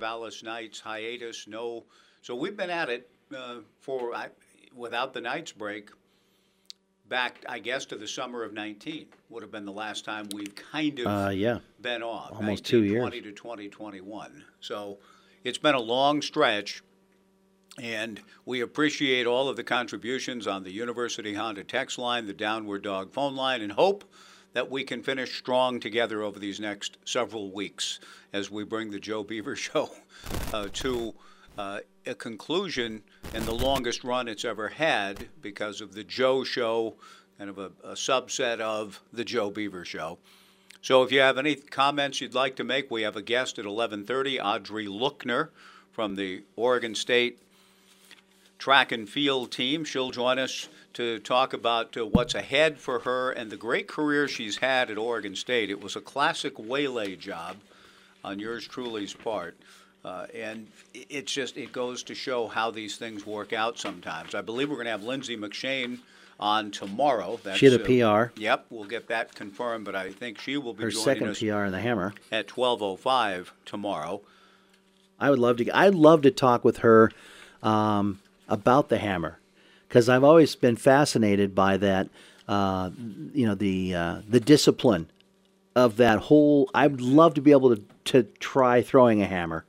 Corvallis Knights hiatus. No, so we've been at it uh, for I, without the Knights break. Back, I guess, to the summer of 19 would have been the last time we've kind of Uh, yeah. been off. Almost two years. 20 to 2021. So it's been a long stretch, and we appreciate all of the contributions on the University Honda text line, the Downward Dog phone line, and hope that we can finish strong together over these next several weeks as we bring the Joe Beaver Show uh, to uh, a conclusion in the longest run it's ever had because of the Joe Show, kind of a, a subset of the Joe Beaver Show. So if you have any comments you'd like to make, we have a guest at 11:30, Audrey Lookner from the Oregon State track and field team. She'll join us to talk about uh, what's ahead for her and the great career she's had at Oregon State. It was a classic waylay job on yours truly's part. Uh, and it's just, it goes to show how these things work out sometimes. I believe we're going to have Lindsay McShane on tomorrow. That's, She had a uh, PR. Yep, we'll get that confirmed, but I think she will be Her second PR in the Hammer. at 12:05 tomorrow. I would love to. I'd love to talk with her um, about the hammer because I've always been fascinated by that. Uh, you know the uh, the discipline of that whole. I'd love to be able to to try throwing a hammer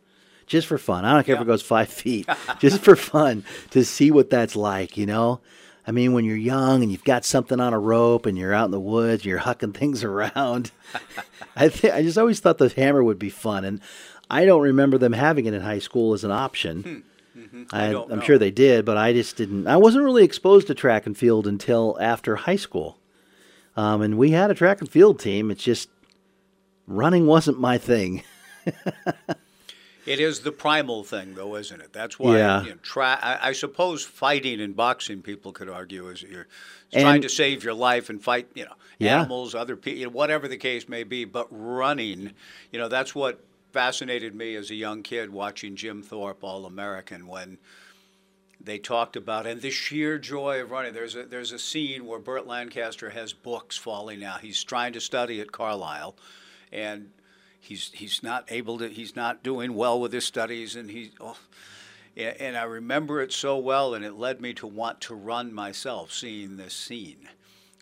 just for fun. I don't care if it goes five feet, just for fun to see what that's like. You know. I mean, when you're young and you've got something on a rope and you're out in the woods, you're hucking things around. I th- I just always thought the hammer would be fun, and I don't remember them having it in high school as an option. I, I don't am sure they did, but I just didn't. I wasn't really exposed to track and field until after high school, um, and we had a track and field team. It's just running wasn't my thing. It is the primal thing, though, isn't it? That's why. Yeah. You know, try. I, I suppose fighting and boxing, people could argue, is you're And- trying to save your life and fight, you know, Yeah. animals, other people, you know, whatever the case may be. But running, you know, that's what fascinated me as a young kid watching Jim Thorpe, All American, when they talked about and the sheer joy of running. There's a there's a scene where Burt Lancaster has books falling out. He's trying to study at Carlisle, and he's he's not able to. He's not doing well with his studies, and he. Oh, and I remember it so well, and it led me to want to run myself, seeing this scene.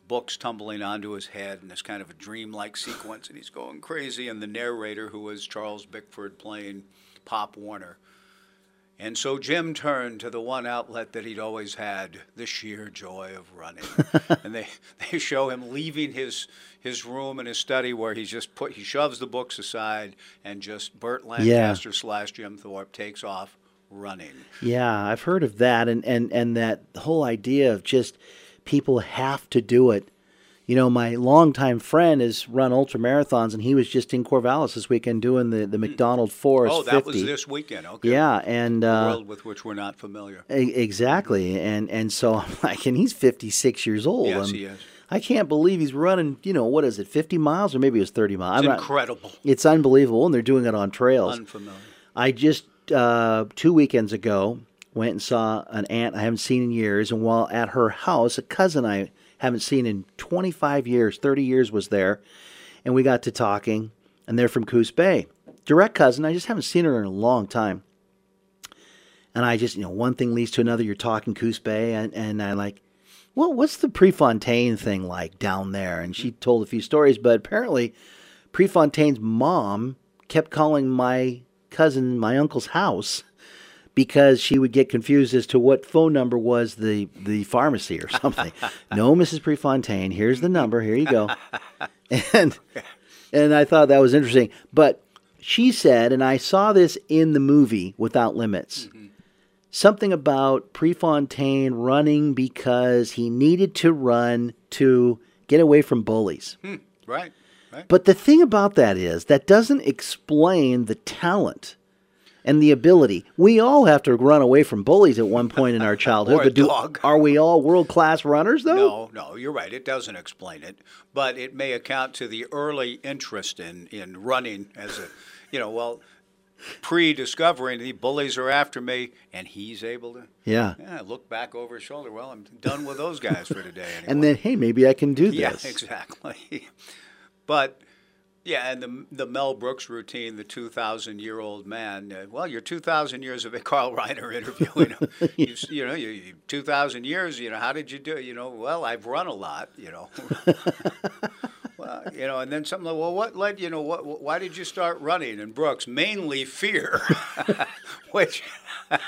Books tumbling onto his head, and this kind of a dreamlike sequence, and he's going crazy. And the narrator, who was Charles Bickford playing Pop Warner, and so Jim turned to the one outlet that he'd always had, the sheer joy of running. and they, they show him leaving his his room and his study where he's just put he shoves the books aside and just Burt Lancaster slash Jim Thorpe takes off running. Yeah, I've heard of that, and and and that whole idea of just people have to do it. You know, my longtime friend has run ultra marathons, and he was just in Corvallis this weekend doing the the McDonald Forest oh, that 50. was this weekend. Okay. Yeah, and uh, world with which we're not familiar. e- exactly, and and so I'm like, and he's 56 years old. Yes, I'm- he is. I can't believe he's running. You know, what is it, 50 miles or maybe it was 30 miles? It's I'm not- incredible. it's unbelievable, and they're doing it on trails. Unfamiliar. I just uh, two weekends ago went and saw an aunt I haven't seen in years, and while at her house, a cousin I haven't seen in 25 years, 30 years was there, and we got to talking, and they're from Coos Bay, direct cousin. I just haven't seen her in a long time, and I just you know one thing leads to another. You're talking Coos Bay, and and I like. Well, what's the Prefontaine thing like down there? And she told a few stories, but apparently Prefontaine's mom kept calling my cousin my uncle's house because she would get confused as to what phone number was the the pharmacy or something. no, Mrs. Prefontaine, here's the number. Here you go. And and I thought that was interesting. But she said, and I saw this in the movie Without Limits. Something about Prefontaine running because he needed to run to get away from bullies. Hmm, right. Right. But the thing about that is that doesn't explain the talent and the ability. We all have to run away from bullies at one point in our childhood. Or a but do- dog. Are we all world class runners though? No, no, you're right. It doesn't explain it, but it may account to the early interest in, in running as a, you know, well, pre-discovering the bullies are after me, and he's able to, Yeah. yeah, look back over his shoulder. Well, I'm done with those guys for today. Anyway. And then hey, maybe I can do this. yeah, exactly. but Yeah, and the the Mel Brooks routine, the two thousand year old man. Uh, well, you're two thousand years of a Carl Reiner interviewing him. you, you know, you, you two thousand years. You know, how did you do? You know, well, I've run a lot. You know. well, you know, and then something like, well, what led you know, what, why did you start running? And Brooks, mainly fear, which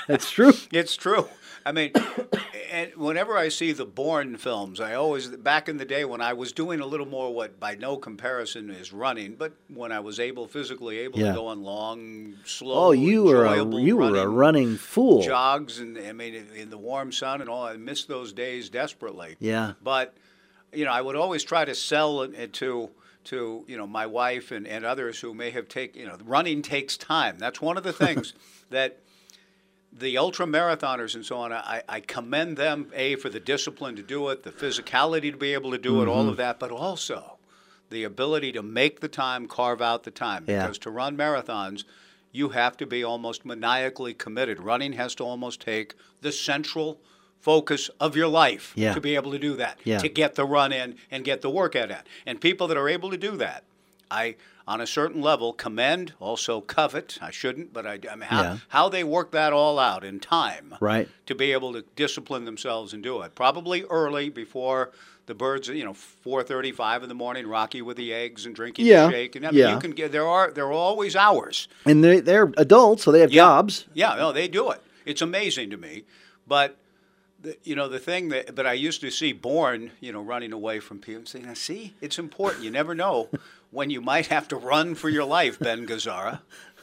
That's true. it's true. I mean, and whenever I see the Bourne films, I always back in the day when I was doing a little more what by no comparison is running, but when I was able physically able Yeah. to go on long, slow, Oh, you were a you were a running running fool. jogs, and I mean in- in the warm sun and all. I miss those days desperately. Yeah. But you know, I would always try to sell it it to to you know my wife and, and others who may have taken you know running takes time. That's one of the things that the ultra marathoners and so on. I, I commend them a for the discipline to do it, the physicality to be able to do it, Mm-hmm. all of that, but also the ability to make the time, carve out the time. Yeah. Because to run marathons, you have to be almost maniacally committed. Running has to almost take the central focus of your life Yeah. to be able to do that, Yeah. to get the run in and get the workout in. And people that are able to do that, I, on a certain level, commend, also covet. I shouldn't, but I, I mean, how, Yeah. how they work that all out in time Right. to be able to discipline themselves and do it. Probably early before the birds, you know, four thirty-five in the morning, Rocky with the eggs and drinking Yeah, the shake. And I mean, yeah. you can get there are there are always hours. And they they're adults, so they have Yeah. jobs. Yeah, no, they do it. It's amazing to me, but. The, you know the thing that, but I used to see Bourne, you know, running away from people and saying, "Now, "See, it's important. You never know when you might have to run for your life." Ben Gazzara.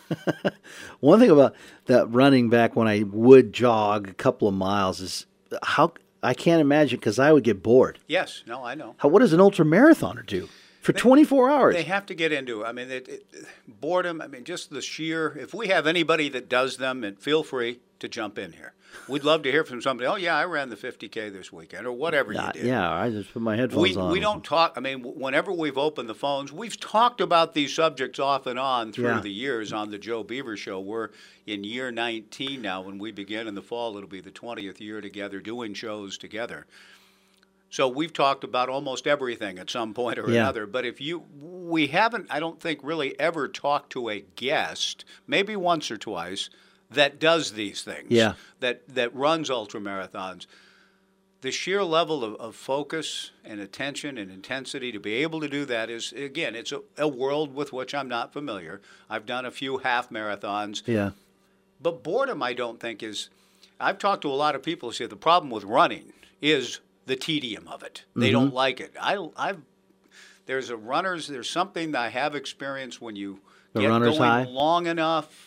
One thing about that running back when I would jog a couple of miles is how I can't imagine because I would get bored. Yes, no, I know. How what does an ultra marathoner do for 24 hours? They have to get into it. I mean, it, it, boredom. I mean, just the sheer. If we have anybody that does them, and feel free to jump in here. We'd love to hear from somebody. Oh yeah, I ran the 50k this weekend, or whatever you Uh, did. yeah, I just put my headphones We, on. we don't talk. I mean, whenever we've opened the phones, we've talked about these subjects off and on through Yeah. the years on the Joe Beaver Show. We're in year 19 now. When we begin in the fall, it'll be the 20th year together doing shows together. So we've talked about almost everything at some point or Yeah. another. But if you, we haven't, I don't think, really ever talked to a guest, maybe once or twice, that does these things. Yeah. That that runs ultra marathons. The sheer level of, of focus and attention and intensity to be able to do that is again, it's a, a world with which I'm not familiar. I've done a few half marathons. Yeah. But boredom, I don't think is. I've talked to a lot of people who say the problem with running is the tedium of it. They don't Mm-hmm. like it. I, I've there's a runners. There's something that I have experienced when you The get runner's going high? long enough.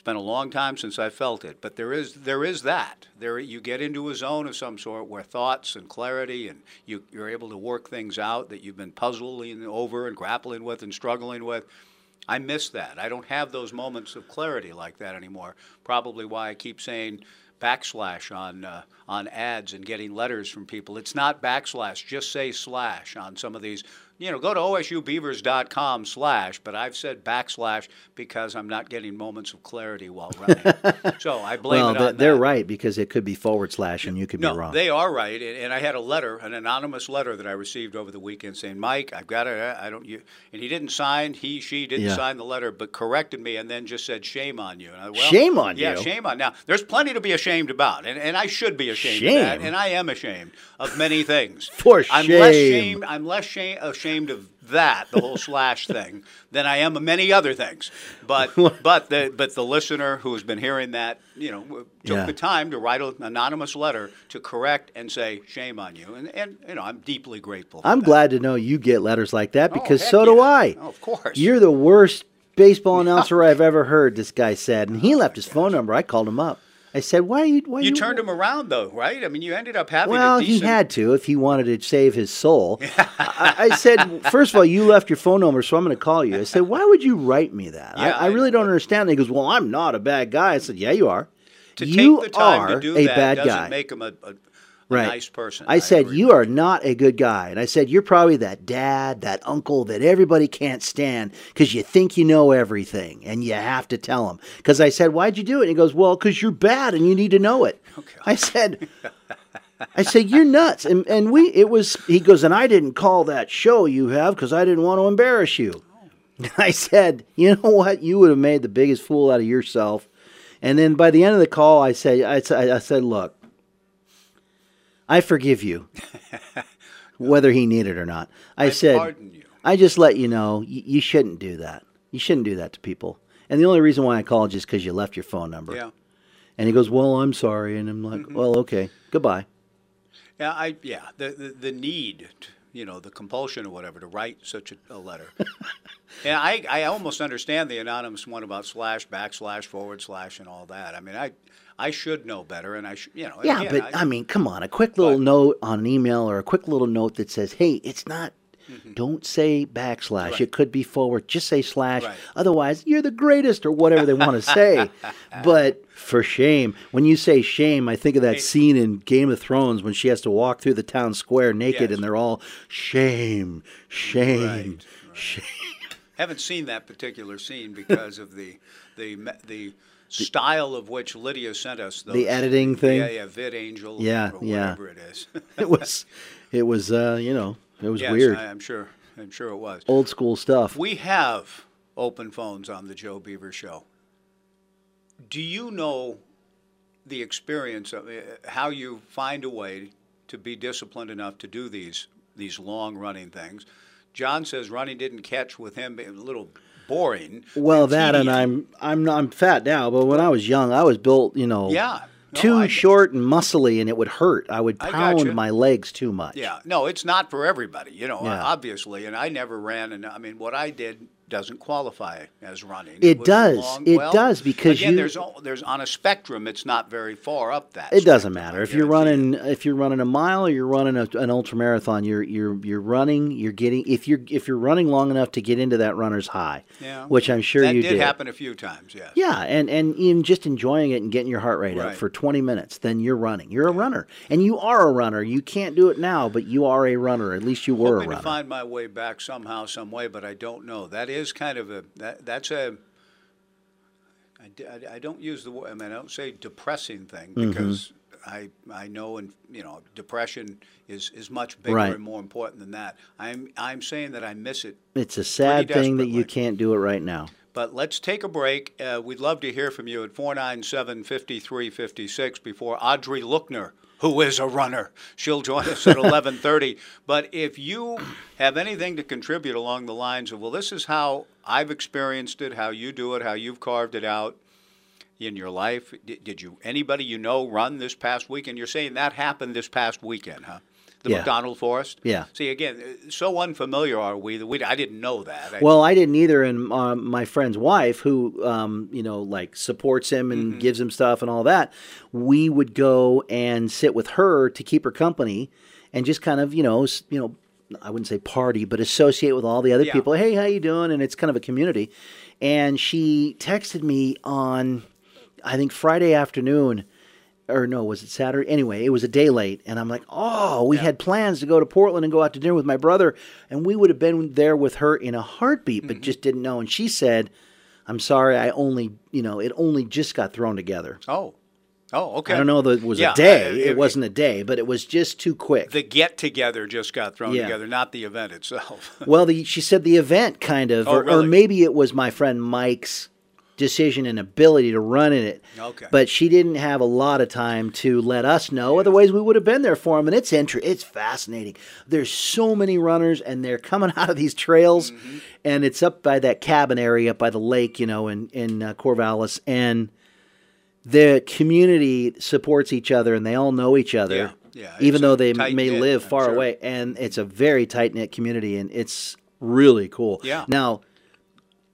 It's been a long time since I felt it, but there is there is that. There you get into a zone of some sort where thoughts and clarity and you, you're able to work things out that you've been puzzling over and grappling with and struggling with. I miss that. I don't have those moments of clarity like that anymore. Probably why I keep saying backslash on uh, on ads and getting letters from people. It's not backslash. Just say slash on some of these. You know, go to osubeavers.com slash. But I've said backslash because I'm not getting moments of clarity while running. so I blame Well, it on they're that. right because it could be forward slash and you could No, be wrong. they are right, and, I had a letter, an anonymous letter that I received over the weekend saying, "Mike, I've got it. I don't." You, and he didn't sign. He, she didn't Yeah. sign the letter, but corrected me, and then just said, "Shame on you." And I, well, Shame on yeah, you? Yeah, shame on. Now, there's plenty to be ashamed about, and, and I should be ashamed of that, Shame? and I am ashamed of many things. For I'm less shame. I'm less shame, ashamed of that, the whole slash thing, than I am of many other things. But but the but the listener who has been hearing that, you know, took Yeah. the time to write an anonymous letter to correct and say shame on you, and and you know I'm deeply grateful. I'm that. glad to know you get letters like that Oh, because heck so do yeah. I. Oh, of course. You're the worst baseball announcer I've ever heard. This guy said, and he oh, left his phone number. I called him up. I said, "Why you? Why you turned him around though, right? I mean, you ended up having Well, decent. he had to if he wanted to save his soul. I, I said, first of all, you left your phone number, so I'm going to call you. I said, why would you write me that? Yeah, I, I really don't understand. And he goes, well, I'm not a bad guy. I said, yeah, you are. to you take the time are to do a that bad doesn't guy. make him a, a, a Right. nice person. I said, agree You are not a good guy. And I said, You're probably that dad, that uncle that everybody can't stand because you think you know everything and you have to tell them. Because I said, Why'd you do it? And he goes, Well, because you're bad and you need to know it. I said, I said, You're nuts. And, and we, it was, he goes, And I didn't call that show you have because I didn't want to embarrass you. I said, you know what? You would have made the biggest fool out of yourself. And then by the end of the call, I said, I, said- I said, look, I forgive you, whether he needed it or not. I, I said, pardon you. I just let you know y- you shouldn't do that. You shouldn't do that to people. And the only reason why I called you is because you left your phone number. Yeah. And he goes, well, I'm sorry. And I'm like, mm-hmm. well, okay, goodbye. Yeah, I yeah the the, the need, to, you know, the compulsion or whatever to write such a, a letter. and I I almost understand the anonymous one about slash backslash forward slash and all that. I mean, I I should know better, and I should you know. Yeah, again, but I, mean, come on, a quick little But- note on an email or a quick little note that says, "Hey, it's not." Don't say backslash. Mm-hmm. Right. It could be forward. Just say slash. Right. Otherwise, you're the greatest or whatever they want to say. but for shame, when you say shame, I think of that Hey. scene in Game of Thrones when she has to walk through the town square naked Yes. and they're all shame, shame, Right, shame. haven't seen that particular scene because of the the the style of which Lydia sent us. Those, The editing thing? Yeah, yeah, VidAngel. Yeah, or yeah. whatever it is. It was, it was, uh, you know, it was yes, weird. I, I'm sure. I'm sure it was. Old school stuff. We have open phones on the Joe Beaver Show. Do you know the experience of uh, how you find a way to be disciplined enough to do these these long running things? John says running didn't catch with him a little boring. Well, that and. I'm I'm I'm fat now, but when I was young, I was built, you know, yeah no, too I- short and muscly, and it would hurt. I would I pound gotcha. my legs too much. Yeah, no, it's not for everybody, you know, Yeah. obviously. And I never ran, and I mean, what I did doesn't qualify as running. It does. long- It well, does, because again, you- there's there's on a spectrum. It's not very far up that. It doesn't matter if you're running if you're running a mile or you're running a, an ultra marathon. You're you're you're running. You're getting if you're if you're running long enough to get into that runner's high, Yeah. which I'm sure that you did, did. happen a few times. Yeah. Yeah, and and even just enjoying it and getting your heart rate up for 20 minutes, then you're running. You're a runner, and you are a runner. You can't do it now, but you are a runner. At least you were Hoping a to runner. find my way back somehow, some way, but I don't know. That is kind of a that that's a. I, d- I- I don't use the word. I mean, I don't say depressing thing Mm-hmm. because I I know and you know depression is is much bigger Right. and more important than that. I'm I'm saying that I miss it. It's a sad thing that you can't do it right now. But let's take a break. Uh, we'd love to hear from you at 497 5356 before Audrey Lookner, who is a runner. She'll join us at 1130. But if you have anything to contribute along the lines of, well, this is how I've experienced it, how you do it, how you've carved it out in your life. Did, you anybody you know run this past weekend? You're saying that happened this past weekend, huh? The Yeah. McDonald Forest. Yeah. See again, uh, so unfamiliar are we that we I didn't know that. I- Well, I didn't either, and um, my friend's wife, who um, you know, like supports him and Mm-hmm. gives him stuff and all that, we would go and sit with her to keep her company, and just kind of, you know, you know, I wouldn't say party, but associate with all the other Yeah. people. Hey, how you doing? And it's kind of a community. And she texted me on, I think Friday afternoon. Or no, was it Saturday? Anyway, it was a day late, and I'm like, oh, we had plans to go to Portland and go out to dinner with my brother, and we would have been there with her in a heartbeat, but mm-hmm. just didn't know. And she said, "I'm sorry, I only, you know, it only just got thrown together. oh, oh, okay. I don't know that it was Yeah, a day. I- it it- wasn't a day, but it was just too quick. the get together just got thrown Yeah. together, not the event itself. well, the, she said the event kind of, Oh, or, or maybe it was my friend Mike's decision and ability to run in it. Okay. But she didn't have a lot of time to let us know. Otherwise, we would have been there for him. And it's inter- it's fascinating. There's so many runners, and they're coming out of these trails, Mm-hmm. and it's up by that cabin area, up by the lake, you know, in in uh, Corvallis, and the community supports each other, and they all know each other. Yeah, yeah, Even though they may live far sure. away, and it's a very tight knit community, and it's really cool. Yeah. Now,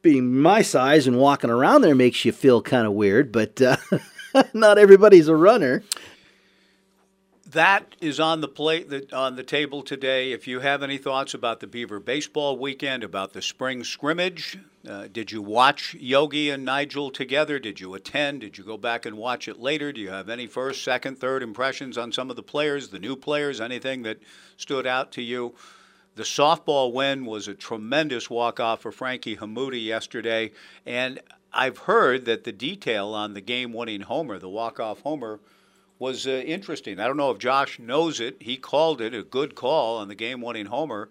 being my size and walking around there makes you feel kind of weird, but uh, not everybody's a runner. that is on the plate that on the table today. If you have any thoughts about the Beaver baseball weekend, about the spring scrimmage, uh, did you watch Yogi and Nigel together? Did you attend? Did you go back and watch it later? Do you have any first, second, third impressions on some of the players, the new players, anything that stood out to you? The softball win was a tremendous walk off for Frankie Hammoude yesterday, and I've heard that the detail on the game winning homer, the walk off homer, was uh, interesting. I don't know if Josh knows it. He called it a good call on the game winning homer.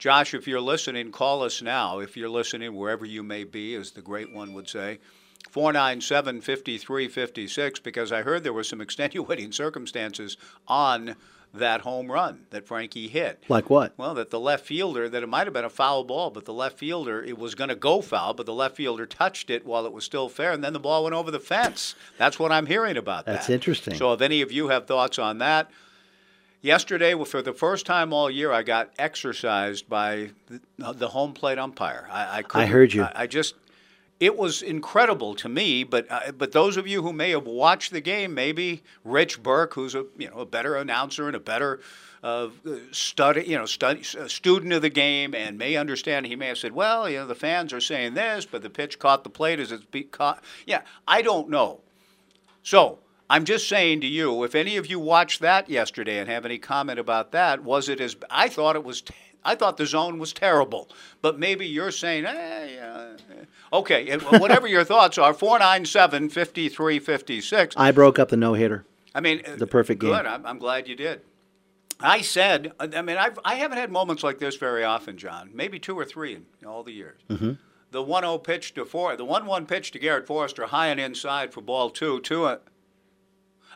Josh, if you're listening, call us now. If you're listening, wherever you may be, as the great one would say. 497 5356, because I heard there were some extenuating circumstances on that home run that Frankie hit. Like what? Well, that the left fielder, that it might have been a foul ball, but the left fielder, it was going to go foul, but the left fielder touched it while it was still fair, and then the ball went over the fence. That's what I'm hearing about That's that. interesting. So if any of you have thoughts on that, yesterday, for the first time all year, I got exercised by the, home plate umpire. I, I, couldn't- heard you. I, I just. It was incredible to me, but uh, but those of you who may have watched the game, maybe Rich Burke, who's a you know a better announcer and a better uh, study you know study, student of the game, and may understand. He may have said, well, you know, the fans are saying this, but the pitch caught the plate as it's be caught. Yeah, I don't know. So I'm just saying to you, if any of you watched that yesterday and have any comment about that, was it as I thought it was? I thought the zone was terrible, but maybe you're saying, eh, yeah, eh. okay, whatever your thoughts are. 497 5356. I broke up the no hitter. I mean, The perfect game. Good. I'm, I'm glad you did. I said, I mean, I've, I haven't had moments like this very often, John. Maybe two or three in all the years. Mm-hmm. The 1 0 pitch to four, the 1 1 pitch to Garrett Forrester, high and inside for ball two, two.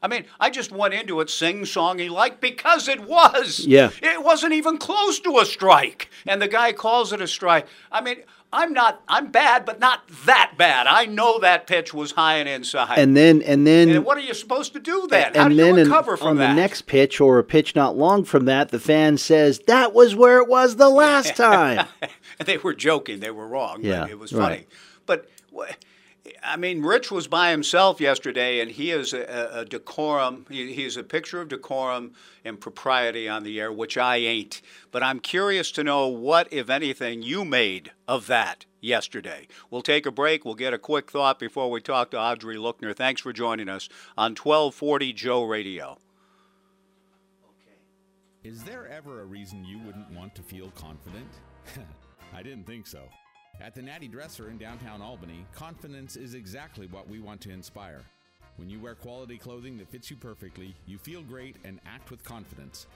I mean, I just went into it sing songy like because it was. Yeah. It wasn't even close to a strike. And the guy calls it a strike. I mean, I'm not, I'm bad, but not that bad. I know that pitch was high and inside. And then and then And what are you supposed to do then? How and do then you recover from on that? the next pitch or a pitch not long from that, the fan says that was where it was the last time. they were joking. They were wrong. Yeah, it was right. funny. But wh- I mean, Rich was by himself yesterday, and he is a, a decorum. He, he's a picture of decorum and propriety on the air, which I ain't. But I'm curious to know what, if anything, you made of that yesterday. We'll take a break. We'll get a quick thought before we talk to Audrey Lookner. Thanks for joining us on 1240 Joe Radio. Okay. Is there ever a reason you wouldn't want to feel confident? I didn't think so. At the Natty Dresser in downtown Albany, confidence is exactly what we want to inspire. When you wear quality clothing that fits you perfectly, you feel great and act with confidence.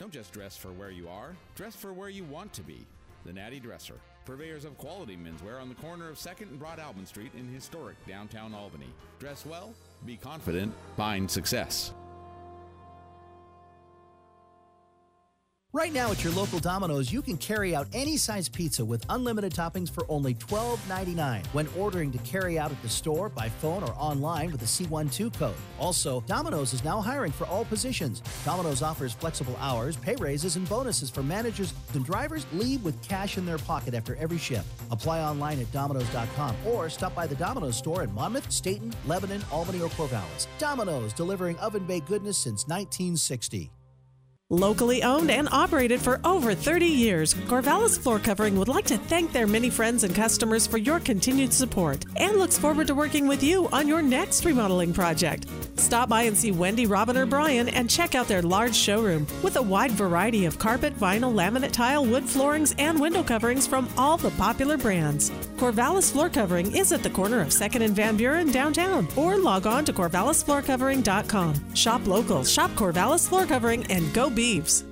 Don't just dress for where you are, dress for where you want to be. The Natty Dresser, purveyors of quality menswear on the corner of 2nd and Broadalbin Street in historic downtown Albany. Dress well, be confident, find success. Right now at your local Domino's, you can carry out any size pizza with unlimited toppings for only $12.99 when ordering to carry out at the store, by phone, or online with the C12 code. Also, Domino's is now hiring for all positions. Domino's offers flexible hours, pay raises, and bonuses for managers and drivers. Leave with cash in their pocket after every shift. Apply online at Domino's.com or stop by the Domino's store in Monmouth, Stayton, Lebanon, Albany, or Corvallis. Domino's, delivering oven baked goodness since 1960. Locally owned and operated for over 30 years, Corvallis Floor Covering would like to thank their many friends and customers for your continued support and looks forward to working with you on your next remodeling project. Stop by and see Wendy, Robin, or Brian and check out their large showroom with a wide variety of carpet, vinyl, laminate tile, wood floorings, and window coverings from all the popular brands. Corvallis Floor Covering is at the corner of 2nd and Van Buren downtown or log on to corvallisfloorcovering.com. Shop local, shop Corvallis Floor Covering, and go Beeves.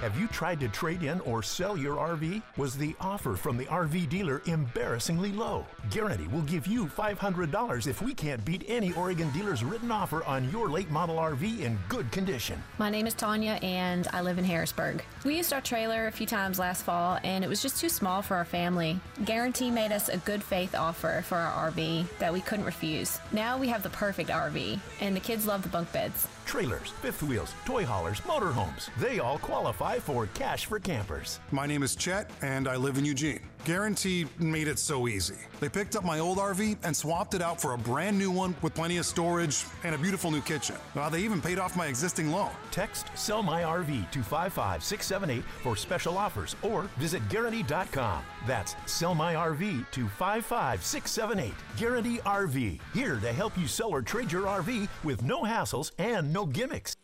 Have you tried to trade in or sell your RV? Was the offer from the RV dealer embarrassingly low? Guaranty will give you $500 if we can't beat any Oregon dealer's written offer on your late model RV in good condition. My name is Tanya and I live in Harrisburg. We used our trailer a few times last fall and it was just too small for our family. Guaranty made us a good faith offer for our RV that we couldn't refuse. Now we have the perfect RV and the kids love the bunk beds. Trailers, fifth wheels, toy haulers, motorhomes, they all qualify for Cash for Campers. My name is Chet, and I live in Eugene. Guaranty made it so easy. They picked up my old RV and swapped it out for a brand new one with plenty of storage and a beautiful new kitchen. Now, they even paid off my existing loan. Text Sell My RV to 55678 for special offers or visit Guaranty.com. That's Sell My RV to 55678. Guaranty RV, here to help you sell or trade your RV with no hassles and no gimmicks.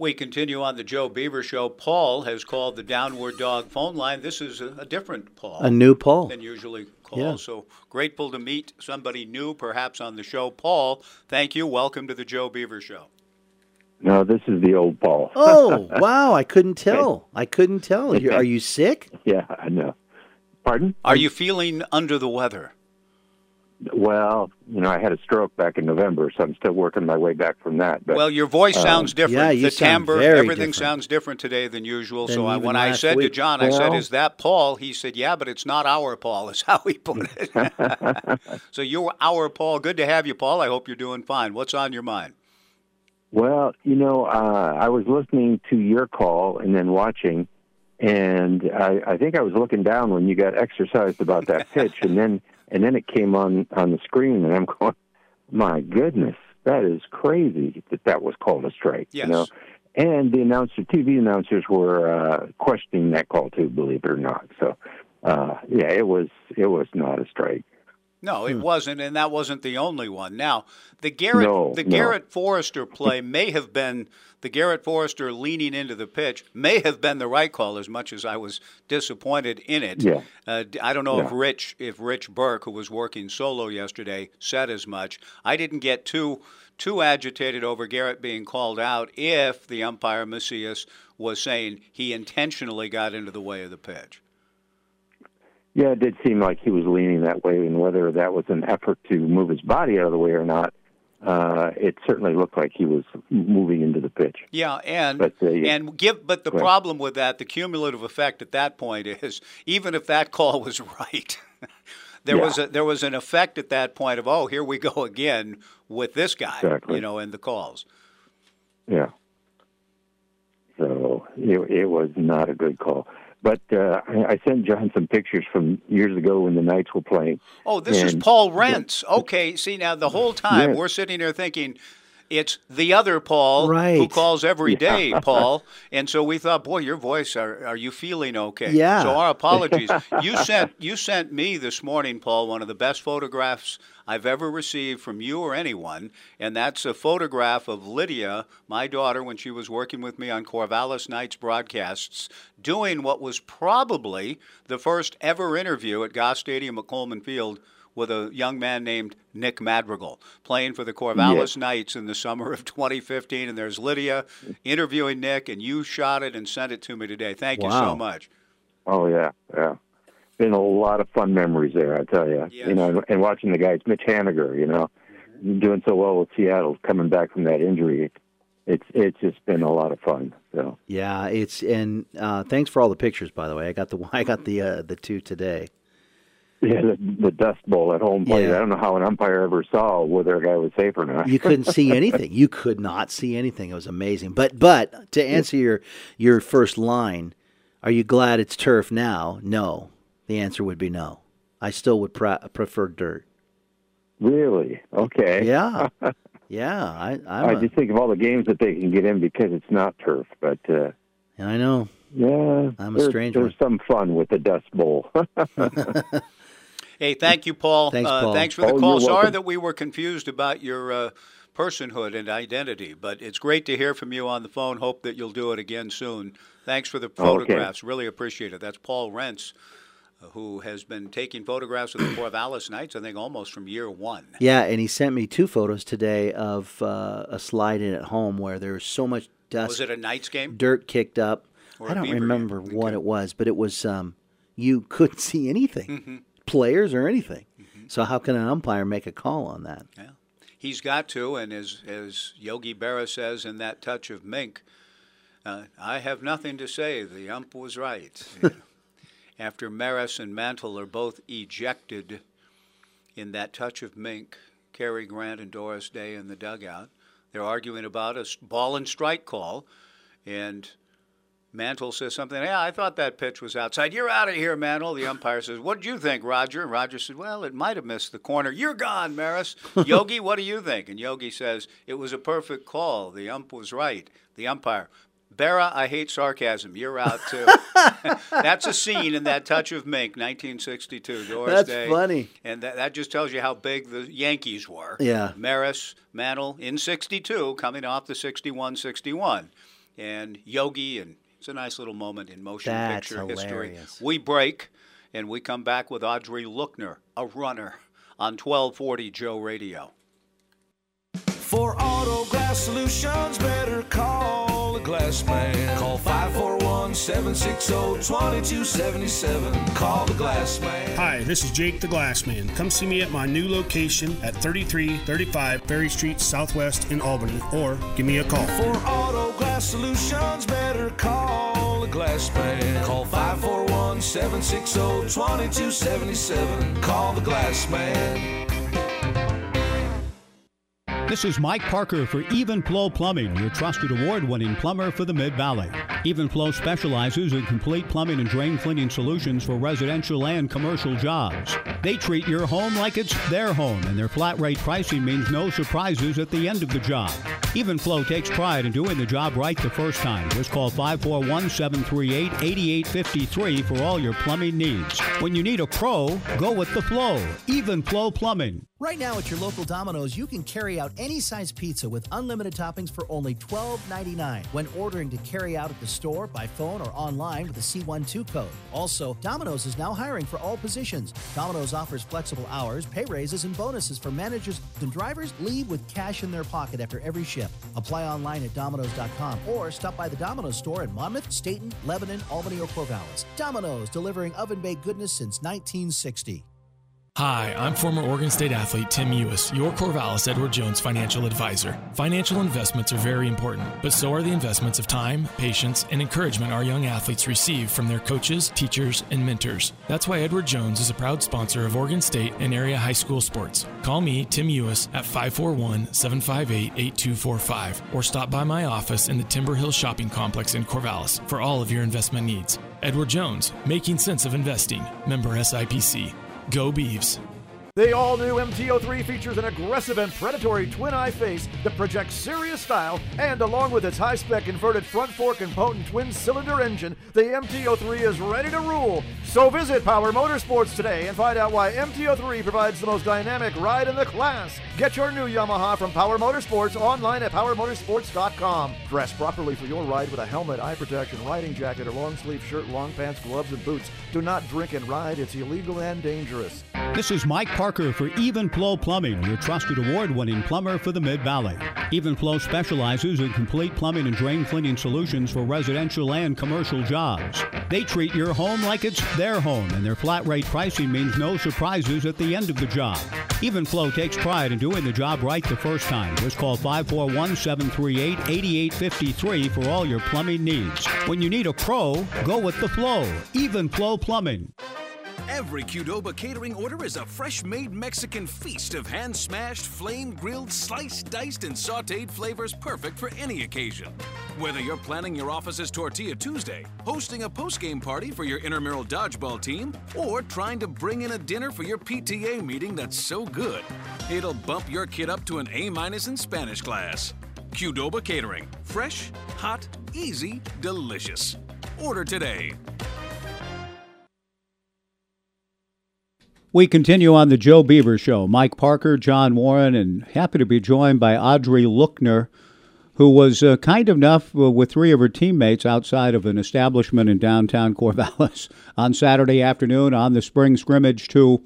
We continue on the Joe Beaver Show. Paul has called the Downward Dog phone line. This is a, a different Paul. A new Paul. Than usually calls. Yeah. So grateful to meet somebody new, perhaps on the show. Paul, thank you. Welcome to the Joe Beaver Show. No, this is the old Paul. Oh, wow! I couldn't tell. I couldn't tell. You- Are you sick? yeah, I know. Pardon? Are you feeling under the weather? Well, you know, I had a stroke back in November, so I'm still working my way back from that. But Well, your voice um, sounds different. yeah, you the sound timbre, very everything different. sounds different today than usual. Than so I, when I last said to week. John, I said, "Is that Paul?" He said, "Yeah, but it's not our Paul." Is how he put it. so you're our Paul. Good to have you, Paul. I hope you're doing fine. What's on your mind? Well, you know, uh, I was listening to your call and then watching, and I, I think I was looking down when you got exercised about that pitch, and then and then it came on on the screen, and I'm going, my goodness, that is crazy that that was called a strike. Yes. You know, and the announcer, TV announcers were uh, questioning that call too, believe it or not. So, uh, yeah, it was it was not a strike. No, it wasn't, and that wasn't the only one. Now, the Garrett No, the no. Garrett Forrester play may have been the Garrett Forrester leaning into the pitch may have been the right call as much as I was disappointed in it. Yeah. Uh, I don't know if Rich if Rich Burke who was working solo yesterday said as much. I didn't get too too agitated over Garrett being called out if the umpire Macias was saying he intentionally got into the way of the pitch. Yeah, it did seem like he was leaning that way, and whether that was an effort to move his body out of the way or not, uh, it certainly looked like he was moving into the pitch. Yeah, and But, uh, yeah. and give but the problem with that, the cumulative effect at that point is even if that call was right, there Yeah. was a there was an effect at that point of oh here we go again with this guy, Exactly. you know, in the calls. Yeah. So it, it was not a good call. But uh, I, sent John some pictures from years ago when the Knights were playing. Oh, this is Paul Rents. Okay, see now the whole time Yes. we're sitting there thinking it's the other Paul who Right. calls every day, Paul. And so we thought, boy, your voice, are, are you feeling okay? Yeah. So our apologies. you sent you sent me this morning, Paul, one of the best photographs I've ever received from you or anyone, and that's a photograph of Lydia, my daughter, when she was working with me on Corvallis Knights broadcasts, doing what was probably the first ever interview at Goss Stadium at Coleman Field with a young man named Nick Madrigal, playing for the Corvallis Yes. Knights in the summer of 2015. And there's Lydia interviewing Nick, and you shot it and sent it to me today. Thank you so Wow. much. Oh yeah, yeah. Been a lot of fun memories there, I tell you. Yes. You know, and, and watching the guys, Mitch Haniger, you know, doing so well with Seattle, coming back from that injury. It's it's just been a lot of fun. So Yeah, it's and uh, thanks for all the pictures. By the way, I got the I got the uh, the two today. Yeah, the, the Dust Bowl at home plate. Yeah. I don't know how an umpire ever saw whether a guy was safe or not. You couldn't see anything. You could not see anything. It was amazing. But but to answer your your first line, are you glad it's turf now? No. The answer would be no. I still would pre- prefer dirt. Really? Okay. Yeah, yeah. I I I'm a, just think of all the games that they can get in because it's not turf. But uh, I know. yeah, I'm a there's, strange there's some fun with the Dust Bowl. Hey, thank you, Paul. Thanks, uh, Thanks for the Oh, call. Sorry welcome. that we were confused about your uh, personhood and identity, but it's great to hear from you on the phone. Hope that you'll do it again soon. Thanks for the photographs. Really appreciate it. That's Paul Rents, uh, who has been taking photographs of the Corvallis Knights, I think, almost from year one. Yeah, and he sent me two photos today of uh, a slide in at home where there was so much dust. Was it a Knights game? dirt kicked up. Or I a don't Beaver game. remember what Okay. it was, but it was um, you couldn't see anything, Mm-hmm. Players or anything. So how can an umpire make a call on that? Yeah, he's got to, and as as Yogi Berra says in that touch of mink, uh, I have nothing to say. The ump was right. You know, After Maris and Mantle are both ejected in that touch of mink, Cary Grant and Doris Day in the dugout, they're arguing about a ball and strike call, and Mantle says something. Yeah, I thought that pitch was outside. You're out of here, Mantle. The umpire says, "What did you think, Roger?" And Roger said, "Well, it might have missed the corner. You're gone, Maris. Yogi, what do you think?" And Yogi says, "It was a perfect call. The ump was right. The umpire." Berra, I hate sarcasm. You're out too. That's a scene in that touch of mink, 1962. Doris That's Day. funny. And that, that just tells you how big the Yankees were. Yeah. Maris, Mantle in 62, coming off the 61 61. And Yogi, and it's a nice little moment in motion That's picture history. We break, and we come back with Audrey Lookner, a runner, on 1240 Joe Radio. Autographs Glass Solutions, better call the glass man. Call 541 760 2277. Call the glass man. Hi, this is Jake the Glass Man. Come see me at my new location at 3335 Ferry Street Southwest in Albany or give me a call. For auto glass solutions, better call the glass man. Call 541 760 2277. Call the glass man. This is Mike Parker for Even Flow Plumbing, your trusted award winning plumber for the Mid Valley. Even Flow specializes in complete plumbing and drain cleaning solutions for residential and commercial jobs. They treat your home like it's their home, and their flat rate pricing means no surprises at the end of the job. Even Flow takes pride in doing the job right the first time. Just call 541 738 8853 for all your plumbing needs. When you need a pro, go with the flow. Even Flow Plumbing. Right now at your local Domino's, you can carry out any size pizza with unlimited toppings for only $12.99 when ordering to carry out at the store, by phone, or online with a C12 code. Also, Domino's is now hiring for all positions. Domino's offers flexible hours, pay raises, and bonuses for managers and drivers. Leave with cash in their pocket after every shift. Apply online at Domino's.com or stop by the Domino's store in Monmouth, Stayton, Lebanon, Albany, or Corvallis. Domino's, delivering oven baked goodness since 1960. Hi, I'm former Oregon State athlete Tim Euhus, your Corvallis Edward Jones financial advisor. Financial investments are very important, but so are the investments of time, patience, and encouragement our young athletes receive from their coaches, teachers, and mentors. That's why Edward Jones is a proud sponsor of Oregon State and area high school sports. Call me, Tim Euhus, at 541 758 8245 or stop by my office in the Timber Hill Shopping Complex in Corvallis for all of your investment needs. Edward Jones, making sense of investing. Member SIPC. Go Beeves. The all new MT03 features an aggressive and predatory twin eye face that projects serious style, and along with its high spec inverted front fork and potent twin cylinder engine, the MT03 is ready to rule. So visit Power Motorsports today and find out why MT03 provides the most dynamic ride in the class. Get your new Yamaha from Power Motorsports online at powermotorsports.com. Dress properly for your ride with a helmet, eye protection, riding jacket, or long sleeve shirt, long pants, gloves, and boots. Do not drink and ride, it's illegal and dangerous. This is Mike Parker for Even Flow Plumbing, your trusted award winning plumber for the Mid Valley. Even Flow specializes in complete plumbing and drain cleaning solutions for residential and commercial jobs. They treat your home like it's their home, and their flat rate pricing means no surprises at the end of the job. Even Flow takes pride in doing the job right the first time. Just call 541 738 8853 for all your plumbing needs. When you need a pro, go with the flow. Even Flow Plumbing. Every Qdoba catering order is a fresh made Mexican feast of hand smashed, flame grilled, sliced, diced, and sauteed flavors perfect for any occasion. Whether you're planning your office's Tortilla Tuesday, hosting a post game party for your intramural dodgeball team, or trying to bring in a dinner for your PTA meeting that's so good, it'll bump your kid up to an A minus in Spanish class. Qdoba Catering. Fresh, hot, easy, delicious. Order today. We continue on the Joe Beaver Show. Mike Parker, John Warren, and happy to be joined by Audrey Lookner, who was uh, kind enough uh, with three of her teammates outside of an establishment in downtown Corvallis on Saturday afternoon on the spring scrimmage to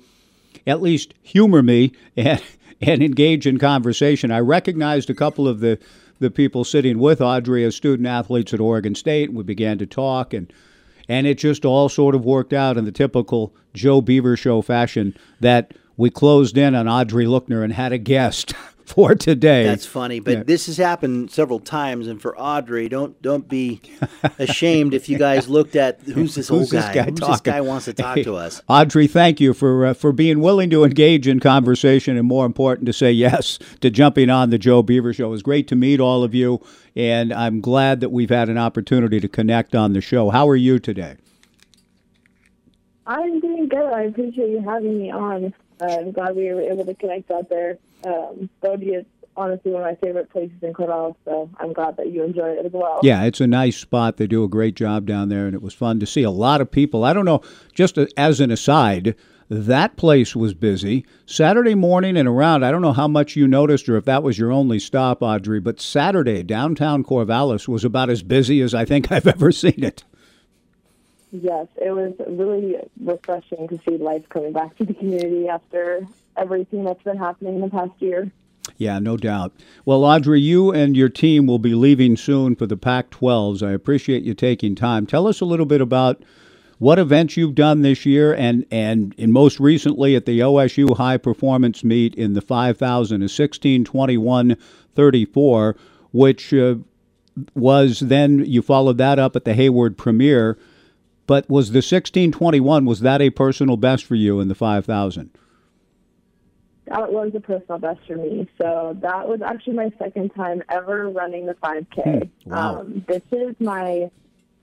at least humor me and, and engage in conversation. I recognized a couple of the, the people sitting with Audrey as student athletes at Oregon State. And we began to talk and – and it just all sort of worked out in the typical Joe Beaver show fashion that we closed in on Audrey Lookner and had a guest for today. That's funny, but yeah. this has happened several times. And for Audrey, don't don't be ashamed if you guys looked at who's this who's old guy? This guy who's talking? this guy wants to talk hey, to us? Audrey, thank you for uh, for being willing to engage in conversation, and more important, to say yes to jumping on the Joe Beaver Show. It was great to meet all of you, and I'm glad that we've had an opportunity to connect on the show. How are you today? I'm doing good. I appreciate you having me on. Uh, I'm glad we were able to connect out there. Um, Bodie is honestly one of my favorite places in Corvallis, so I'm glad that you enjoy it as well. Yeah, it's a nice spot. They do a great job down there, and it was fun to see a lot of people. I don't know, just as an aside, that place was busy. Saturday morning and around, I don't know how much you noticed or if that was your only stop, Audrey, but Saturday, downtown Corvallis was about as busy as I think I've ever seen it. Yes, it was really refreshing to see life coming back to the community after everything that's been happening in the past year. Yeah, no doubt. Well, Audrey, you and your team will be leaving soon for the Pac 12s. I appreciate you taking time. Tell us a little bit about what events you've done this year and, and, and most recently at the OSU High Performance Meet in the 5,000, a 16 21 34, which uh, was then you followed that up at the Hayward Premiere. But was the 1621, was that a personal best for you in the 5,000? That was a personal best for me. So that was actually my second time ever running the 5K. Hmm. Wow. Um, this is my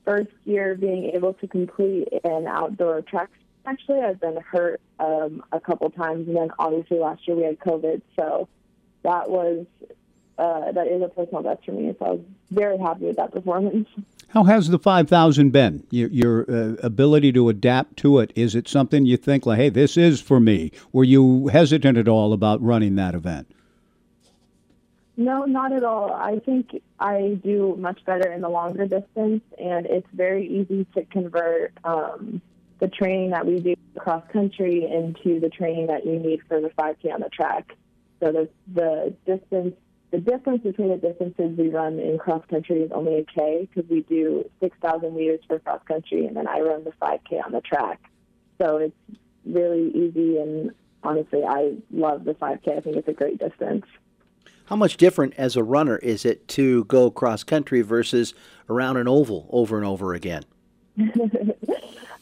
first year being able to complete an outdoor track. Actually, I've been hurt um, a couple times, and then obviously last year we had COVID. So that was uh, that is a personal best for me. So I was very happy with that performance. How has the 5,000 been? Your, your uh, ability to adapt to it, is it something you think, like, hey, this is for me? Were you hesitant at all about running that event? No, not at all. I think I do much better in the longer distance, and it's very easy to convert um, the training that we do cross country into the training that you need for the 5K on the track. So the, the distance the difference between the distances we run in cross country is only a K because we do 6,000 meters for cross country and then I run the 5K on the track. So it's really easy and honestly, I love the 5K. I think it's a great distance. How much different as a runner is it to go cross country versus around an oval over and over again?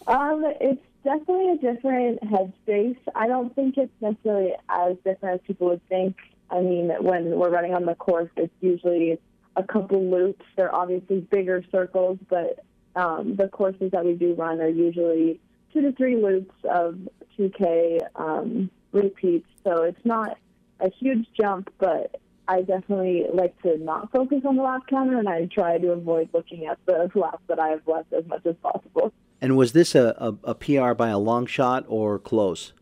um, it's definitely a different headspace. I don't think it's necessarily as different as people would think. I mean, when we're running on the course, it's usually a couple loops. They're obviously bigger circles, but um, the courses that we do run are usually two to three loops of 2K um, repeats. So it's not a huge jump, but I definitely like to not focus on the lap counter, and I try to avoid looking at the laps that I have left as much as possible. And was this a, a, a PR by a long shot or close?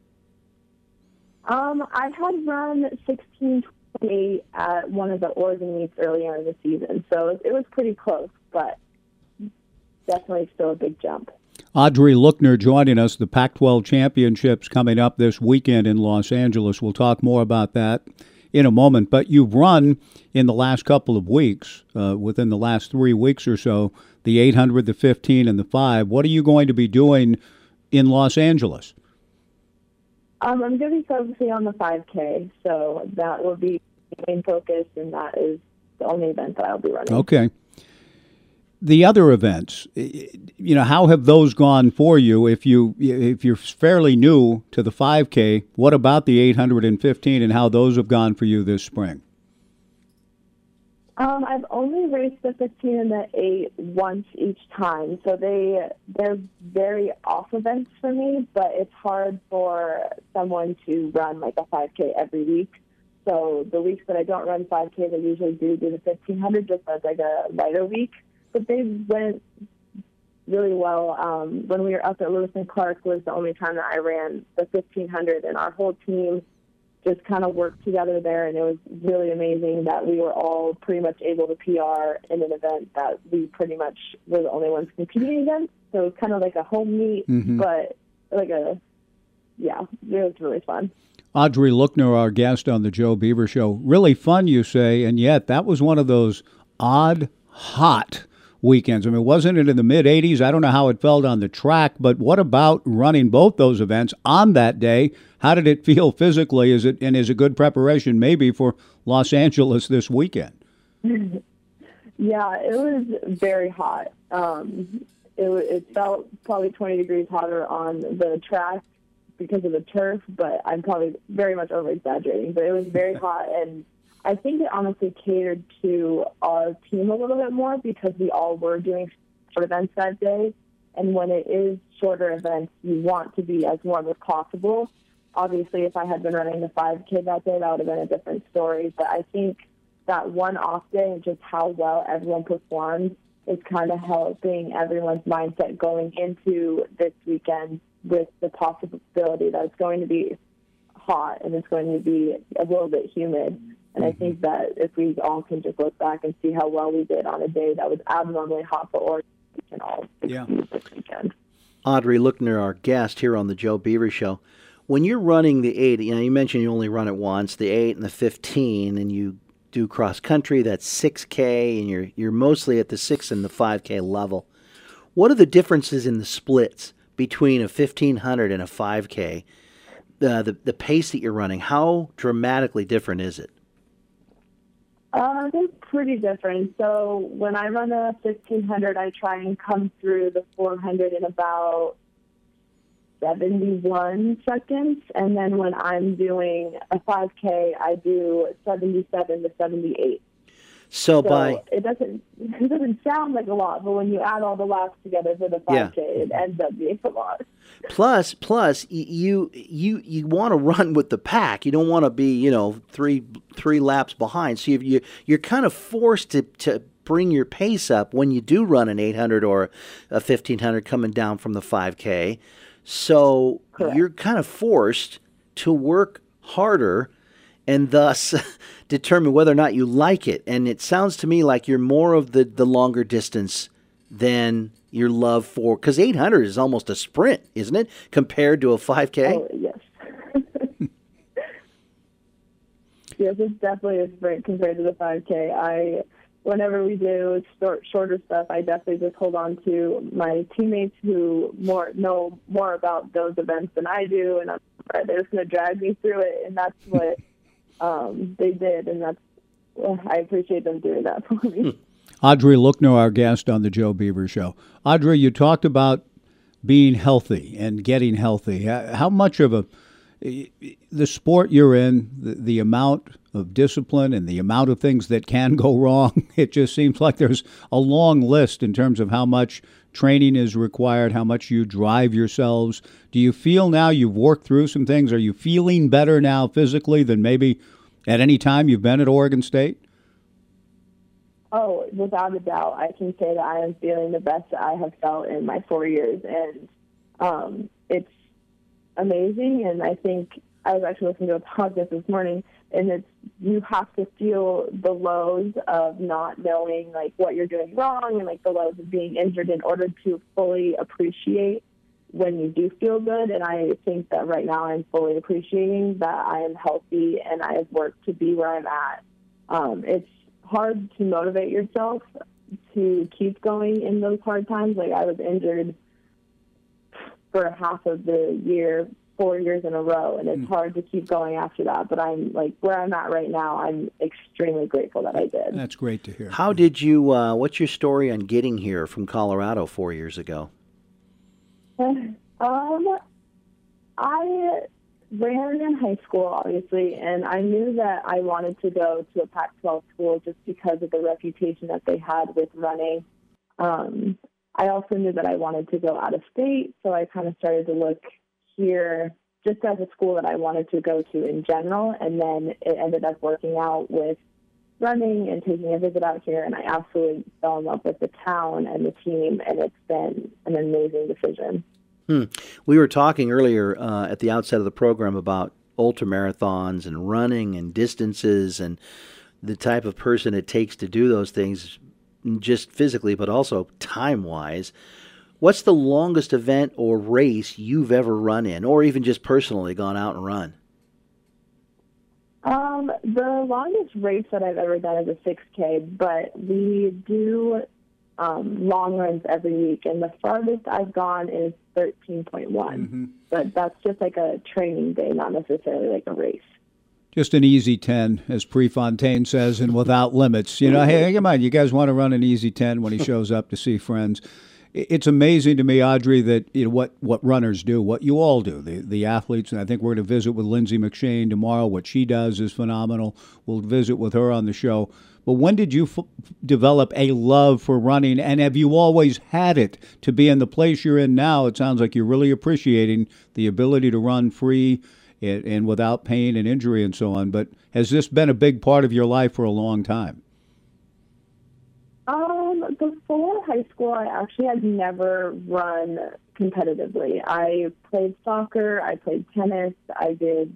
Um, I had run 1628 at one of the Oregon meets earlier in the season, so it, was pretty close, but definitely still a big jump. Audrey Lookner joining us. The Pac 12 championships coming up this weekend in Los Angeles. We'll talk more about that in a moment. But you've run in the last couple of weeks, uh, within the last three weeks or so, the 800, the 15, and the 5. What are you going to be doing in Los Angeles? Um, I'm going to be focusing on the 5K, so that will be the main focus, and that is the only event that I'll be running. Okay. The other events, you know, how have those gone for you? If you if you're fairly new to the 5K, what about the 815 and how those have gone for you this spring? Um, I've only raced the 15 and the 8 once each time, so they they're very off events for me. But it's hard for someone to run like a 5K every week. So the weeks that I don't run 5Ks, I usually do do the 1500 just as like a lighter week. But they went really well. Um, when we were up at Lewis and Clark was the only time that I ran the 1500, and our whole team just kind of worked together there, and it was really amazing that we were all pretty much able to PR in an event that we pretty much were the only ones competing against. So it was kind of like a home meet, Mhm. but like a yeah, it was really fun. Audrey Lookner, our guest on the Joe Beaver Show. Really fun, you say, and yet that was one of those odd, hot weekends. I mean, wasn't it in the mid 80s? I don't know how it felt on the track, but what about running both those events on that day? How did it feel physically? Is it and is it good preparation maybe for Los Angeles this weekend? yeah, it was very hot. Um, it, it felt probably 20 degrees hotter on the track because of the turf, but I'm probably very much over exaggerating. But it was very hot, and I think it honestly catered to our team a little bit more because we all were doing short events that day. And when it is shorter events, you want to be as warm as possible. Obviously, if I had been running the 5K that day, that would have been a different story. But I think that one off day and just how well everyone performed is kind of helping everyone's mindset going into this weekend with the possibility that it's going to be hot and it's going to be a little bit humid. And I think that if we all can just look back and see how well we did on a day that was abnormally hot for Oregon, we can all Yeah. this weekend. Audrey Lookner, our guest here on the Joe Beaver Show. when you're running the eight, you know, you mentioned you only run it once, the eight and the fifteen, and you do cross country. That's six k, and you're you're mostly at the six and the five k level. What are the differences in the splits between a fifteen hundred and a five k? Uh, the the pace that you're running, how dramatically different is it? Uh, they're pretty different. So when I run a 1500, I try and come through the 400 in about 71 seconds. And then when I'm doing a 5K, I do 77 to 78. So, by it doesn't it doesn't sound like a lot, but when you add all the laps together for the 5K, Yeah. it ends up being a lot. Plus, plus, you you you want to run with the pack. You don't want to be, you know, three three laps behind. So you you you're kind of forced to to bring your pace up when you do run an 800 or a 1500 coming down from the 5K. So you're kind of forced to work harder and thus determine whether or not you like it. And it sounds to me like you're more of the the longer distance than your love for because 800 is almost a sprint, isn't it, compared to a 5K? Oh, yes. yes, it's definitely a sprint compared to the 5K. I, whenever we do short, shorter stuff, I definitely just hold on to my teammates who more know more about those events than I do, and I'm, they're just going to drag me through it, and that's what um, they did, and that's well, I appreciate them doing that for me. Audrey Lookner, our guest on the Joe Beaver Show. Audrey, you talked about being healthy and getting healthy. Uh, How much of a the sport you're in, the, the amount of discipline and the amount of things that can go wrong, it just seems like there's a long list in terms of how much training is required, how much you drive yourselves. Do you feel now you've worked through some things? Are you feeling better now physically than maybe at any time you've been at Oregon State? Oh, without a doubt, I can say that I am feeling the best that I have felt in my four years, and um, it's amazing. And I think I was actually listening to a podcast this morning, and it's you have to feel the lows of not knowing like what you're doing wrong, and like the lows of being injured in order to fully appreciate when you do feel good. And I think that right now I'm fully appreciating that I am healthy and I have worked to be where I'm at. Um, it's hard to motivate yourself to keep going in those hard times. Like I was injured for half of the year, four years in a row, and it's hard to keep going after that. But I'm like where I'm at right now. I'm extremely grateful that I did. That's great to hear. How did you? Uh, what's your story on getting here from Colorado four years ago? Um, I ran in high school, obviously, and I knew that I wanted to go to a Pac-12 school just because of the reputation that they had with running. Um, I also knew that I wanted to go out of state, so I kind of started to look here just as a school that I wanted to go to in general, and then it ended up working out with running and taking a visit out here, and I absolutely fell in love with the town and the team, and it's been an amazing decision. Hmm. We were talking earlier uh, at the outset of the program about ultramarathons and running and distances and the type of person it takes to do those things, just physically, but also time wise. What's the longest event or race you've ever run in, or even just personally gone out and run? Um, the longest race that I've ever done is a 6K, but we do um, long runs every week, and the farthest I've gone is 13.1. But that's just like a training day, not necessarily like a race. Just an easy 10, as Prefontaine says, and without limits. You know, hey, come on, you guys want to run an easy 10 when he shows up to see friends. It's amazing to me, Audrey, that you know what, what runners do, what you all do, the, the athletes. And I think we're going to visit with Lindsay McShane tomorrow. What she does is phenomenal. We'll visit with her on the show. But when did you f- develop a love for running? And have you always had it to be in the place you're in now? It sounds like you're really appreciating the ability to run free and, and without pain and injury and so on. But has this been a big part of your life for a long time? Um, Um, before high school, I actually had never run competitively. I played soccer, I played tennis, I did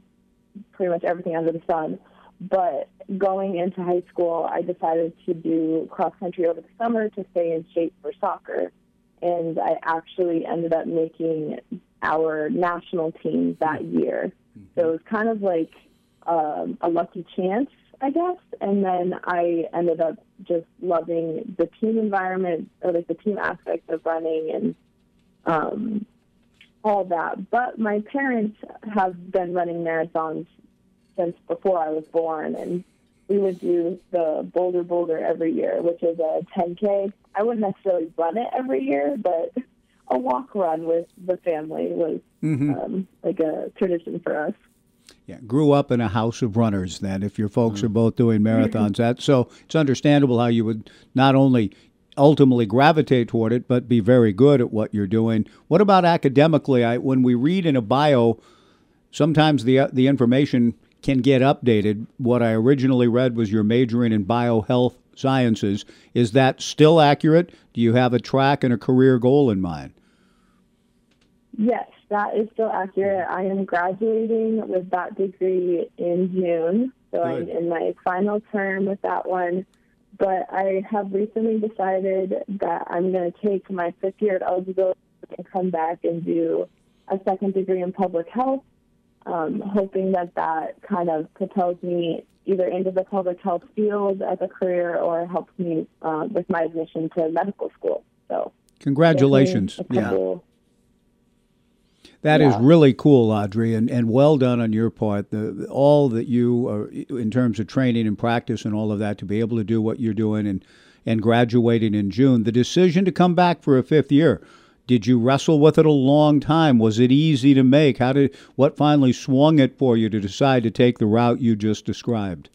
pretty much everything under the sun. But going into high school, I decided to do cross country over the summer to stay in shape for soccer. And I actually ended up making our national team that year. So it was kind of like um, a lucky chance, I guess. And then I ended up just loving the team environment or like the team aspect of running and um, all that. But my parents have been running marathons since before I was born, and we would do the Boulder Boulder every year, which is a 10K. I wouldn't necessarily run it every year, but a walk run with the family was Mhm. um, like a tradition for us. Yeah, grew up in a house of runners. Then, if your folks are both doing marathons, that so it's understandable how you would not only ultimately gravitate toward it, but be very good at what you're doing. What about academically? I, when we read in a bio, sometimes the the information can get updated. What I originally read was you're majoring in biohealth sciences. Is that still accurate? Do you have a track and a career goal in mind? Yes, that is still accurate. I am graduating with that degree in June, so I'm in my final term with that one. But I have recently decided that I'm going to take my fifth year at eligibility and come back and do a second degree in public health, um, hoping that that kind of propels me either into the public health field as a career or helps me uh, with my admission to medical school. So Congratulations. a That is Yeah. really cool, Audrey, and, and well done on your part. The all that you are in terms of training and practice and all of that to be able to do what you're doing and and graduating in June. The decision to come back for a fifth year. Did you wrestle with it a long time? Was it easy to make? How did what finally swung it for you to decide to take the route you just described?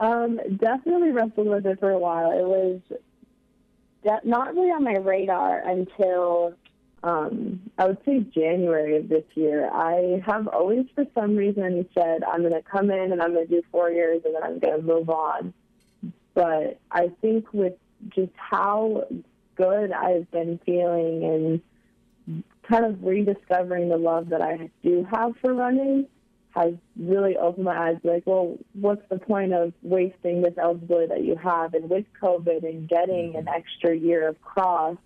Um, definitely wrestled with it for a while. It was not really on my radar until um, I would say January of this year. I have always, for some reason, said I'm going to come in and I'm going to do four years and then I'm going to move on. But I think with just how good I've been feeling and kind of rediscovering the love that I do have for running has really opened my eyes. Like, well, what's the point of wasting this eligibility that you have? And with COVID and getting an extra year of cross,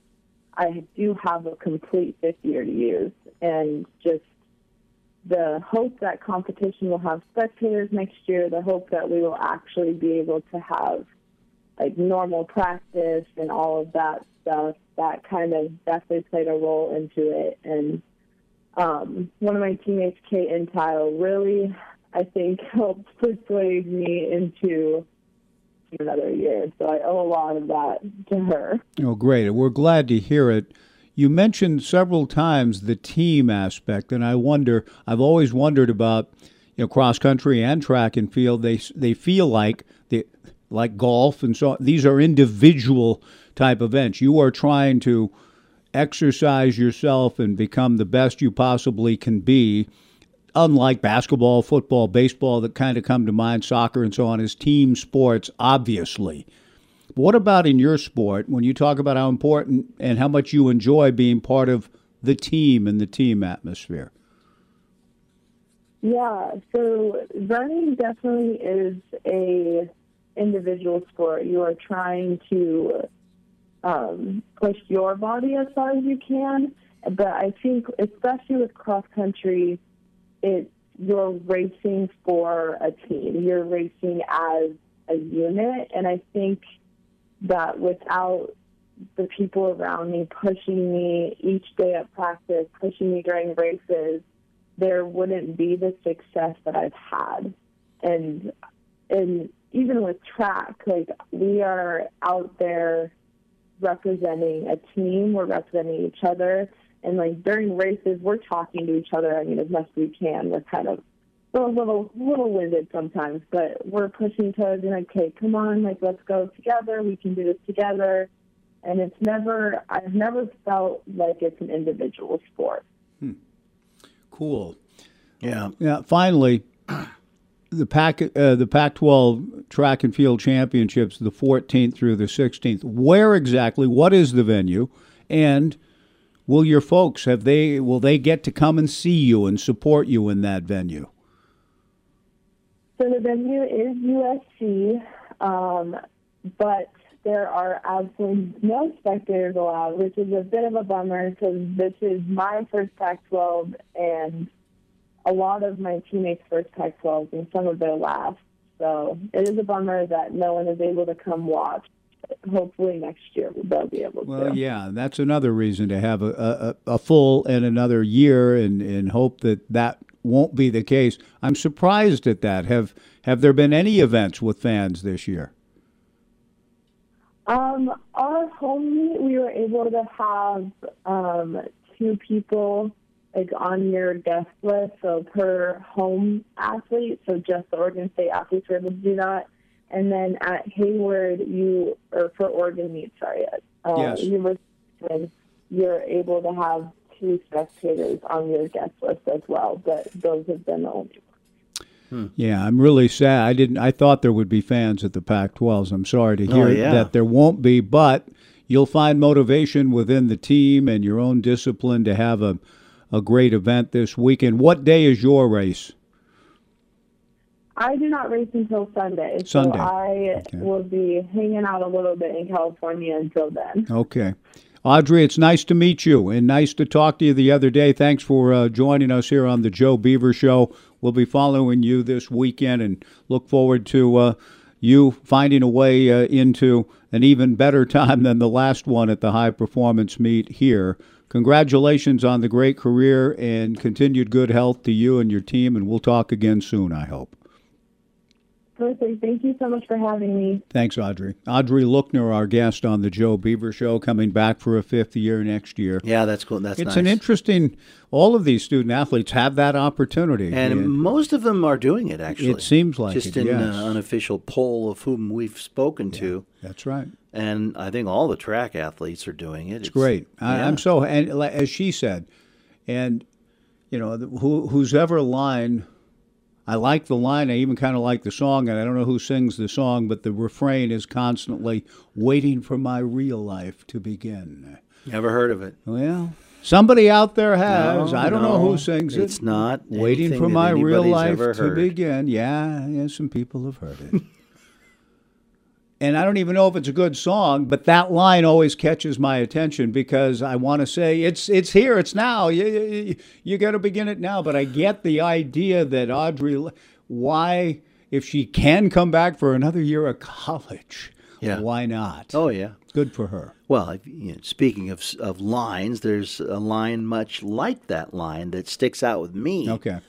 I do have a complete fifth year to use. And just the hope that competition will have spectators next year, the hope that we will actually be able to have like normal practice and all of that stuff, that kind of definitely played a role into it. And um, one of my teammates, Kate Entile, really, I think, helped persuade me into another year. So I owe a lot of that to her. Oh, great. We're glad to hear it. You mentioned several times the team aspect, and I wonder, I've always wondered about, you know, cross country and track and field. They, they feel like, they, like golf and so. These are individual type events. You are trying to exercise yourself and become the best you possibly can be. Unlike basketball, football, baseball that kind of come to mind, soccer and so on, is team sports, obviously. But what about in your sport when you talk about how important and how much you enjoy being part of the team and the team atmosphere? Yeah, so running definitely is a individual sport. You are trying to um, push your body as far as you can, but I think especially with cross country, it you're racing for a team. You're racing as a unit, and I think that without the people around me pushing me each day at practice, pushing me during races, there wouldn't be the success that I've had. And and even with track, like we are out there representing a team, we're representing each other. And like during races we're talking to each other, I mean, as much as we can. We're kind of a little little winded sometimes, but we're pushing each other being like, Okay, come on, like let's go together, we can do this together and it's never I've never felt like it's an individual sport. Cool. Yeah. Yeah. Finally, the Pac uh, the Pac-12 Track and Field Championships, the 14th through the 16th. Where exactly? What is the venue? And will your folks have they will they get to come and see you and support you in that venue? So the venue is USC, um, but there are absolutely no spectators allowed, which is a bit of a bummer because this is my first Pac-12 and a lot of my teammates' first Pac-12s and some of their last. So it is a bummer that no one is able to come watch. Hopefully next year they'll be able Well, to. Well, yeah, that's another reason to have a, a, a full and another year, and, and hope that that won't be the case. I'm surprised at that. Have have there been any events with fans this year? Um, our home meet, we were able to have um, two people like on your guest list, so per home athlete. So just the Oregon State athletes were able to do that. And then at Hayward, you or for Oregon meet, sorry, at uh, Yes. University, you're able to have two spectators on your guest list as well. But those have been the only. Yeah, I'm really sad. I didn't. I thought there would be fans at the Pac-12s. I'm sorry to Oh, hear yeah. that there won't be, but you'll find motivation within the team and your own discipline to have a a great event this weekend. What day is your race? I do not race until Sunday, Sunday. so I will be hanging out a little bit in California until then. Okay. Audrey, it's nice to meet you and nice to talk to you the other day. Thanks for uh, joining us here on the Joe Beaver Show. We'll be following you this weekend and look forward to uh, you finding a way uh, into an even better time than the last one at the high performance meet here. Congratulations on the great career and continued good health to you and your team, and we'll talk again soon, I hope. Perfect. Thank you so much for having me. Thanks, Audrey. Audrey Lookner, our guest on the Joe Beaver Show, coming back for a fifth year next year. Yeah, that's cool. That's it's nice. an interesting. All of these student athletes have that opportunity, And most of them are doing it, actually. It seems like Just it, in uh, yes. an unofficial poll of whom we've spoken to. That's right. And I think all the track athletes are doing it. It's great. I, yeah. I'm so, and as she said, and you know, the, who, whose ever line. I like the line. I even kind of like the song, and I don't know who sings the song, but the refrain is constantly waiting for my real life to begin. Never heard of it. Well, somebody out there has. No, I don't know who sings it. it's not waiting for my real life to begin. Yeah, yeah, some people have heard it. and I don't even know if it's a good song, but that line always catches my attention because I want to say it's it's here, it's now. You you, you got to begin it now. But I get the idea that Audrey, why if she can come back for another year of college, Yeah. why not? Oh, yeah. Good for her. Well, you know, speaking of of lines, there's a line much like that line that sticks out with me. Okay.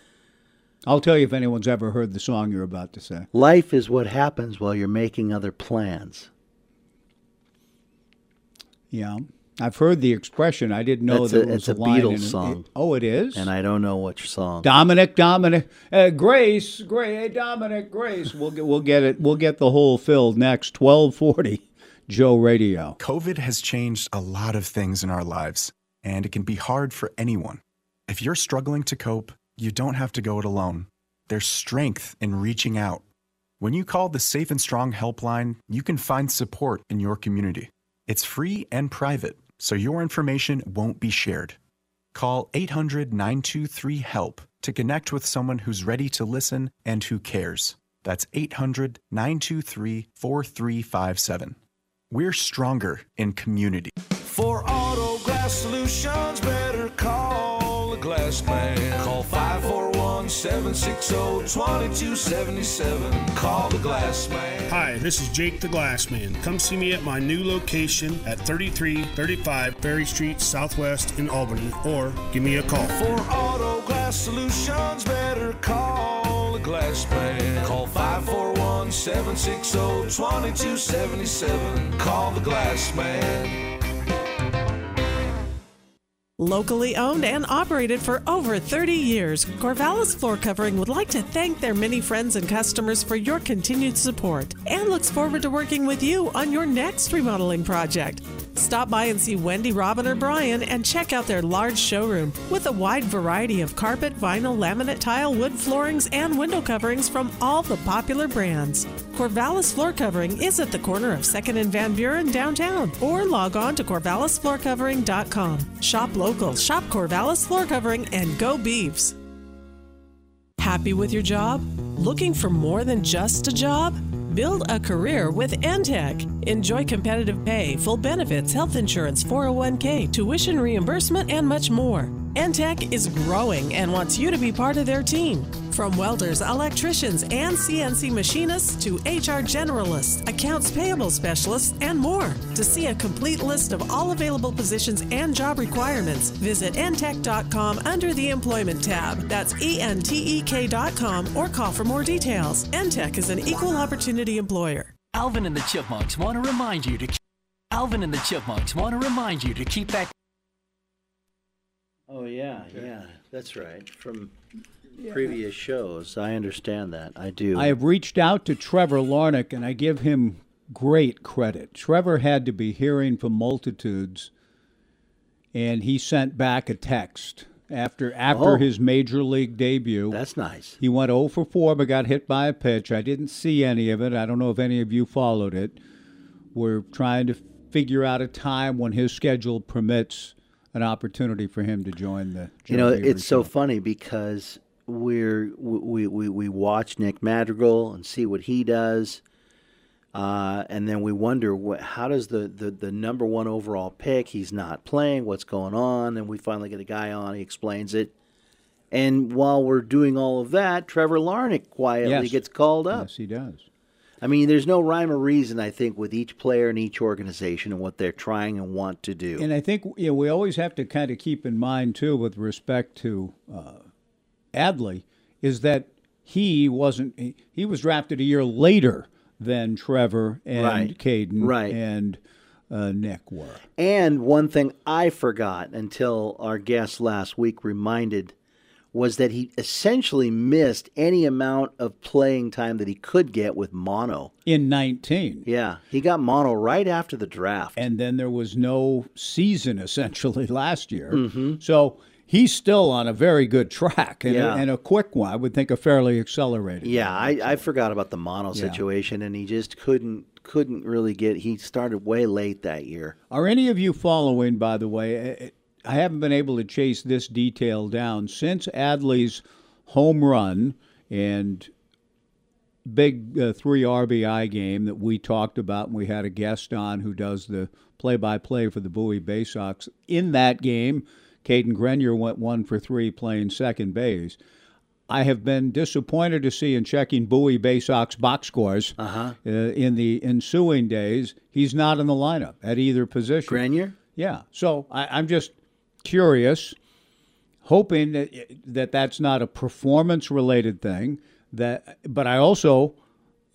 I'll tell you if anyone's ever heard the song you're about to say. Life is what happens while you're making other plans. Yeah. I've heard the expression. I didn't know That's there a, was it's a line in Beatles it. song. oh, it is? And I don't know which song. Dominic, Dominic, uh, Grace, Grace, hey, Dominic, Grace. We'll get, we'll get it. We'll get the whole filled next. Twelve forty, Joe Radio. COVID has changed a lot of things in our lives, and it can be hard for anyone. If you're struggling to cope, you don't have to go it alone. There's strength in reaching out. When you call the Safe and Strong helpline, you can find support in your community. It's free and private, so your information won't be shared. Call 800 923 HELP to connect with someone who's ready to listen and who cares. That's 800 923 4357. We're stronger in community. For auto glass solutions, better call glass man. Call 541 760 2277. Call the glass man. Hi, this is Jake the Glassman. Come see me at my new location at 3335 Ferry Street Southwest in Albany or give me a call. For auto glass solutions, better call the glass man. Call 541 760 2277. Call the glass man. Locally owned and operated for over 30 years, Corvallis Floor Covering would like to thank their many friends and customers for your continued support and looks forward to working with you on your next remodeling project. Stop by and see Wendy, Robin, or Brian and check out their large showroom with a wide variety of carpet, vinyl, laminate, tile, wood floorings, and window coverings from all the popular brands. Corvallis Floor Covering is at the corner of 2nd and Van Buren downtown or log on to corvallisfloorcovering.com. Shop local, shop Corvallis Floor Covering, and go Beavs. Happy with your job? Looking for more than just a job? Build a career with ENTEK. Enjoy competitive pay, full benefits, health insurance, 401k, tuition reimbursement, and much more. ENTEK is growing and wants you to be part of their team. From welders, electricians, and CNC machinists to HR generalists, accounts payable specialists, and more. To see a complete list of all available positions and job requirements, visit entek.com under the Employment tab. That's E N T E K.com or call for more details. ENTEK is an equal opportunity employer. Alvin and the Chipmunks want to remind you to Alvin and the Chipmunks want to remind you to keep that Oh yeah, yeah, that's right. From previous shows, I understand that. I do. I have reached out to Trevor Larnach, and I give him great credit. Trevor had to be hearing from multitudes, and he sent back a text after after Oh. his major league debut. That's nice. He went 0 for 4, but got hit by a pitch. I didn't see any of it. I don't know if any of you followed it. We're trying to figure out a time when his schedule permits an opportunity for him to join the. You know, Joe Haver it's so funny because we're we, we we watch Nick Madrigal and see what he does, uh, and then we wonder what how does the, the the number one overall pick he's not playing what's going on, and we finally get a guy on he explains it, and while we're doing all of that, Trevor Larnach quietly Yes. gets called up. Yes, he does. I mean, there's no rhyme or reason I think with each player and each organization and what they're trying and want to do. And I think you know, we always have to kind of keep in mind too, with respect to uh, Adley, is that he wasn't. He, he was drafted a year later than Trevor and Right. Cadyn Right. and uh, Nick were. And one thing I forgot until our guest last week reminded was that he essentially missed any amount of playing time that he could get with mono. In 19. Yeah, he got mono right after the draft. And then there was no season essentially last year. Mhm. So he's still on a very good track and, Yeah. a, and a quick one. I would think a fairly accelerated. Yeah, I, I forgot about the mono Yeah. situation, and he just couldn't couldn't really get. He started way late that year. Are any of you following, by the way? I- I haven't been able to chase this detail down since Adley's home run and big uh, three RBI game that we talked about, and we had a guest on who does the play by play for the Bowie Bay Sox. In that game, Cadyn Grenier went one for three playing second base. I have been disappointed to see in checking Bowie Bay Sox box scores uh-huh. in the ensuing days, he's not in the lineup at either position. Grenier? Yeah. So I, I'm just curious, hoping that, that that's not a performance related thing. That, but I also,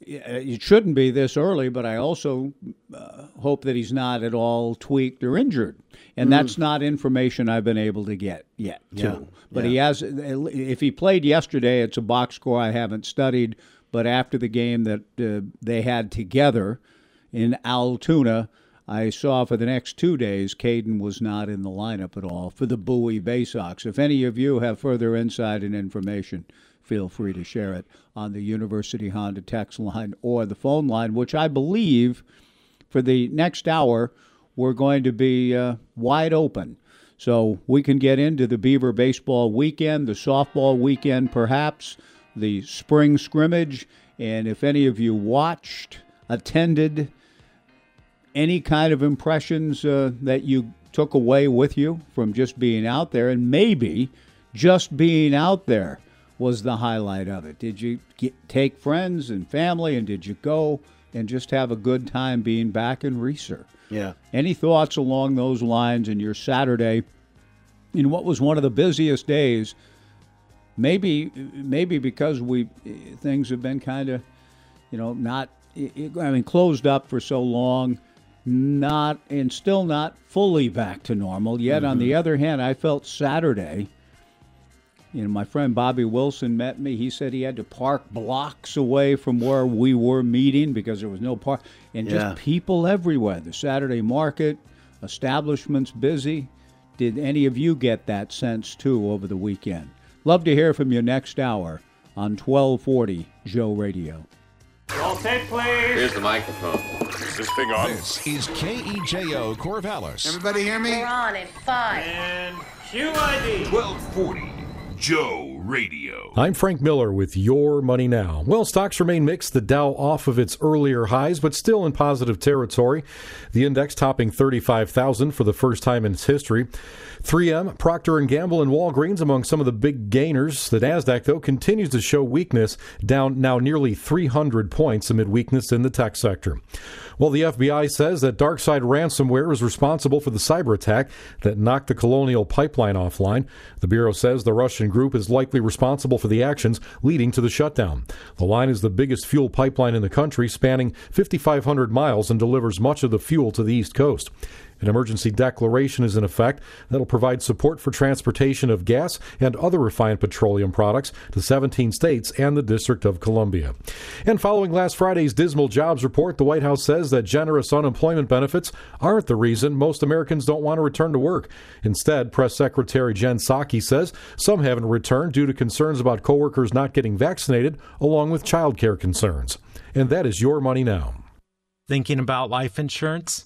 it shouldn't be this early, but I also uh, hope that he's not at all tweaked or injured. And Mm. that's not information I've been able to get yet, too. Yeah, But he has, if he played yesterday, it's a box score I haven't studied. But after the game that uh, they had together in Altoona, I saw for the next two days, Cadyn was not in the lineup at all for the Bowie Bay Sox. If any of you have further insight and information, feel free to share it on the University Honda text line or the phone line, which I believe for the next hour we're going to be uh, wide open. So we can get into the Beaver baseball weekend, the softball weekend, perhaps, the spring scrimmage. And if any of you watched, attended, any kind of impressions uh, that you took away with you from just being out there, and maybe just being out there was the highlight of it. Did you get, take friends and family, and did you go and just have a good time being back in Reser? Yeah. Any thoughts along those lines in your Saturday, in what was one of the busiest days? Maybe, maybe because we things have been kind of, you know, not. I mean, closed up for so long, not and still not fully back to normal. Yet, on the mm-hmm. other hand, I felt Saturday. You know, my friend Bobby Wilson met me. He said he had to park blocks away from where we were meeting because there was no park, and Yeah. just people everywhere. The Saturday market, establishments busy. Did any of you get that sense too over the weekend? Love to hear from you next hour on 1240 Joe Radio. Roll tape, please. Here's the microphone. Is this thing on? This is KEJO Corvallis. Everybody hear me? We're on in five. And cue ID. 1240 Joe Radio. I'm Frank Miller with Your Money Now. Well, stocks remain mixed. The Dow off of its earlier highs, but still in positive territory. The index topping 35,000 for the first time in its history. 3M, Procter & Gamble, and Walgreens among some of the big gainers. The Nasdaq though continues to show weakness, down now nearly 300 points amid weakness in the tech sector. Well, the FBI says that DarkSide ransomware is responsible for the cyber attack that knocked the Colonial pipeline offline. The Bureau says the Russian group is likely responsible for the actions leading to the shutdown. The line is the biggest fuel pipeline in the country, spanning 5,500 miles and delivers much of the fuel to the East Coast. An emergency declaration is in effect that'll provide support for transportation of gas and other refined petroleum products to 17 states and the District of Columbia. And following last Friday's dismal jobs report, the White House says that generous unemployment benefits aren't the reason most Americans don't want to return to work. Instead, Press Secretary Jen Psaki says some haven't returned due to concerns about coworkers not getting vaccinated, along with childcare concerns. And that is your money now. Thinking about life insurance?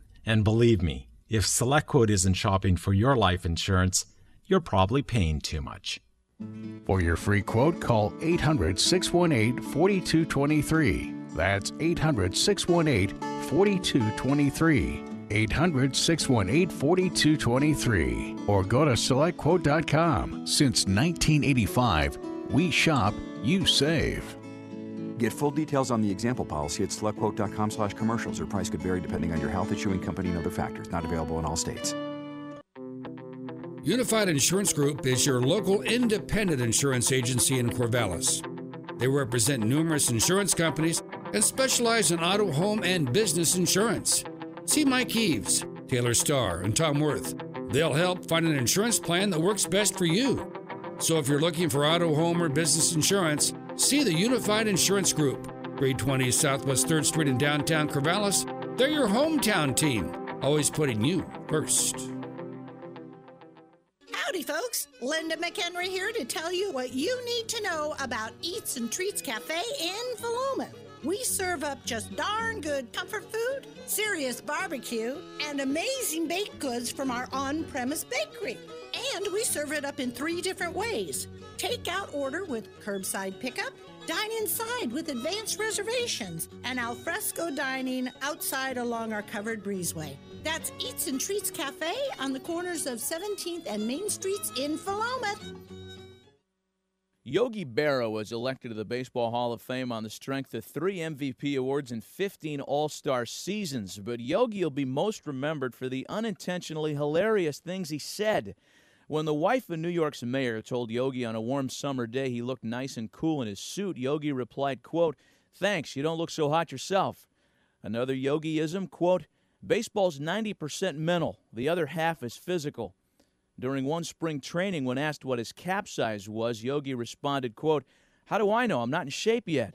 And believe me, if SelectQuote isn't shopping for your life insurance, you're probably paying too much. For your free quote, call 800 618 4223. That's 800 618 4223. 800 618 4223. Or go to selectquote.com. Since 1985, we shop, you save. Get full details on the example policy at selectquote.com slash commercials. Or price could vary depending on your health, issuing company, and other factors. Not available in all states. Unified Insurance Group is your local independent insurance agency in Corvallis. They represent numerous insurance companies and specialize in auto, home, and business insurance. See Mike Eves, Taylor Starr, and Tom Worth. They'll help find an insurance plan that works best for you. So if you're looking for auto, home, or business insurance, See the Unified Insurance Group, 320 Southwest 3rd Street in downtown Corvallis. They're your hometown team, always putting you first. Howdy, folks. Linda McHenry here to tell you what you need to know about Eats and Treats Cafe in Philomath. We serve up just darn good comfort food, serious barbecue, and amazing baked goods from our on premise bakery. And we serve it up in three different ways takeout order with curbside pickup, dine inside with advanced reservations, and alfresco dining outside along our covered breezeway. That's Eats and Treats Cafe on the corners of 17th and Main Streets in Philomath. Yogi Berra was elected to the Baseball Hall of Fame on the strength of three MVP awards and 15 All Star seasons. But Yogi will be most remembered for the unintentionally hilarious things he said. When the wife of New York's mayor told Yogi on a warm summer day he looked nice and cool in his suit, Yogi replied, quote, Thanks, you don't look so hot yourself. Another Yogiism, quote, Baseball's 90% mental, the other half is physical. During one spring training, when asked what his cap size was, Yogi responded, quote, How do I know? I'm not in shape yet.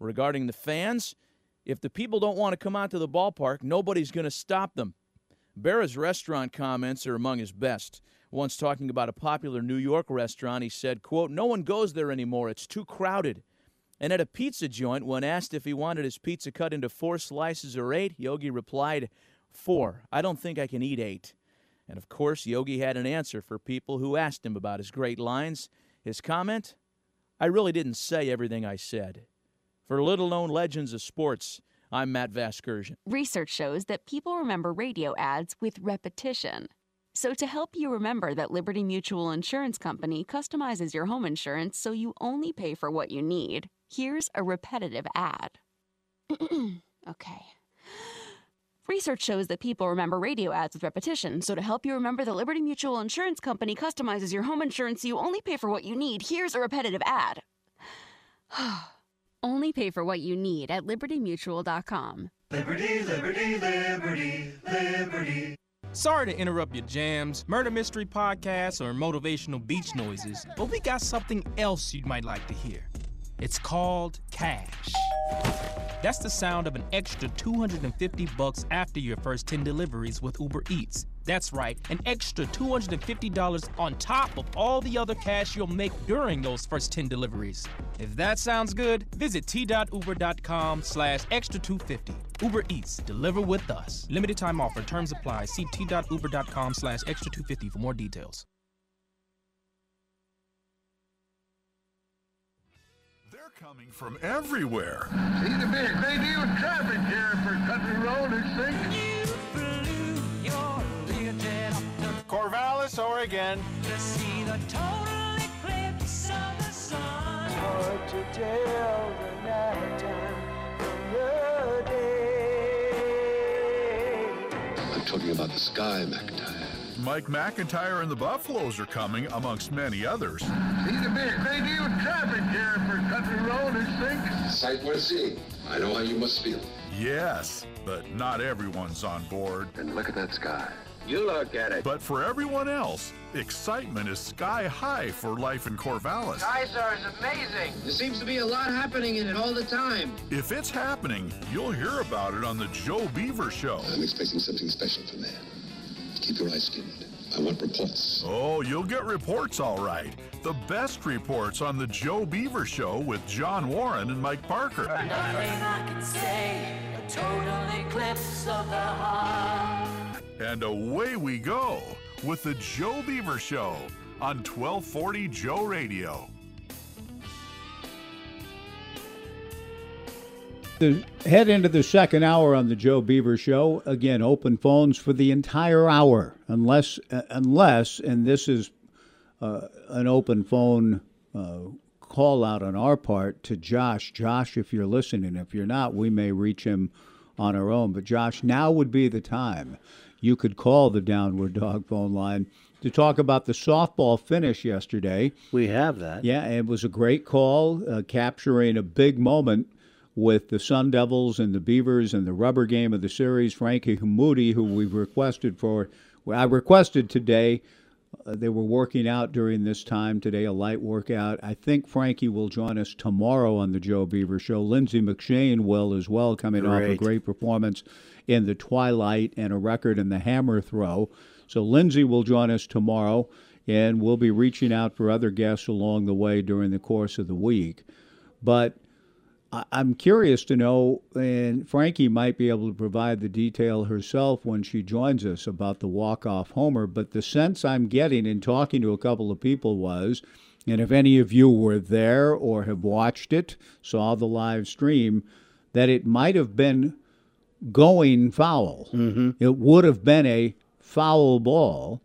Regarding the fans, if the people don't want to come out to the ballpark, nobody's going to stop them. Berra's restaurant comments are among his best. Once talking about a popular New York restaurant, he said, quote, No one goes there anymore. It's too crowded. And at a pizza joint, when asked if he wanted his pizza cut into four slices or eight, Yogi replied, Four. I don't think I can eat eight. And of course, Yogi had an answer for people who asked him about his great lines. His comment? I really didn't say everything I said. For little known legends of sports, I'm Matt Vasgersian. Research shows that people remember radio ads with repetition. So, to help you remember that Liberty Mutual Insurance Company customizes your home insurance so you only pay for what you need, here's a repetitive ad. okay. Research shows that people remember radio ads with repetition, so to help you remember that Liberty Mutual Insurance Company customizes your home insurance so you only pay for what you need, here's a repetitive ad. only pay for what you need at libertymutual.com. Liberty, liberty, liberty, liberty. Sorry to interrupt your jams, murder mystery podcasts, or motivational beach noises, but we got something else you might like to hear. It's called cash. That's the sound of an extra 250 bucks after your first 10 deliveries with Uber Eats. That's right, an extra $250 on top of all the other cash you'll make during those first 10 deliveries. If that sounds good, visit t.uber.com slash extra 250. Uber Eats, deliver with us. Limited time offer, terms apply. See t.uber.com slash extra 250 for more details. They're coming from everywhere. See the big they do traffic here for country road and Corvallis, Oregon. To see the total eclipse of the sun. Hard to tell the nighttime from the day. I'm talking about the sky, MacIntyre. Mike MacIntyre and the Buffaloes are coming, amongst many others. See the big they do traffic here for country road and Sight worth seeing. I know how you must feel. Yes, but not everyone's on board. And look at that sky. You look at it. But for everyone else, excitement is sky high for life in Corvallis. Geysar is amazing. There seems to be a lot happening in it all the time. If it's happening, you'll hear about it on the Joe Beaver Show. I'm expecting something special from there. Keep your eyes skinned. I want reports. Oh, you'll get reports all right. The best reports on the Joe Beaver Show with John Warren and Mike Parker. Nothing I can say, a total eclipse of the heart. And away we go with the Joe Beaver Show on 1240 Joe Radio. The, head into the second hour on the Joe Beaver Show. Again, open phones for the entire hour, unless uh, unless, and this is uh, an open phone uh, call out on our part to Josh. Josh, if you're listening, if you're not, we may reach him on our own. But Josh, now would be the time. You could call the Downward Dog phone line to talk about the softball finish yesterday. We have that. Yeah, it was a great call, uh, capturing a big moment with the Sun Devils and the Beavers and the rubber game of the series. Frankie Hammoude, who we've requested for, well, I requested today. Uh, they were working out during this time today, a light workout. I think Frankie will join us tomorrow on the Joe Beaver Show. Lindsey McShane will as well, coming off a Great. great performance in the Twilight and a record in the hammer throw. So Lindsey will join us tomorrow, and we'll be reaching out for other guests along the way during the course of the week. But I'm curious to know, and Frankie might be able to provide the detail herself when she joins us about the walk-off homer. But the sense I'm getting in talking to a couple of people was, and if any of you were there or have watched it, saw the live stream, that it might have been going foul. Mm-hmm. It would have been a foul ball,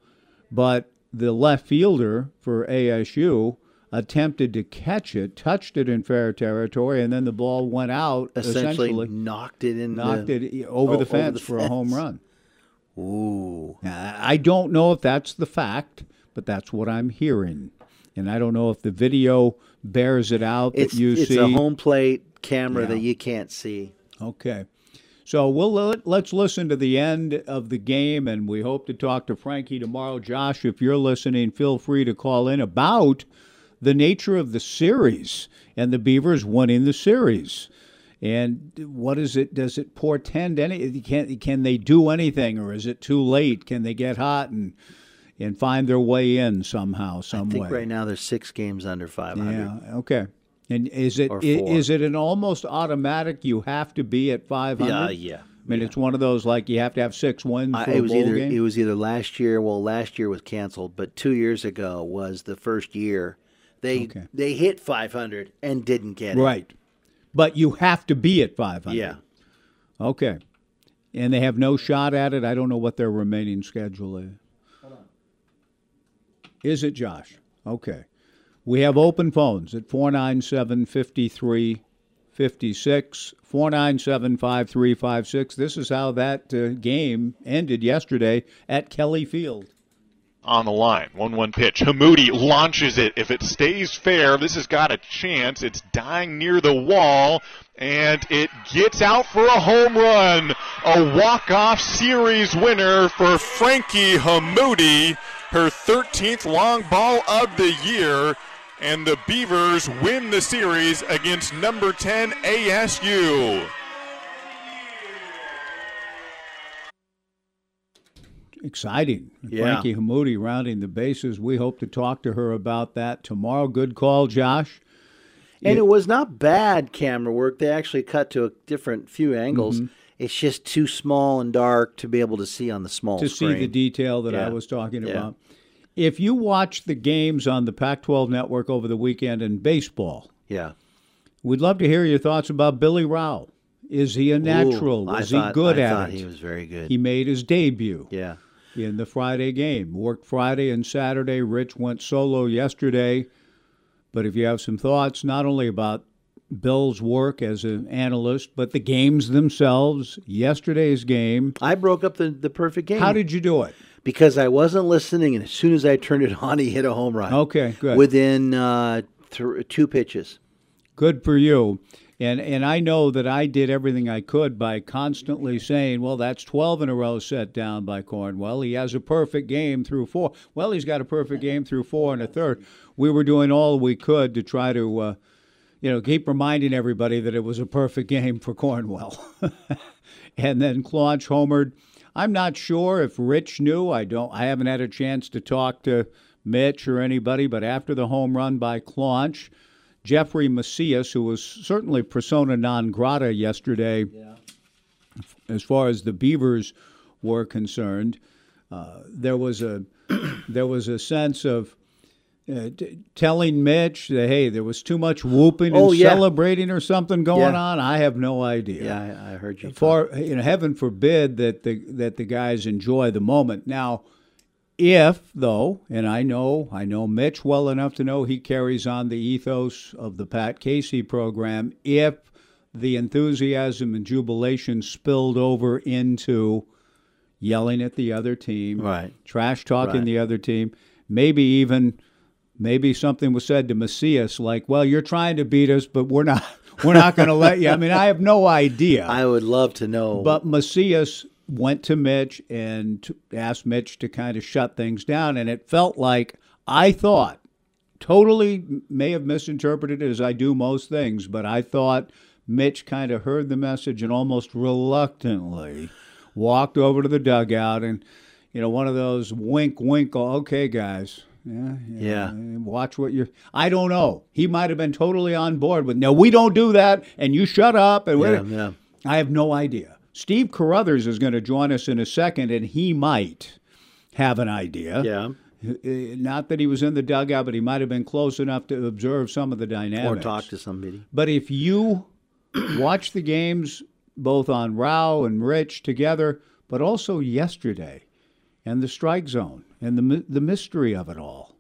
but the left fielder for ASU attempted to catch it, touched it in fair territory, and then the ball went out. Essentially, Essentially, knocked it in. knocked the, it over oh, the fence the for a home run. Ooh. Now, I don't know if that's the fact, but that's what I'm hearing, and I don't know if the video bears it out that It's, you it's see. a home plate camera Yeah. that you can't see. Okay. So we'll let, let's listen to the end of the game, and we hope to talk to Frankie tomorrow. Josh, if you're listening, feel free to call in about the nature of the series and the Beavers winning the series. And what is it? Does it portend any? Can can they do anything, or is it too late? Can they get hot and and find their way in somehow, some I think way? right now there's six games under 500. Yeah. Okay. And is it Or i- four. is it an almost automatic? You have to be at five hundred. Yeah, yeah, I mean, it's one of those like you have to have six wins I- for it a was bowl either game. it was either last year. Well, last year was canceled, but two years ago was the first year they Okay. they hit 500 and didn't get it. right, but you have to be at five hundred. Yeah. Okay. And they have no shot at it. I don't know what their remaining schedule is. Is it Josh? Okay. We have open phones at 497 5356, 497 5356. This is how that uh, game ended yesterday at Kelly Field. on the line. 1 1 pitch. Hammoude launches it. If it stays fair, this has got a chance. It's dying near the wall, and it gets out for a home run. A walk off series winner for Frankie Hammoude. Her 13th long ball of the year. And the Beavers win the series against number 10 ASU. Exciting. Yeah. Frankie Hammoude rounding the bases. We hope to talk to her about that tomorrow. Good call, Josh. And You- it was not bad camera work. They actually cut to a different few angles. Mhm. It's just too small and dark to be able to see on the small to screen. see the detail that I was talking Yeah. about. If you watch the games on the Pac 12 network over the weekend in baseball, Yeah. we'd love to hear your thoughts about Billy Rao. Is he a natural? Ooh, Was thought- he good I at thought it? he was very good. He made his debut. Yeah. In the Friday game. Worked Friday and Saturday. Rich went solo yesterday. But if you have some thoughts, not only about Bill's work as an analyst, but the games themselves, yesterday's game. I broke up the, the perfect game. How did you do it? Because I wasn't listening, and as soon as I turned it on, he hit a home run. Okay, good. Within uh, th- two pitches. Good for you. And and I know that I did everything I could by constantly saying, well, that's 12 in a row set down by Cornwell. He has a perfect game through four. Well, he's got a perfect game through four and a third. We were doing all we could to try to, uh, you know, keep reminding everybody that it was a perfect game for Cornwell. and then Claunch homered. I'm not sure if Rich knew. I don't. I haven't had a chance to talk to Mitch or anybody. But after the home run by Claunch, Jeffrey Macias, who was certainly persona non grata yesterday, as far as the Beavers were concerned, uh, there was a there was a sense of uh, t- telling Mitch that hey, there was too much whooping Oh, and yeah. celebrating or something going Yeah. on. I have no idea. Yeah, I, I heard you. For you know, heaven forbid that the that the guys enjoy the moment. Now, if though, and I know I know Mitch well enough to know he carries on the ethos of the Pat Casey program. If the enthusiasm and jubilation spilled over into yelling at the other team, right, trash talking Right. the other team, maybe even maybe something was said to Macias like, "Well, you're trying to beat us, but we're not." We're not going to let you. I mean, I have no idea. I would love to know. But Macias went to Mitch and asked Mitch to kind of shut things down, and it felt like I thought totally may have misinterpreted it as I do most things, but I thought Mitch kind of heard the message and almost reluctantly walked over to the dugout and you know one of those wink wink okay guys yeah Yeah. watch what you're i don't know he might have been totally on board with no we don't do that and you shut up and Yeah, yeah. i have no idea steve carruthers is going to join us in a second and he might have an idea Yeah. Uh, not that he was in the dugout but he might have been close enough to observe some of the dynamics Or talk to somebody. but if you watch the games both on Rao and Rich together, but also yesterday, and the strike zone and the the mystery of it all,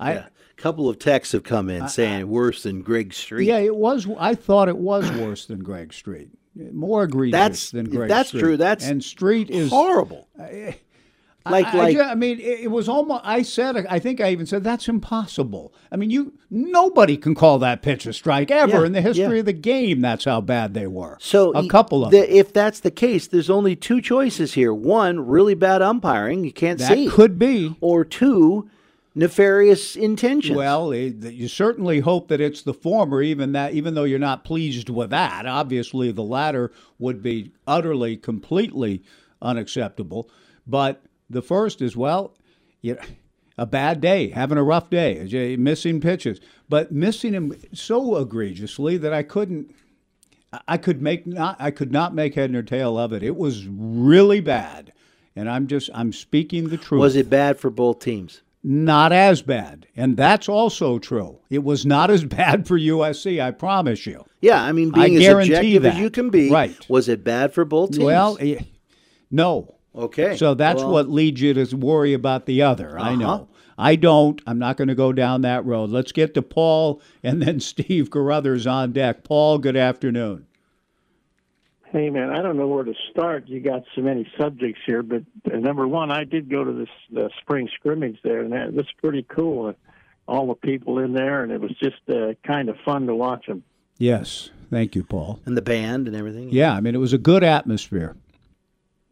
yeah. A couple of texts have come in saying worse than Greg Street. yeah, it was. I thought it was worse than Greg Street, more egregious That's- than Greg. Street. That's Street. true. That's and Street is horrible. Like- I, I like- ju- I mean, it, it was almost. I said. I think I even said that's impossible. I mean, you nobody can call that pitch a strike ever Yeah, in the history yeah. of the game. That's how bad they were. So a couple of the, if that's the case, there's only two choices here. One, really bad umpiring, you can't see. That see. could be. Or two, nefarious intentions. Well, eh, th- you certainly hope that it's the former, even that, even though you're not pleased with that. Obviously, the latter would be utterly, completely unacceptable. But the first is well, you a bad day, having a rough day, missing pitches, but missing him so egregiously that I couldn't. I- I could make not. I could not make head nor tail of it. It was really bad, and I'm just. I'm speaking the truth. Was it bad for both teams? not as bad. And that's also true. It was not as bad for USC, I promise you. Yeah, I mean, I being as guarantee objective as you can be, Right. was it bad for both teams? Well, eh, no. Okay. So that's Well- what leads you to worry about the other. I Uh-huh. know. I don't. I'm not going to go down that road. Let's get to Paul and then Steve Carruthers on deck. Paul, good afternoon. Hey man, I don't know where to start. You got so many subjects here, but uh, number one, I did go to this the spring scrimmage there, and that was pretty cool. All the people in there, and it was just uh, kind of fun to watch them. Yes, thank you, Paul. And the band and everything. Yeah, I mean it was a good atmosphere.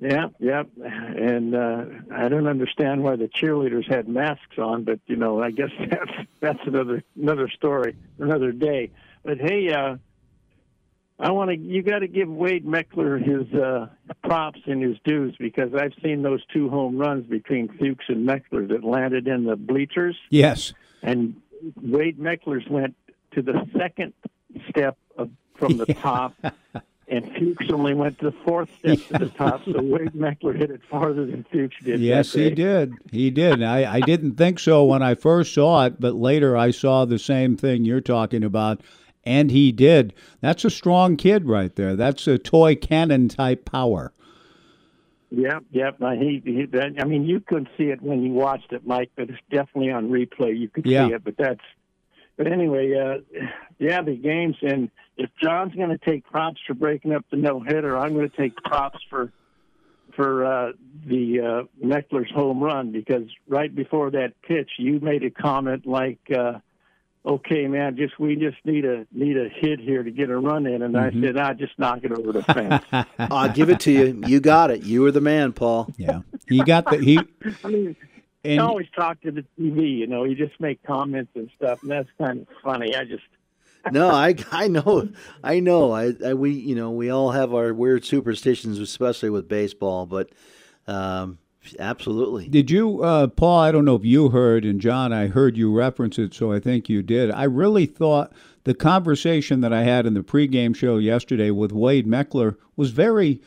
Yeah, yeah, and uh, I don't understand why the cheerleaders had masks on, but you know, I guess that's that's another another story, another day. But hey, uh, I want to. You got to give Wade Meckler his uh, props and his dues because I've seen those two home runs between Fuchs and Meckler that landed in the bleachers. Yes, and Wade Meckler's went to the second step of, from the top, and Fuchs only went to the fourth step to the top. So Wade Meckler hit it farther than Fuchs did. Yes, he did. He did. I, I didn't think so when I first saw it, but later I saw the same thing you're talking about, and he did. That's a strong kid right there. That's a toy cannon type power. Yep, yep. He, he that, I mean, you couldn't see it when you watched it, Mike, but it's definitely on replay. You could Yeah. see it, but that's. But anyway, uh, yeah, the games, and if John's going to take props for breaking up the no hitter, I'm going to take props for for uh, the uh, Meckler's home run because right before that pitch, you made a comment like. Uh, Okay, man. Just we just need a need a hit here to get a run in, and Mhm. I said, I just knock it over the fence. I'll give it to you. You got it. You were the man, Paul. Yeah, he got the he. I mean, And- you always talk to the TV, you know, you just make comments and stuff, and that's kind of funny. I just, no, I I know, I know. I, I we you know we all have our weird superstitions, especially with baseball. But um, absolutely, Did you, uh, Paul? I don't know if you heard, and John, I heard you reference it, so I think you did. I really thought the conversation that I had in the pregame show yesterday with Wade Meckler was very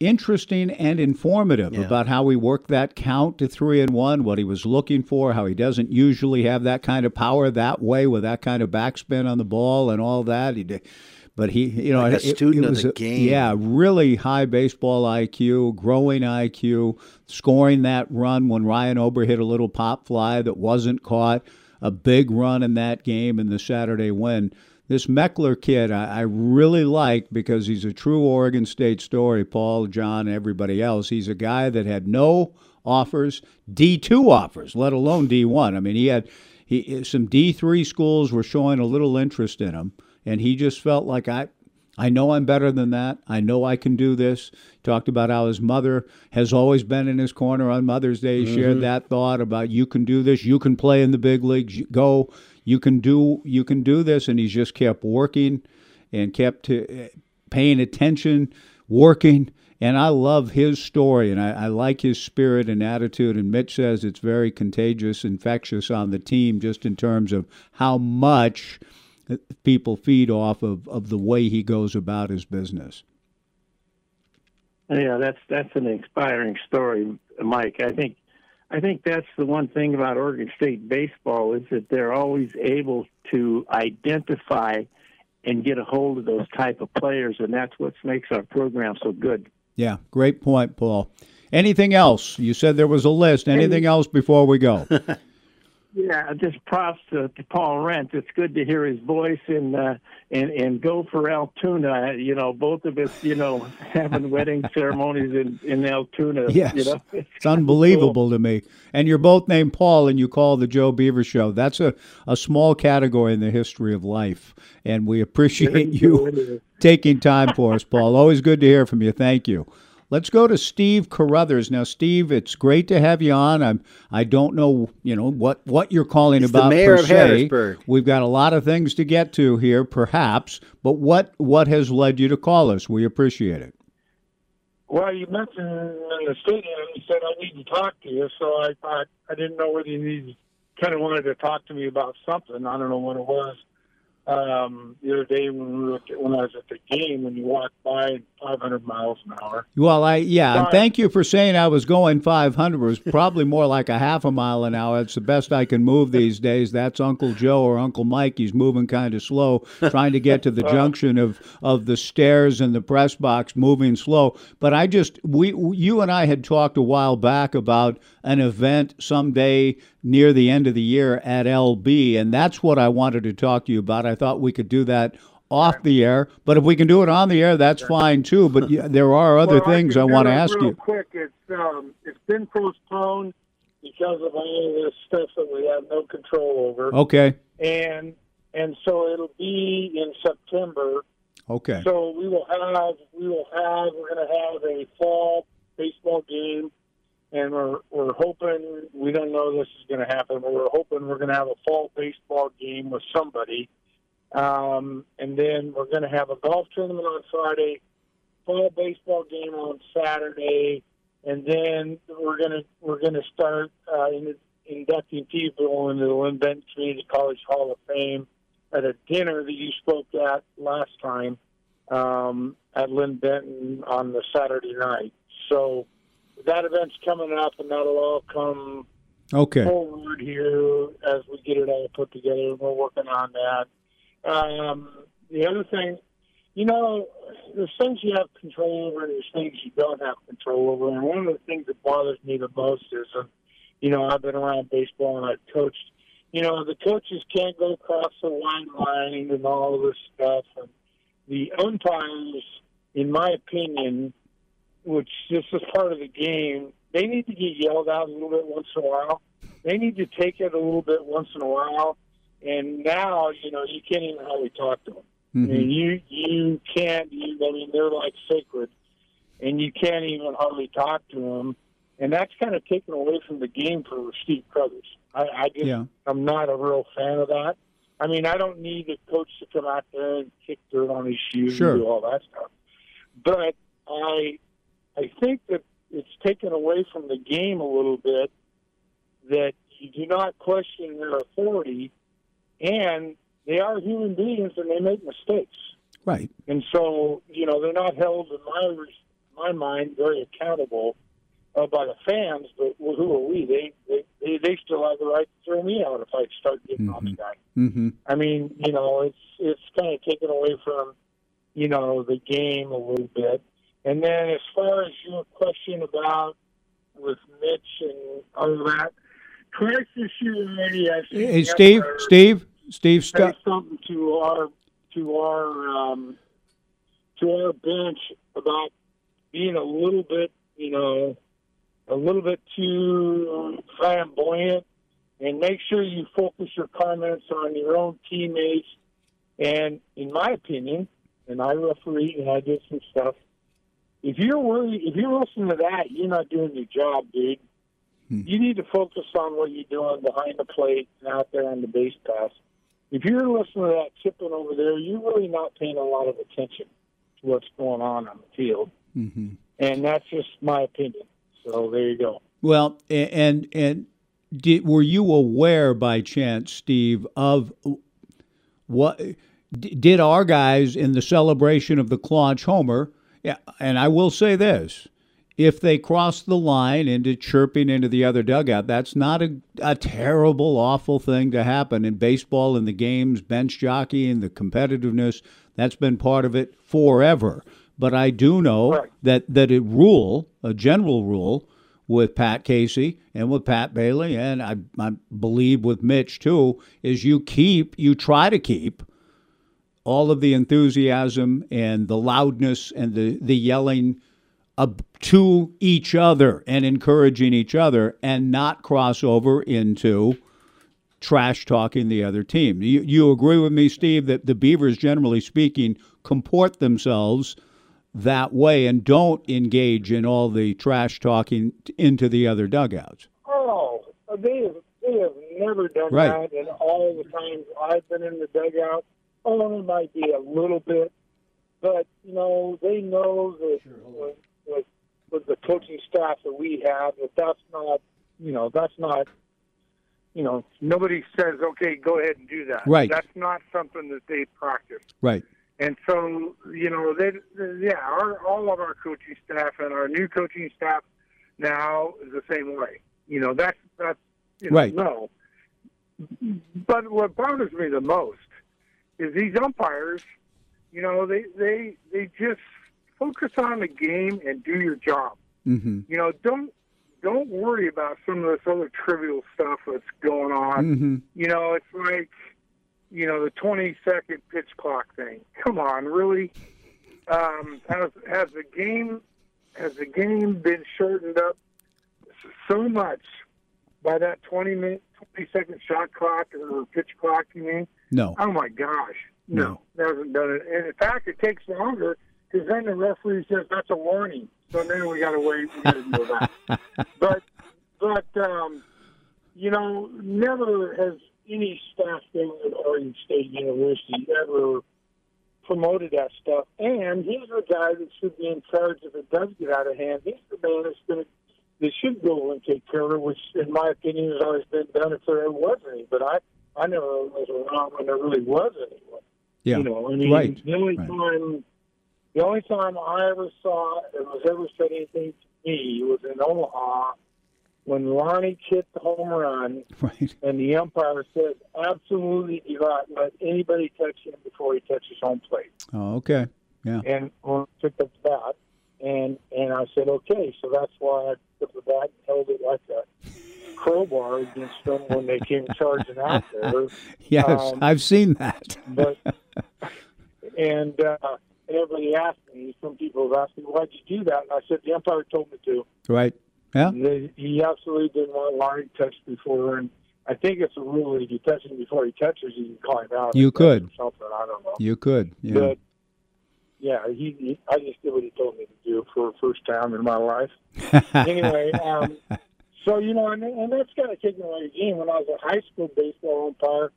interesting and informative Yeah. about how he worked that count to three and one, what he was looking for, how he doesn't usually have that kind of power that way with that kind of backspin on the ball and all that. He did. But he, you know, Like a it- it student of was the a- game. Yeah, really high baseball IQ, growing IQ, scoring that run when Ryan Ober hit a little pop fly that wasn't caught, a big run in that game in the Saturday win. This Meckler kid, I, I really like because he's a true Oregon State story. Paul, John, everybody else. He's a guy that had no offers, D two offers, let alone D one. I mean, he had he some D three schools were showing a little interest in him, and he just felt like I I know I'm better than that. I know I can do this. Talked about how his mother has always been in his corner on Mother's Day. He Shared mm-hmm. that thought about you can do this. You can play in the big leagues. Go. You can do. You can do this. And he's just kept working, and kept uh, paying attention, working. And I love his story, and I, I like his spirit and attitude. And Mitch says it's very contagious, infectious on the team, just in terms of how much people feed off of, of the way he goes about his business. yeah, that's that's an inspiring story, Mike. I think, I think that's the one thing about Oregon State baseball is that they're always able to identify and get a hold of those type of players, and that's what makes our program so good. Yeah, great point, Paul. Anything else? You said there was a list. Anything else before we go? Yeah, just props to, to Paul Rent. It's good to hear his voice and uh, and and go for Altoona. You know, both of us, you know, having wedding ceremonies in in Altoona. Yes. you know, It's unbelievable to me. And you're both named Paul and you call the Joe Beaver Show. That's a, a small category in the history of life. And we appreciate you taking time for us, Paul. Always good to hear from you. Thank you. Let's go to Steve Carruthers. Now, Steve, it's great to have you on. I'm I don't know, you know, what, what you're calling It's the about mayor per of se. Harrisburg. We've got a lot of things to get to here, perhaps, but what what has led you to call us? We appreciate it. Well, you mentioned in the stadium, you said I need to talk to you, so I thought I didn't know whether you needed, kind of wanted to talk to me about something. I don't know what it was. Um, the other day when we were when I was at the game, when you walked by 500 miles an hour. Well, I yeah, and thank you for saying I was going 500. It was probably more like a half a mile an hour. It's the best I can move these days. That's Uncle Joe or Uncle Mike. He's moving kind of slow, trying to get to the junction of of the stairs and the press box, moving slow. But I just we you and I had talked a while back about an event someday near the end of the year at LB, and that's what I wanted to talk to you about. I thought we could do that off the air. But if we can do it on the air, that's fine too. But yeah, there are other Well, things I, do want to ask real you. Quick, it's um, it's been postponed because of all this stuff that we have no control over. Okay. And and so it'll be in September. Okay. So we will have we will have we're going to have a fall baseball game, and we're we're hoping we don't know this is going to happen, but we're hoping we're going to have a fall baseball game with somebody, um, and then we're going to have a golf tournament on Friday, fall baseball game on Saturday, and then we're going to we're going to start uh, in, inducting people into the Linn-Benton Community College Hall of Fame at a dinner that you spoke at last time um, at Linn-Benton on the Saturday night. So that event's coming up, and that'll all come Okay. forward here as we get it all put together. We're working on that. Um, the other thing, you know, there's things you have control over, and there's things you don't have control over. And one of the things that bothers me the most is, uh, you know, I've been around baseball and I've coached. You know, the coaches can't go across the line line and all this stuff. And the umpires, in my opinion, which this is part of the game, they need to get yelled out a little bit once in a while. They need to take it a little bit once in a while. And now, you know, you can't even hardly talk to them. I mean, mm-hmm. you you can't. You, I mean, they're like sacred, and you can't even hardly talk to them. And that's kind of taken away from the game for Steve Carruthers. I, I just, Yeah. I'm not a real fan of that. I mean, I don't need a coach to come out there and kick dirt on his shoes Sure. and do all that stuff. But I, I think that it's taken away from the game a little bit that you do not question their authority, and they are human beings and they make mistakes. Right. And so, you know, they're not held in my my mind very accountable uh, by the fans. But well, who are we? They, they they they still have the right to throw me out if I start getting on the guy. Mm-hmm. I mean, you know, it's it's kind of taken away from you know the game a little bit. And then as far as your question about with Mitch and all of that, twice this year already, I've seen Hey, Steve. umpires Steve. Steve. say something to our to our um, to our bench about being a little bit, you know, a little bit too flamboyant, and make sure you focus your comments on your own teammates. And in my opinion, and I referee and I did some stuff. If you're worried, if you're listening to that, you're not doing your job, dude. You need to focus on what you're doing behind the plate and out there on the base pass. If you're listening to that chipping over there, you're really not paying a lot of attention to what's going on on the field. Mm-hmm. And that's just my opinion. So there you go. Well, and and did, were you aware by chance, Steve, of what did our guys in the celebration of the Claunch Homer? Yeah, and I will say this: if they cross the line into chirping into the other dugout, that's not a, a terrible, awful thing to happen in baseball. In the games, bench jockey jockeying, the competitiveness, that's been part of it forever. But I do know that that a rule, a general rule, with Pat Casey and with Pat Bailey, and I, I believe with Mitch too, is you keep, you try to keep all of the enthusiasm and the loudness and the, the yelling up to each other and encouraging each other and not cross over into trash talking the other team. You, you agree with me, Steve, that the Beavers, generally speaking, comport themselves that way and don't engage in all the trash talking into the other dugouts. Oh, they have, they have never done Right. that. in all the times I've been in the dugout, it might be a little bit, but you know they know that with, with with the coaching staff that we have, that that's not, you know, that's not, you know, nobody says, okay, go ahead and do that. Right. That's not something that they practice. Right. And so, you know, they, they yeah, our, all of our coaching staff and our new coaching staff now is the same way. You know, that's that's you know, Right. no. But what bothers me the most is these umpires. You know, they they they just focus on the game and do your job. Mm-hmm. You know, don't don't worry about some of this other trivial stuff that's going on. Mhm. You know, it's like you know, the 20 second pitch clock thing. Come on, really? Um, has has the game has the game been shortened up so much by that 20 minute 20 second shot clock or pitch clock? You mean? No. Oh my gosh, no, it hasn't done it. And in fact, it takes longer because then the referee says that's a warning. So then we got to wait. We got to but but um, you know, never has any staff there at Oregon State University ever promoted that stuff. And he's the guy that should be in charge if it does get out of hand. He's the man that's going to that should go and take care of it, which, in my opinion, has always been done if there ever was any. But I, I never was around when there really was anyone. Yeah. You know, I mean, right. the only right. time, the only time I ever saw it was ever said anything to me was in Omaha when Lonnie hit the home run, right. and the umpire said, "Absolutely do not let anybody touch him before he touches home plate." Oh, okay. Yeah. And well, took up the bat, and and I said, "Okay." So that's why I took the bat and held it like a crowbar against them when they came charging out there. Yes, Um, I've seen that. but and uh, everybody asked me. Some people have asked me, "Why'd you do that?" And I said, "The umpire told me to." right. Yeah. They, he absolutely didn't want Larry touched before, and I think it's a rule if you touch him before he touches, you can call him out. You could. something. I don't know. You could. Yeah. But yeah, he, he. I just did what he told me to do for the first time in my life. anyway, um, so you know, and, and that's kind of taken away the game. When I was a high school baseball umpire,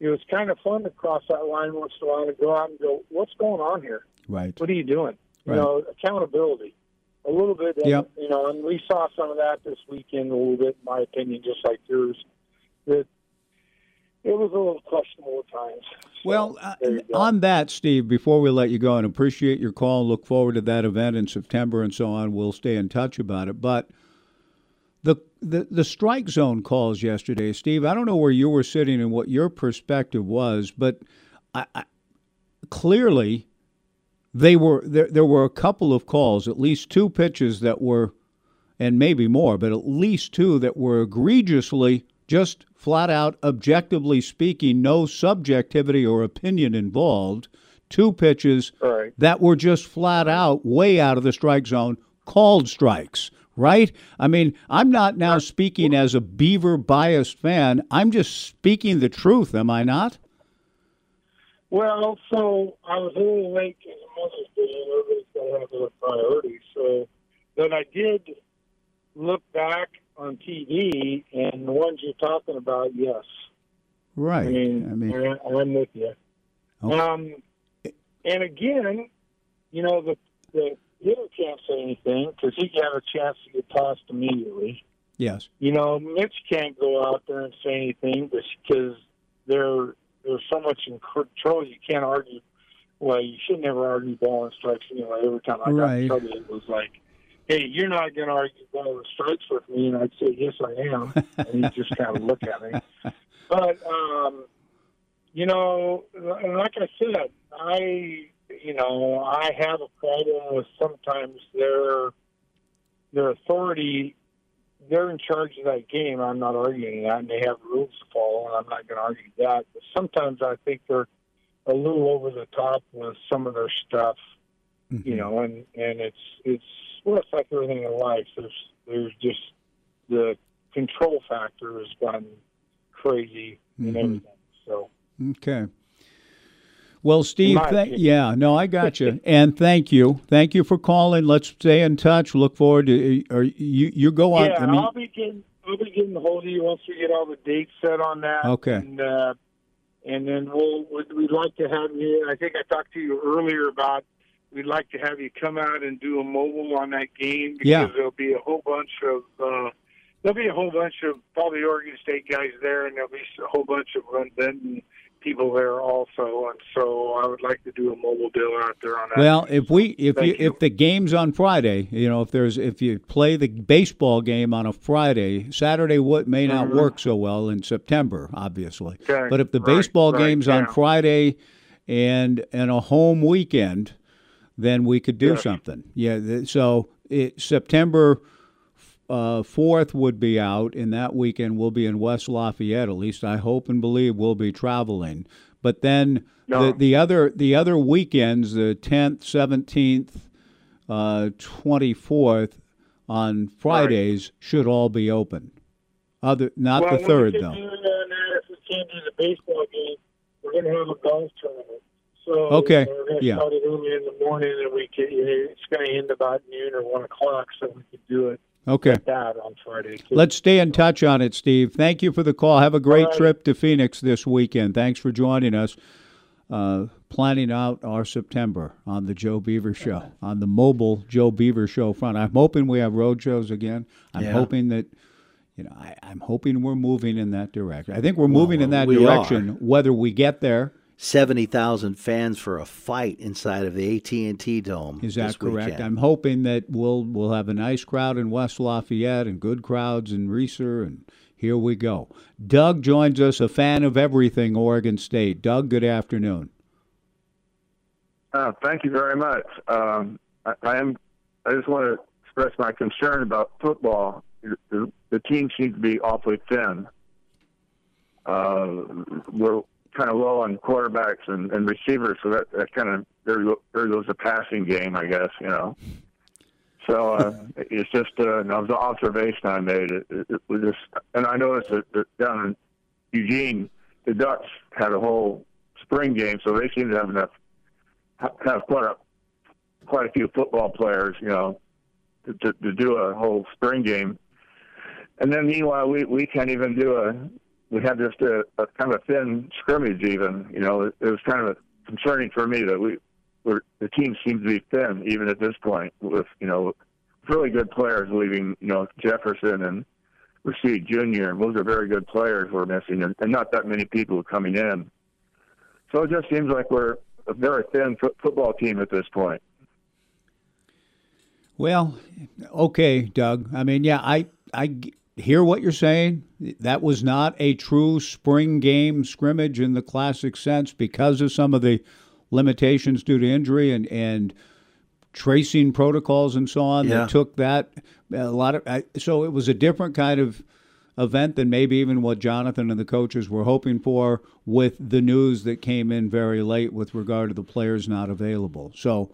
it was kind of fun to cross that line once in a while and go out and go, "What's going on here? Right. What are you doing?" Right. You know, accountability. A little bit, and, Yep. you know, and we saw some of that this weekend. A little bit, in my opinion, just like yours. That it was a little questionable at times. Well, uh, there you go. on that, Steve, before we let you go, and appreciate your call, look forward to that event in September and so on. We'll stay in touch about it. But the the the strike zone calls yesterday, Steve. I don't know where you were sitting and what your perspective was, but I, I, clearly they were there. There were a couple of calls, at least two pitches that were, and maybe more, but at least two that were egregiously just flat out, objectively speaking, no subjectivity or opinion involved. Two pitches Right. that were just flat out way out of the strike zone, called strikes. Right? I mean, I'm not now speaking as a Beaver biased fan. I'm just speaking the truth, am I not? Well, so I was a little late because of Mother's Day, and everybody's got to have their priorities. So then I did look back on TV, and the ones you're talking about, yes. Right. I mean, I mean I'm with you. Okay. Um, and again, you know, the the hitter can't say anything because he got a chance to get tossed immediately. yes. You know, Mitch can't go out there and say anything because they're there's so much in control. You can't argue. Well, you should never argue ball and strikes anyway. Every time I got Right. in trouble, it was like, "Hey, you're not going to argue ball and strikes with me," and I'd say, "Yes, I am," and he'd just kind of look at me. But um, you know, like I said, I you know I have a problem with sometimes their their authority. They're in charge of that game. I'm not arguing that, and they have rules to follow, and I'm not going to argue that. But sometimes I think they're a little over the top with some of their stuff, you know, and and it's it's well, it's like everything in life. There's there's just the control factor has gone crazy and Mhm. everything. So Okay. Well, Steve, opinion. yeah, no, I got you, and thank you, thank you for calling. Let's stay in touch. Look forward to, or you, you go on. yeah, I mean, I'll be getting I'll be getting a hold of you once we get all the dates set on that. Okay. And uh, and then we'll we'd, we'd like to have you. I think I talked to you earlier about we'd like to have you come out and do a mobile on that game because Yeah. there'll be a whole bunch of. Uh, There'll be a whole bunch of probably Oregon State guys there, and there'll be a whole bunch of Linn-Benton people there also. And so I would like to do a mobile deal out there on that. well, if we, if Thank you, if the game's on Friday, you know, if there's, if you play the baseball game on a Friday, Saturday what may not Mhm. work so well in September, obviously. Okay, But if the right, baseball right, game's on. Friday, and and a home weekend, then we could do Yes. something. Yeah. So it, September uh, fourth would be out, and that weekend we'll be in West Lafayette. At least I hope and believe we'll be traveling. But then No. the the other the other weekends, the tenth, seventeenth, uh, twenty fourth, on Fridays should all be open. Other not well, the third though. can do that, if we can't do the baseball game, we're going to have a golf tournament. So Okay, we're going to yeah. start it early in the morning, and we can. It's going to end about noon or one o'clock, so we can do it. Okay. like on Friday. too. Let's stay in touch on it, Steve. Thank you for the call. Have a great All right. trip to Phoenix this weekend. Thanks for joining us. Uh, planning out our September on the Joe Beaver Show, on the mobile Joe Beaver Show front. I'm hoping we have road shows again. I'm Yeah. hoping that, you know, I, I'm hoping we're moving in that direction. I think we're moving in that we direction. are. Whether we get there, Seventy thousand fans for a fight inside of the AT and T Dome. Is that this correct? weekend. I'm hoping that we'll we'll have a nice crowd in West Lafayette and good crowds in Reser, and here we go. Doug joins us, a fan of everything Oregon State. Doug, good afternoon. Uh, thank you very much. Um, I, I am. I just want to express my concern about football. The, the team seems to be awfully thin. Uh, we're kind of low on quarterbacks and, and receivers, so that, that kind of there, there goes the passing game, I guess. You know. So uh, it's just uh, was an observation I made. It, it, it was just, and I noticed that, that down in Eugene, the Ducks had a whole spring game, so they seem to have enough have quite a quite a few football players, you know, to, to, to do a whole spring game. And then meanwhile, we we can't even do a. We had just a, a kind of a thin scrimmage. Even you know, it, it was kind of concerning for me that we we're, the team seemed to be thin even at this point with you know really good players leaving. You know, Jefferson and Rashed Jr. and those are very good players we're missing, and, and not that many people coming in. So it just seems like we're a very thin fo- football team at this point. Well, okay, Doug. I mean, yeah, I I hear what you're saying. That was not a true spring game scrimmage in the classic sense because of some of the limitations due to injury and and tracing protocols and so on Yeah. that took that a lot of I, so it was a different kind of event than maybe even what Jonathan and the coaches were hoping for with the news that came in very late with regard to the players not available. So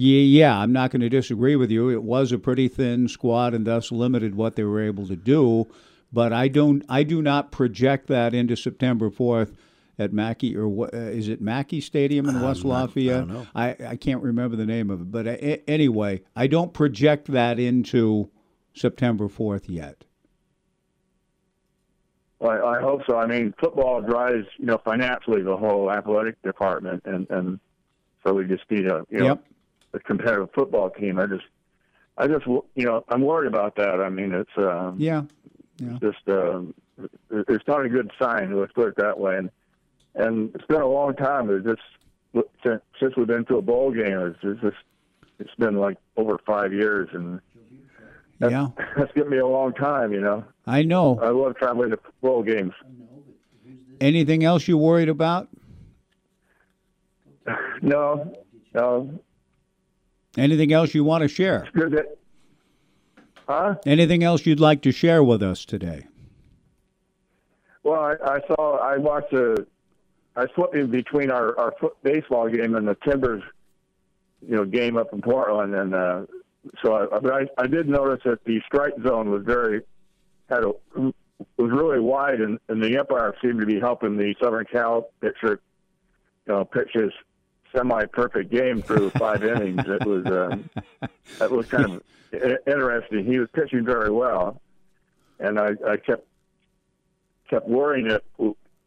yeah, yeah, I'm not going to disagree with you. It was a pretty thin squad and thus limited what they were able to do, but I don't I do not project that into September 4th at Mackey or what uh, is it Mackey Stadium in West Lafayette? know. I, I can't remember the name of it, but a- anyway, I don't project that into September 4th yet. Well, I, I hope so. I mean, football drives you know financially the whole athletic department, and and so we just need a you know Yep. A competitive football team. I just I just you know I'm worried about that. I mean, it's um, Yeah. Yeah. just um, it's not a good sign. Let's put it that way. And and it's been a long time. It's just since, since we've been to a bowl game. It's, it's just it's been like over five years, and that's, Yeah. that's given me a long time. You know, I know. I love traveling to bowl games. Anything else you worried about? No, no, Anything else you want to share? Huh? Anything else you'd like to share with us today? Well, I, I saw. I watched a. I flipped in between our our foot baseball game and the Timbers, you know, game up in Portland, and uh, so I, but I, I did notice that the strike zone was very had a was really wide, and, and the umpire seemed to be helping the Southern Cal pitcher, you know, pitch his semi-perfect game through five innings. It was um, that was kind of interesting. He was pitching very well, and I, I kept kept worrying that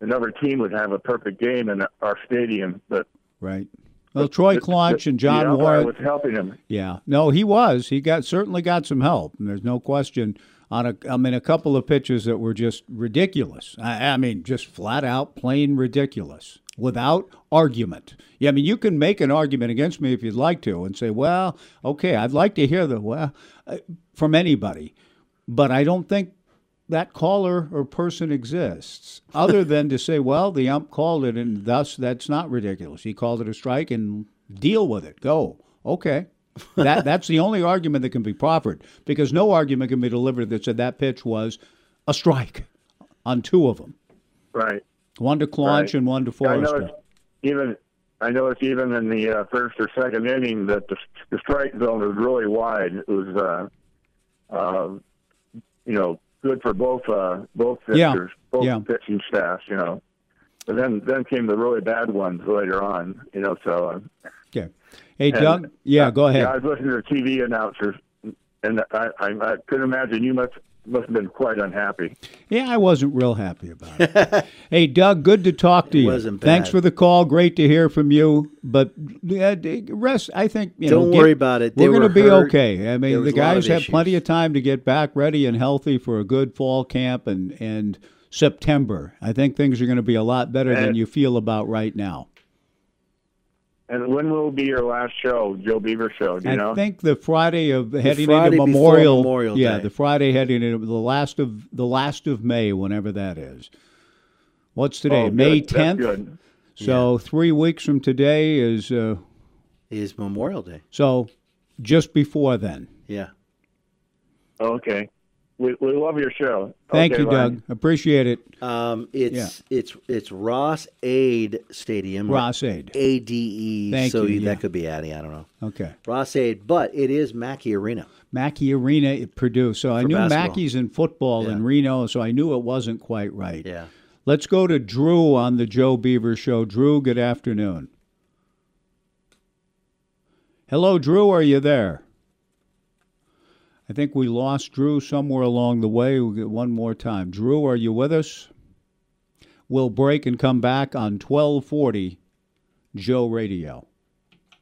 another team would have a perfect game in our stadium, but Right. Well, Troy the- and John umpire Warren. was helping him. Yeah, no, he was. He got certainly got some help. And there's no question on a. I mean, a couple of pitches that were just ridiculous. I, I mean, just flat out plain ridiculous, without argument. Yeah, I mean, you can make an argument against me if you'd like to, and say, well, okay, I'd like to hear the well uh, from anybody, but I don't think that caller or person exists other than to say, well, the ump called it, and thus that's not ridiculous. He called it a strike, and deal with it. Go. Okay. that that's the only argument that can be proffered because no argument can be delivered that said that pitch was a strike on two of them, Right. One to Claunch Right. and one to Yeah, I Forrester. even I noticed even in the uh, first or second inning that the, the strike zone was really wide. It was, uh, uh, you know, good for both uh, both Yeah. pitchers, both Yeah. pitching staffs. You know, but then then came the really bad ones later on. You know, so. Uh, Okay. Hey, and, Doug. Yeah, go ahead. Yeah, I was listening to TV announcers, and I, I, I could imagine you must must have been quite unhappy. Yeah, I wasn't real happy about it. hey, Doug, good to talk to you. wasn't Thanks for the call. Great to hear from you. But uh, rest, I think you Don't know, worry about it. They We're going to be okay. I mean, the a lot of guys have issues. plenty of time to get back ready and healthy for a good fall camp and and September. I think things are going to be a lot better than you feel about right now. And when will be your last show, Joe Beaver show? Do you know? I know? think the Friday of heading Friday into before Memorial, Memorial yeah, Day. the Friday heading into the last of the last of May, whenever that is. What's today? Oh. May tenth. good. So three weeks from today is uh, is Memorial Day. So just before then. Yeah. Okay. We, we love your show. Thank Okay, you, Ryan. Doug. Appreciate it. Um, it's it's it's Ross Aid Stadium. Ross-Ade. A D E. Thank so you, yeah. that could be Addie. I don't know. Okay. Ross-Ade, but it is Mackey Arena. Mackey Arena at Purdue. So I knew basketball. Mackey's in football in Reno, so I knew it wasn't quite right. Yeah. Let's go to Drew on the Joe Beaver Show. Drew, good afternoon. Hello, Drew. Are you there? I think we lost Drew somewhere along the way. We'll get one more time. Drew, are you with us? We'll break and come back on 1240 Joe Radio.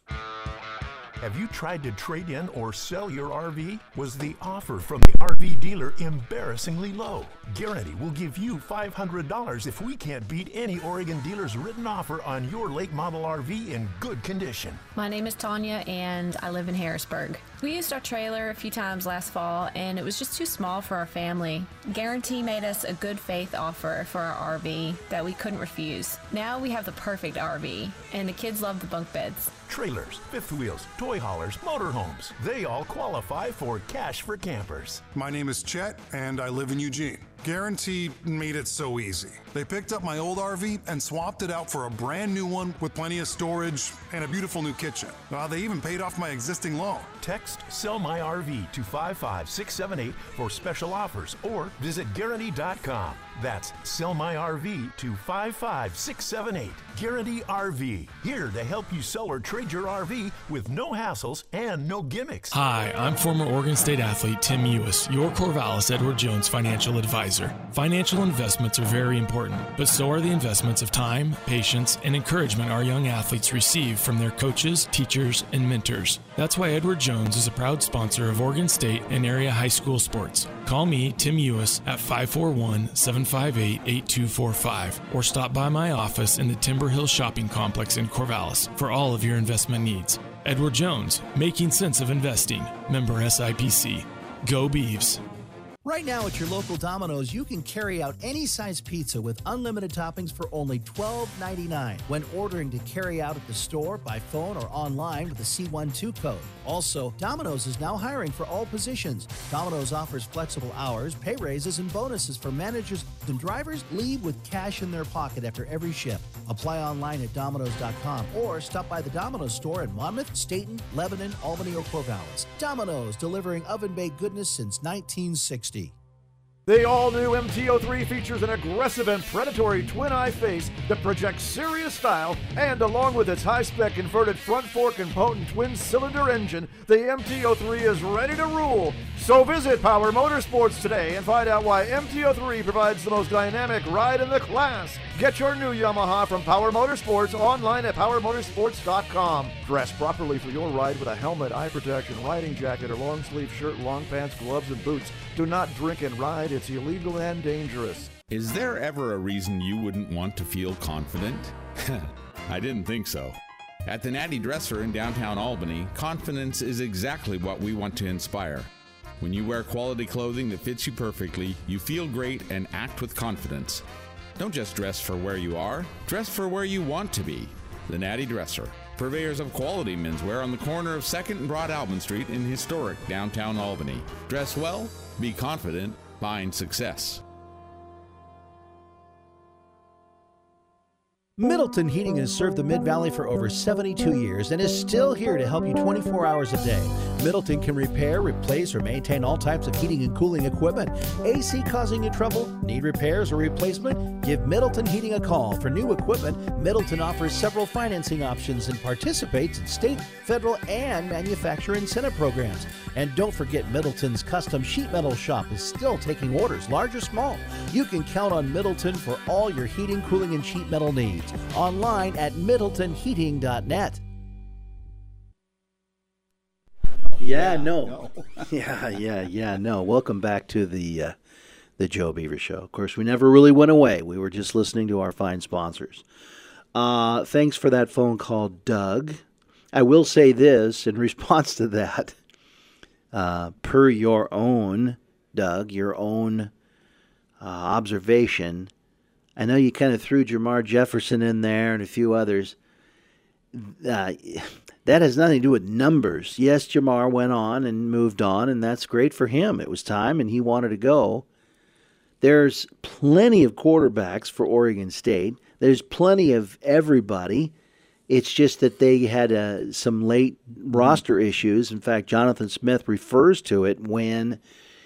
Have you tried to trade in or sell your RV? Was the offer from the RV dealer embarrassingly low? Guaranty will give you $500 if we can't beat any Oregon dealer's written offer on your late model RV in good condition. My name is Tanya and I live in Harrisburg. We used our trailer a few times last fall and it was just too small for our family. Guaranty made us a good faith offer for our RV that we couldn't refuse. Now we have the perfect RV and the kids love the bunk beds. Trailers, fifth wheels, toy haulers, motorhomes, they all qualify for Cash for Campers. My name is Chet, and I live in Eugene. Guaranty made it so easy. They picked up my old RV and swapped it out for a brand new one with plenty of storage and a beautiful new kitchen. Uh, they even paid off my existing loan. Text Sell My RV to 55678 for special offers or visit Guaranty.com. That's Sell My RV to 55678. Guaranty RV, here to help you sell or trade your RV with no hassles and no gimmicks. Hi, I'm former Oregon State athlete Tim Euhus, your Corvallis Edward Jones financial advisor. Financial investments are very important, but so are the investments of time, patience, and encouragement our young athletes receive from their coaches, teachers, and mentors. That's why Edward Jones is a proud sponsor of Oregon State and area high school sports. Call me, Tim Euhus, at 541 758 8245 or stop by my office in the Timber Hill Shopping Complex in Corvallis for all of your investment needs. Edward Jones, making sense of investing. Member SIPC. Go Beavs. Right now at your local Domino's, you can carry out any size pizza with unlimited toppings for only $12.99 when ordering to carry out at the store, by phone, or online with the C12 code. Also, Domino's is now hiring for all positions. Domino's offers flexible hours, pay raises, and bonuses for managers and drivers. Leave with cash in their pocket after every shift. Apply online at Domino's.com or stop by the Domino's store in Monmouth, Stayton, Lebanon, Albany, or Corvallis. Domino's, delivering oven baked goodness since 1960. The all new MT03 features an aggressive and predatory twin eye face that projects serious style, and along with its high spec inverted front fork and potent twin cylinder engine, the MT03 is ready to rule. So visit Power Motorsports today and find out why MT03 provides the most dynamic ride in the class. Get your new Yamaha from Power Motorsports online at powermotorsports.com. Dress properly for your ride with a helmet, eye protection, riding jacket, or long sleeve shirt, long pants, gloves, and boots. Do not drink and ride, it's illegal and dangerous. Is there ever a reason you wouldn't want to feel confident? I didn't think so. At the Natty Dresser in downtown Albany, confidence is exactly what we want to inspire. When you wear quality clothing that fits you perfectly, you feel great and act with confidence. Don't just dress for where you are, dress for where you want to be. The Natty Dresser, purveyors of quality menswear on the corner of 2nd and Broadalbin Street in historic downtown Albany. Dress well, be confident, find success. Middleton Heating has served the Mid Valley for over 72 years and is still here to help you 24 hours a day. Middleton can repair, replace, or maintain all types of heating and cooling equipment. AC causing you trouble? Need repairs or replacement? Give Middleton Heating a call. For new equipment, Middleton offers several financing options and participates in state, federal, and manufacturer incentive programs. And don't forget Middleton's custom sheet metal shop is still taking orders, large or small. You can count on Middleton for all your heating, cooling, and sheet metal needs. Online at middletonheating.net. Yeah, no. yeah, yeah, yeah, no. Welcome back to the uh, the Joe Beaver Show. Of course, we never really went away. We were just listening to our fine sponsors. Uh, thanks for that phone call, Doug. I will say this in response to that. Uh, per your own, Doug, your own uh, observation, I know you kind of threw Jermar Jefferson in there and a few others. Uh, that has nothing to do with numbers. Yes, Jermar went on and moved on, and that's great for him. It was time, and he wanted to go. There's plenty of quarterbacks for Oregon State. There's plenty of everybody. It's just that they had uh, some late roster issues. In fact, Jonathan Smith refers to it when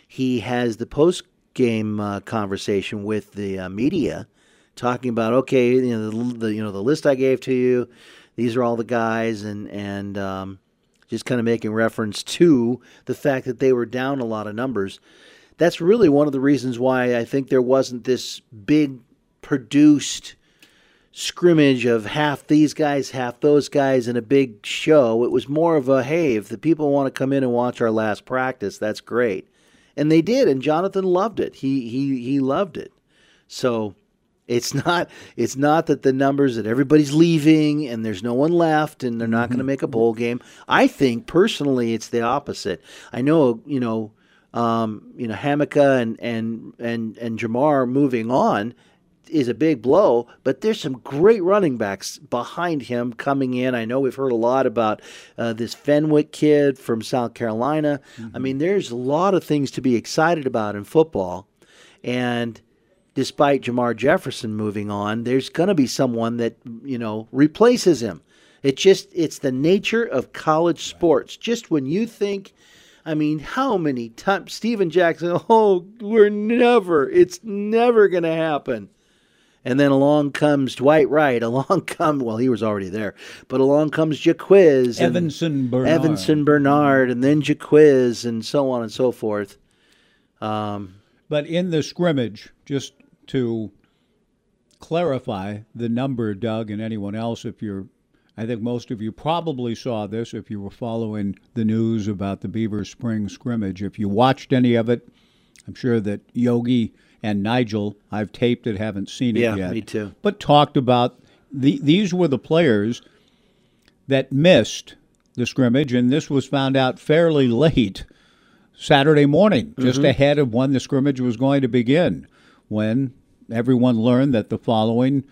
he has the post game uh, conversation with the uh, media, talking about okay, you know the, the you know the list I gave to you these are all the guys, and and um, just kind of making reference to the fact that they were down a lot of numbers. That's really one of the reasons why I think there wasn't this big produced scrimmage of half these guys, half those guys in a big show. It was more of a hey, if the people want to come in and watch our last practice, that's great. And they did, and Jonathan loved it. He he he loved it. So it's not it's not that the numbers that everybody's leaving and there's no one left and they're not going to make a bowl game. I think personally it's the opposite. I know, you know, um, you know Hamilcar and and and and Jermar moving on is a big blow, but there's some great running backs behind him coming in. I know we've heard a lot about uh, this Fenwick kid from South Carolina. I mean, there's a lot of things to be excited about in football, and despite Jermar Jefferson moving on, there's going to be someone that, you know, replaces him. It just it's the nature of college sports. Just when you think I mean, how many times Steven Jackson, oh, we're never, it's never going to happen. And then along comes Dwight Wright. Along come well, he was already there, but along comes Jacquizz, Yvenson Bernard. Yvenson Bernard, and then Jacquizz, and so on and so forth. Um, But in the scrimmage, just to clarify the number, Doug, and anyone else, if you're, I think most of you probably saw this if you were following the news about the Beaver Spring scrimmage. If you watched any of it, I'm sure that Yogi and Nigel, I've taped it, haven't seen it Yeah, yet. me too. But talked about the, these were the players that missed the scrimmage, and this was found out fairly late Saturday morning, just Mhm. ahead of when the scrimmage was going to begin, when everyone learned that the following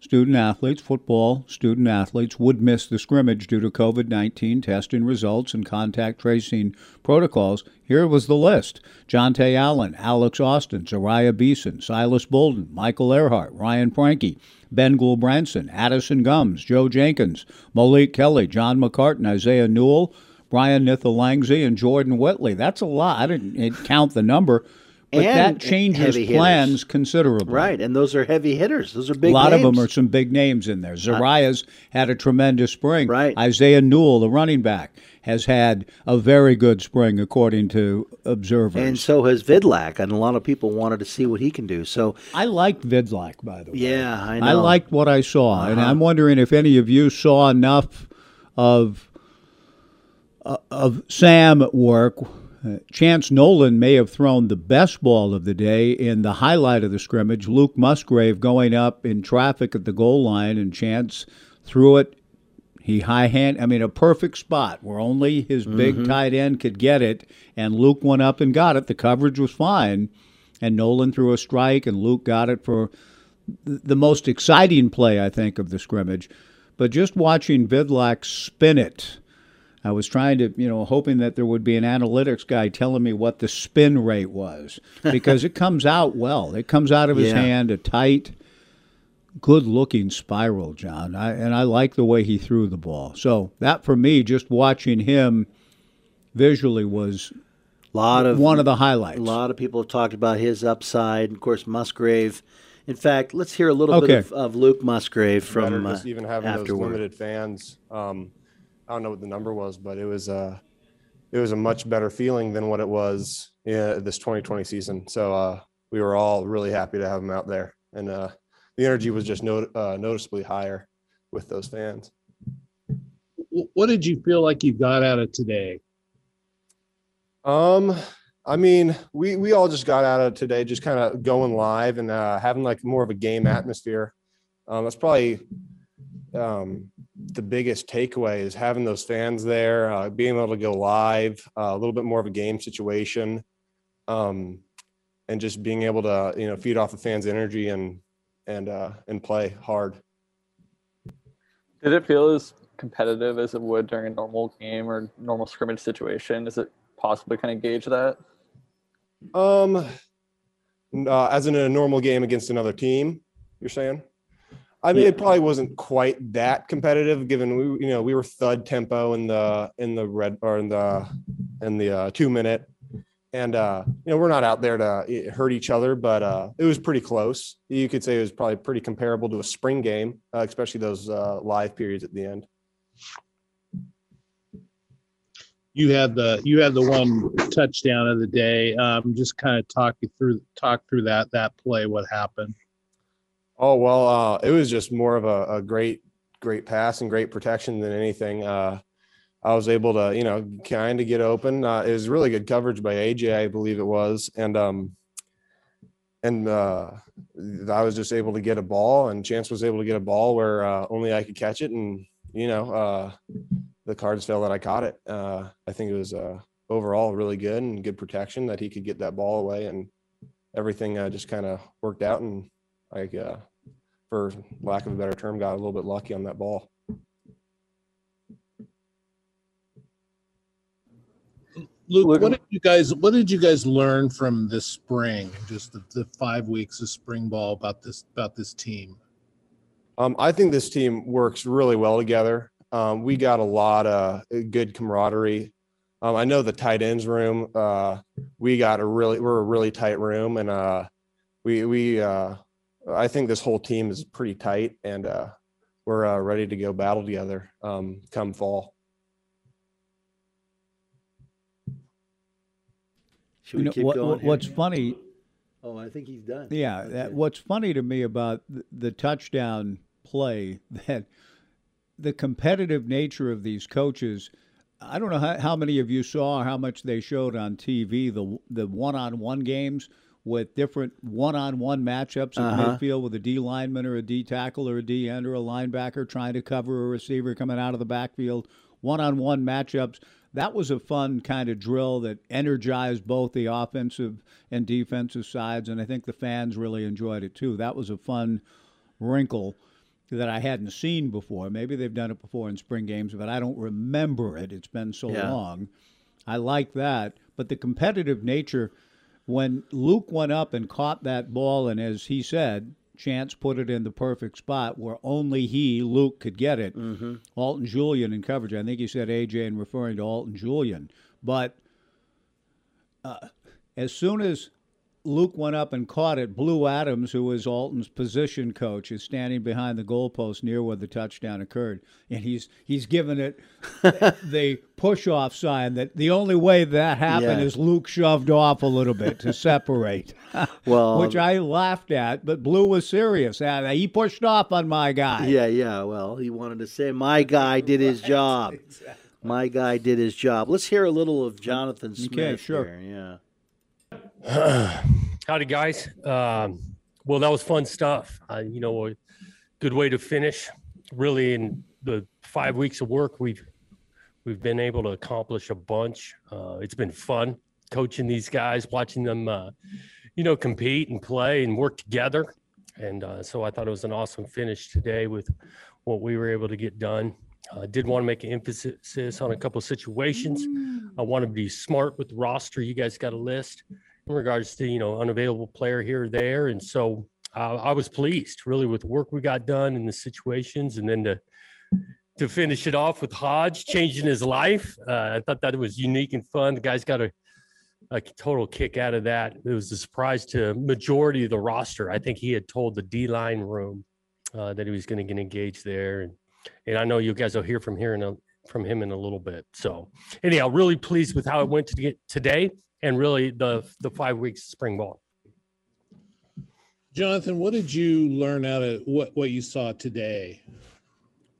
student athletes, football student athletes, would miss the scrimmage due to COVID 19 testing results and contact tracing protocols. Here was the list Jonte Allen, Alex Austin, Zeriah Beason, Silas Bolden, Michael Earhart, Ryan Franke, Ben Gulbranson, Addison Gumbs, Joe Jenkins, Malik Kelly, John McCartan, Isaiah Newell, Brian Nithalangzi, and Jordan Whitley. That's a lot. I didn't count the number, but And that changes heavy hitters. plans considerably. right, and those are heavy hitters. Those are big. a lot of them are some big names in there. Zeriah's had a tremendous spring. Right. Isaiah Newell, the running back, has had a very good spring according to observers. And so has Vidlak, and a lot of people wanted to see what he can do. So I liked Vidlak, by the way. Yeah, I know. I liked what I saw, and Uh-huh. I'm wondering if any of you saw enough of uh, of Sam at work. Uh, Chance Nolan may have thrown the best ball of the day in the highlight of the scrimmage. Luke Musgrave going up in traffic at the goal line, and Chance threw it. He high hand, I mean, a perfect spot where only his big Mhm. tight end could get it, and Luke went up and got it. The coverage was fine, and Nolan threw a strike, and Luke got it for the most exciting play, I think, of the scrimmage. But just watching Vidlak spin it, I was trying to, you know, hoping that there would be an analytics guy telling me what the spin rate was because it comes out well. It comes out of his Yeah. hand a tight, good looking spiral, John. I, and I like the way he threw the ball. So that for me, just watching him visually was lot of one of the highlights. A lot of people have talked about his upside. Of course, Musgrave. In fact, let's hear a little Okay. bit of, of Luke Musgrave from better uh, even having those afterward. limited fans. Um, I don't know what the number was, but it was uh, it was a much better feeling than what it was this 2020 season. So uh, we were all really happy to have him out there, and uh, the energy was just not- uh, noticeably higher with those fans. What did you feel like you got out of today? Um, I mean, we we all just got out of today, just kind of going live and uh, having like more of a game atmosphere. Um, that's probably um, the biggest takeaway is having those fans there, uh, being able to go live, uh, a little bit more of a game situation, um, and just being able to you know feed off the fans' energy and and uh, and play hard. Did it feel as competitive as it would during a normal game or normal scrimmage situation? Is it possible to kind of gauge that? Um, uh, as in a normal game against another team, you're saying? I mean, it probably wasn't quite that competitive, given we, you know, we were thud tempo in the in the red or in the in the uh, two minute, and uh, you know, we're not out there to eh, hurt each other, but uh, it was pretty close. You could say it was probably pretty comparable to a spring game, uh, especially those uh, live periods at the end. You had the you had the one touchdown of the day. Um, just kind of talk you through talk through that that play. What happened? Oh well, uh, it was just more of a, a great, great pass and great protection than anything. Uh, I was able to, you know, kind of get open. Uh, it was really good coverage by AJ, I believe it was, and um, and uh, I was just able to get a ball, and Chance was able to get a ball where uh, only I could catch it, and you know, uh, the cards fell that I caught it. Uh, I think it was uh, overall really good and good protection that he could get that ball away, and everything uh, just kind of worked out, and I, uh, for lack of a better term, got a little bit lucky on that ball. Luke, what did you guys what did you guys learn from this spring? Just the, the five weeks of spring ball about this about this team. Um, I think this team works really well together. Um, we got a lot of good camaraderie. Um, I know the tight ends room. Uh, we got a really we're a really tight room, and uh, we we uh, I think this whole team is pretty tight, and uh, we're uh, ready to go battle together um, come fall. Should You we know, keep what- going? what- here? what's funny Oh, I think he's done. Yeah, that, what's funny to me about the, the touchdown play that the competitive nature of these coaches. I don't know how, how many of you saw how much they showed on TV the the one on one games with different one on one matchups in Uh-huh. midfield with a D lineman or a D tackle or a D end or a linebacker trying to cover a receiver coming out of the backfield. One on one matchups. That was a fun kind of drill that energized both the offensive and defensive sides, and I think the fans really enjoyed it too. That was a fun wrinkle that I hadn't seen before. Maybe they've done it before in spring games, but I don't remember it. It's been so Yeah. long. I like that. But the competitive nature, when Luke went up and caught that ball, and as he said, Chance put it in the perfect spot where only he, Luke, could get it. Mm-hmm. Alton Julian in coverage. I think he said AJ in referring to Alton Julian. But uh, as soon as Luke went up and caught it, Blue Adams, who was Alton's position coach, is standing behind the goalpost near where the touchdown occurred, and he's he's given it the push off sign that the only way that happened Yeah. is Luke shoved off a little bit to separate. Well, which I laughed at, but Blue was serious. Uh, He pushed off on my guy. Yeah, yeah. Well, he wanted to say, "My guy did his job." My guy did his job. Let's hear a little of Jonathan Smith. sure. here, Yeah. Howdy, guys. Um, well, that was fun stuff. Uh, you know, a good way to finish. Really, in the five weeks of work, we've we've been able to accomplish a bunch. Uh, it's been fun coaching these guys, watching them, uh, you know, compete and play and work together. And uh, so I thought it was an awesome finish today with what we were able to get done. I did want to make an emphasis on a couple of situations. I want to be smart with the roster. You guys got a list in regards to you know unavailable player here or there, and so uh, I was pleased really with the work we got done and the situations, and then to to finish it off with Hodge changing his life. Uh, I thought that was unique and fun. The guy's got a a total kick out of that. It was a surprise to majority of the roster. I think he had told the D line room uh, that he was going to get engaged there, and and I know you guys will hear from here in a, from him in a little bit. So anyhow, really pleased with how it went to get today, and really the the five weeks of spring ball. Jonathan, what did you learn out of what what you saw today?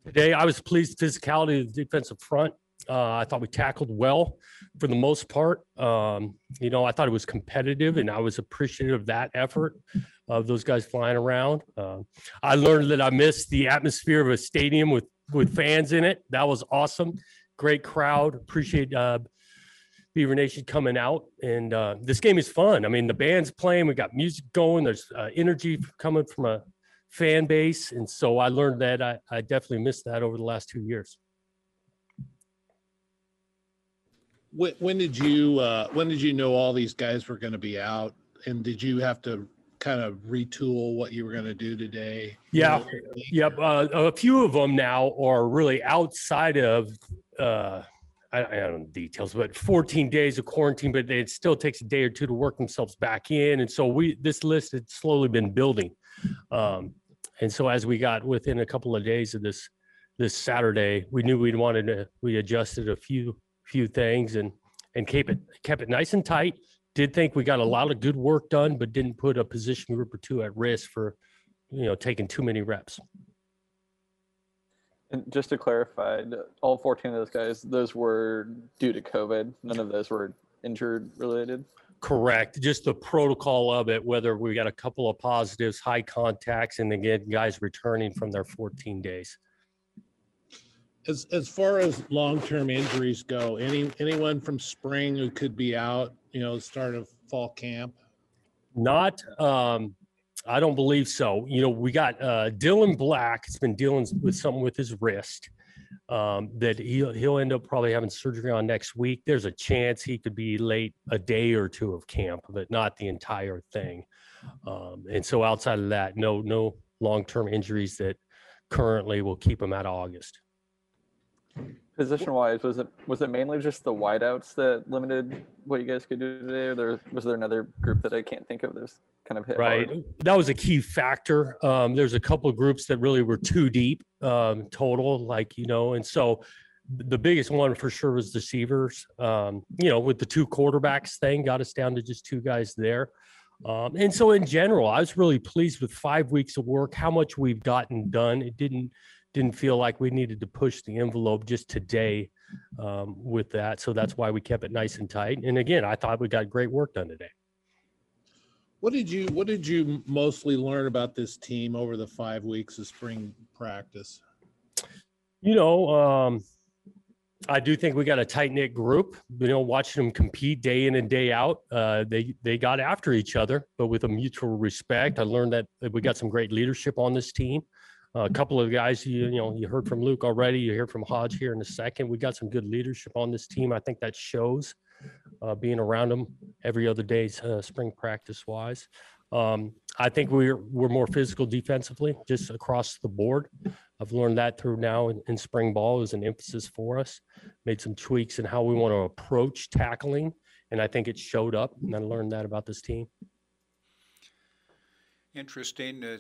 Today, I was pleased with physicality of the defensive front. Uh, I thought we tackled well for the most part. Um, you know, I thought it was competitive, and I was appreciative of that effort of those guys flying around. Uh, I learned that I missed the atmosphere of a stadium with with fans in it. That was awesome. Great crowd. Appreciate uh, Beaver Nation coming out, and uh, this game is fun. I mean, the band's playing. We got music going. There's uh, energy coming from a fan base, and so I learned that I, I definitely missed that over the last two years. When, when did you uh, when did you know all these guys were going to be out, and did you have to kind of retool what you were going to do today? Yeah, yep. Uh, a few of them now are really outside of. I, I don't know details, but 14 days of quarantine, but it still takes a day or two to work themselves back in. And so we this list had slowly been building. Um, and so as we got within a couple of days of this this Saturday, we knew we'd wanted to we adjusted a few few things and and keep it kept it nice and tight. Did think we got a lot of good work done, but didn't put a position group or two at risk for you know taking too many reps. And just to clarify, all 14 of those guys, those were due to COVID. None of those were injured related. Correct. Just the protocol of it, whether we got a couple of positives, high contacts, and again, guys returning from their 14 days. As as far as long term injuries go, any anyone from spring who could be out, you know, start of fall camp. Not, um, I don't believe so. You know, we got uh, Dylan Black It's been dealing with something with his wrist um, that he'll he'll end up probably having surgery on next week. There's a chance he could be late a day or two of camp, but not the entire thing. Um, and so outside of that, no no long term injuries that currently will keep him out of August. Position wise, was it was it mainly just the wideouts that limited what you guys could do today, or there was there another group that I can't think of that's kind of hit right. hard? that was a key factor. Um, there's a couple of groups that really were too deep um, total like you know and so the biggest one for sure was deceivers um, you know with the two quarterbacks thing got us down to just two guys there. Um, and so in general i was really pleased with five weeks of work how much we've gotten done. It didn't didn't feel like we needed to push the envelope just today um, with that. So that's why we kept it nice and tight. And again i thought we got great work done today What did you What did you mostly learn about this team over the five weeks of spring practice? You know, um, I do think we got a tight knit group. You know, watching them compete day in and day out, uh, they they got after each other, but with a mutual respect. I learned that we got some great leadership on this team. Uh, a couple of guys, you, you know, you heard from Luke already. You hear from Hodge here in a second. We got some good leadership on this team. I think that shows uh, being around them every other day, uh, spring practice wise. Um, I think we're we're more physical defensively, just across the board. I've learned that through now in, in spring ball is an emphasis for us. Made some tweaks in how we want to approach tackling, and I think it showed up. And I learned that about this team. Interesting. Uh,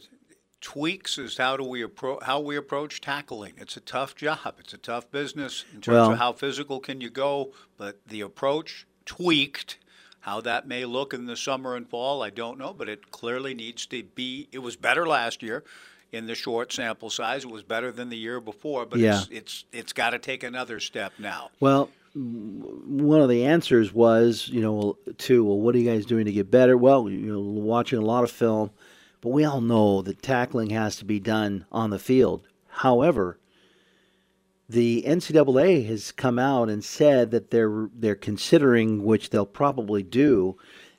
tweaks is how do we approach how we approach tackling. It's a tough job. It's a tough business in terms Well- of how physical can you go, but the approach tweaked. How that may look in the summer and fall, I don't know, but it clearly needs to be. It was better last year in the short sample size. It was better than the year before, but it's it's it's got to take another step now. Well, one of the answers was, you know, to well, what are you guys doing to get better? Well, you know, watching a lot of film, but we all know that tackling has to be done on the field. However, the NCAA has come out and said that they're they're considering, which they'll probably do,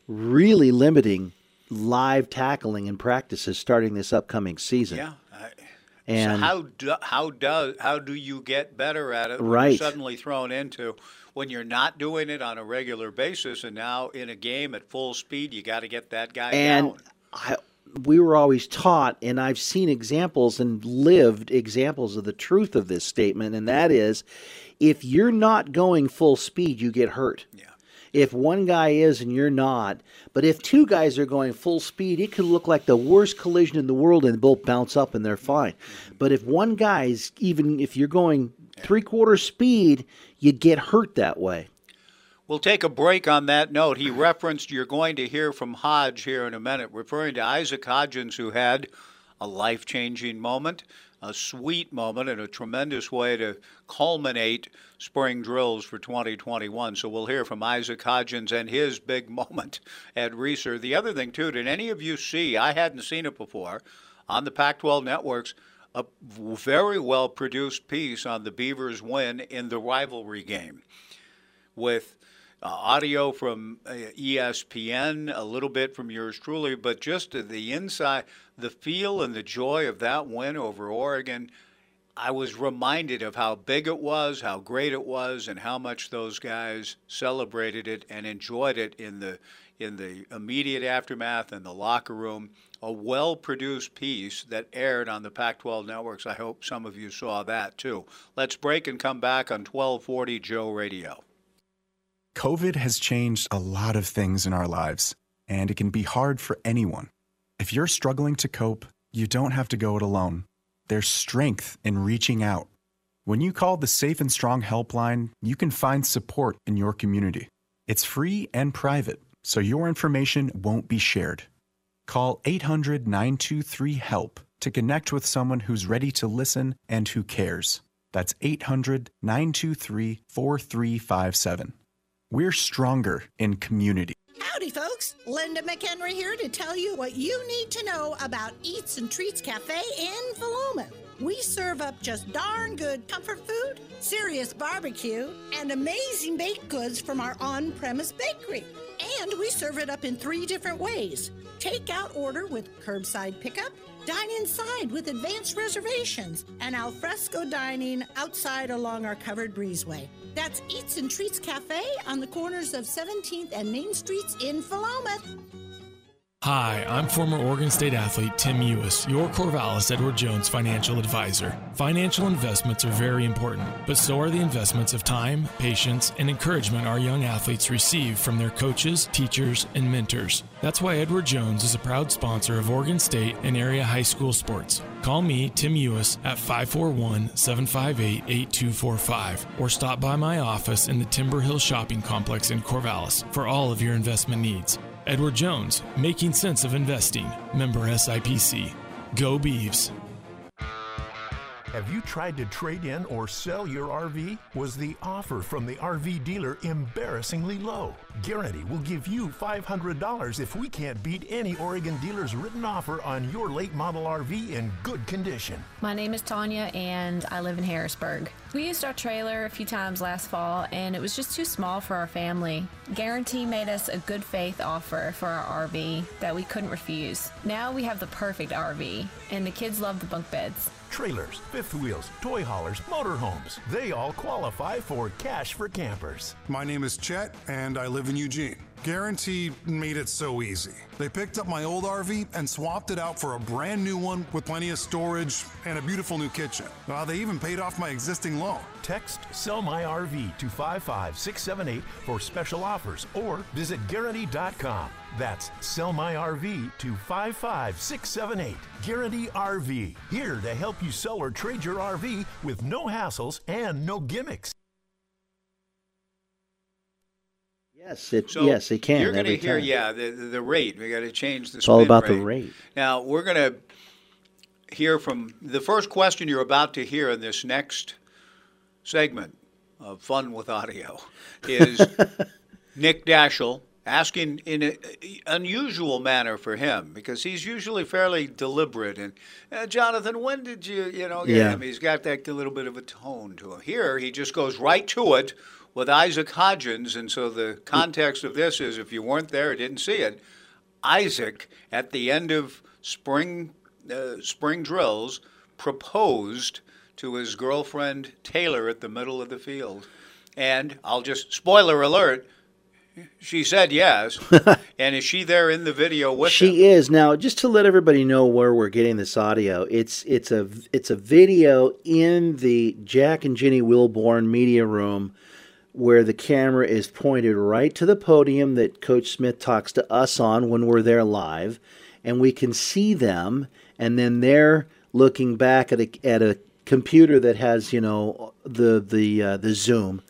really limiting live tackling in practices starting this upcoming season. Yeah. I, And- so how do, how does how do you get better at it Right. you're suddenly thrown into when you're not doing it on a regular basis and now in a game at full speed you got to get that guy and down. I, we were always taught, and I've seen examples and lived examples of the truth of this statement, and that is if you're not going full speed, you get hurt. Yeah. If one guy is and you're not, but if two guys are going full speed, it could look like the worst collision in the world and both bounce up and they're fine. Mm-hmm. But if one guy's, even if you're going three quarter speed, you get hurt that way. We'll take a break on that note. He referenced you're going to hear from Hodge here in a minute, referring to Isaac Hodgins, who had a life changing moment, a sweet moment, and a tremendous way to culminate spring drills for 2021. So we'll hear from Isaac Hodgins and his big moment at Reser. The other thing, too, did any of you see, I hadn't seen it before, on the Pac 12 networks, a very well produced piece on the Beavers' win in the rivalry game with uh, audio from uh, ESPN, a little bit from yours truly, but just the inside, the feel and the joy of that win over Oregon. I was reminded of how big it was, how great it was, and how much those guys celebrated it and enjoyed it in the in the immediate aftermath in the locker room. A well-produced piece that aired on the Pac-12 networks. I hope some of you saw that too. Let's break and come back on 1240 Joe Radio. COVID has changed a lot of things in our lives, and it can be hard for anyone. If you're struggling to cope, you don't have to go it alone. There's strength in reaching out. When you call the Safe and Strong helpline, you can find support in your community. It's free and private, so your information won't be shared. Call 800 923 HELP to connect with someone who's ready to listen and who cares. That's 800 923 4357. We're stronger in community. Howdy, folks. Linda McHenry here to tell you what you need to know about Eats and Treats Cafe in Philomath. We serve up just darn good comfort food, serious barbecue, and amazing baked goods from our on premise bakery. And we serve it up in three different ways takeout order with curbside pickup, dine inside with advanced reservations, and alfresco dining outside along our covered breezeway. That's Eats and Treats Cafe on the corners of 17th and Main Streets in Philomath. Hi, I'm former Oregon State athlete Tim Euhus, your Corvallis Edward Jones financial advisor. Financial investments are very important, but so are the investments of time, patience, and encouragement our young athletes receive from their coaches, teachers, and mentors. That's why Edward Jones is a proud sponsor of Oregon State and area high school sports. Call me, Tim Euhus, at 541 758 8245 or stop by my office in the Timber Hill Shopping Complex in Corvallis for all of your investment needs. Edward Jones, Making Sense of Investing, member SIPC. Go Beavs. Have you tried to trade in or sell your RV? Was the offer from the RV dealer embarrassingly low? Guaranty will give you $500 if we can't beat any Oregon dealer's written offer on your late model RV in good condition. My name is Tanya and I live in Harrisburg. We used our trailer a few times last fall and it was just too small for our family. Guaranty made us a good faith offer for our RV that we couldn't refuse. Now we have the perfect RV and the kids love the bunk beds. Trailers, fifth wheels, toy haulers, motorhomes. They all qualify for Cash for Campers. My name is Chet, and I live in Eugene. Guaranty made it so easy. They picked up my old RV and swapped it out for a brand new one with plenty of storage and a beautiful new kitchen. Uh, they even paid off my existing loan. Text Sell My RV to 55678 for special offers or visit Guaranty.com. That's Sell My RV to 55678. Guaranty RV, here to help you sell or trade your RV with no hassles and no gimmicks. Yes, it So yes it can. You're going to hear, time. yeah, the, the rate. We got to change the. It's all about the rate. Now we're going to hear from the first question you're about to hear in this next segment of Fun with Audio is Nick Daschel asking in an unusual manner for him because he's usually fairly deliberate and uh, Jonathan, when did you you know get Yeah. him? He's got that little bit of a tone to him. Here he just goes right to it with Isaac Hodgins, and so the context of this is if you weren't there, or didn't see it. Isaac at the end of spring uh, spring drills proposed to his girlfriend Taylor at the middle of the field, and I'll just spoiler alert. She said yes. and is she there in the video with him? She is now. Just to let everybody know where we're getting this audio, it's it's a it's a video in the Jack and Jenny Wilborn media room, where the camera is pointed right to the podium that Coach Smith talks to us on when we're there live, and we can see them, and then they're looking back at a at a computer that has you know the the uh, the zoom.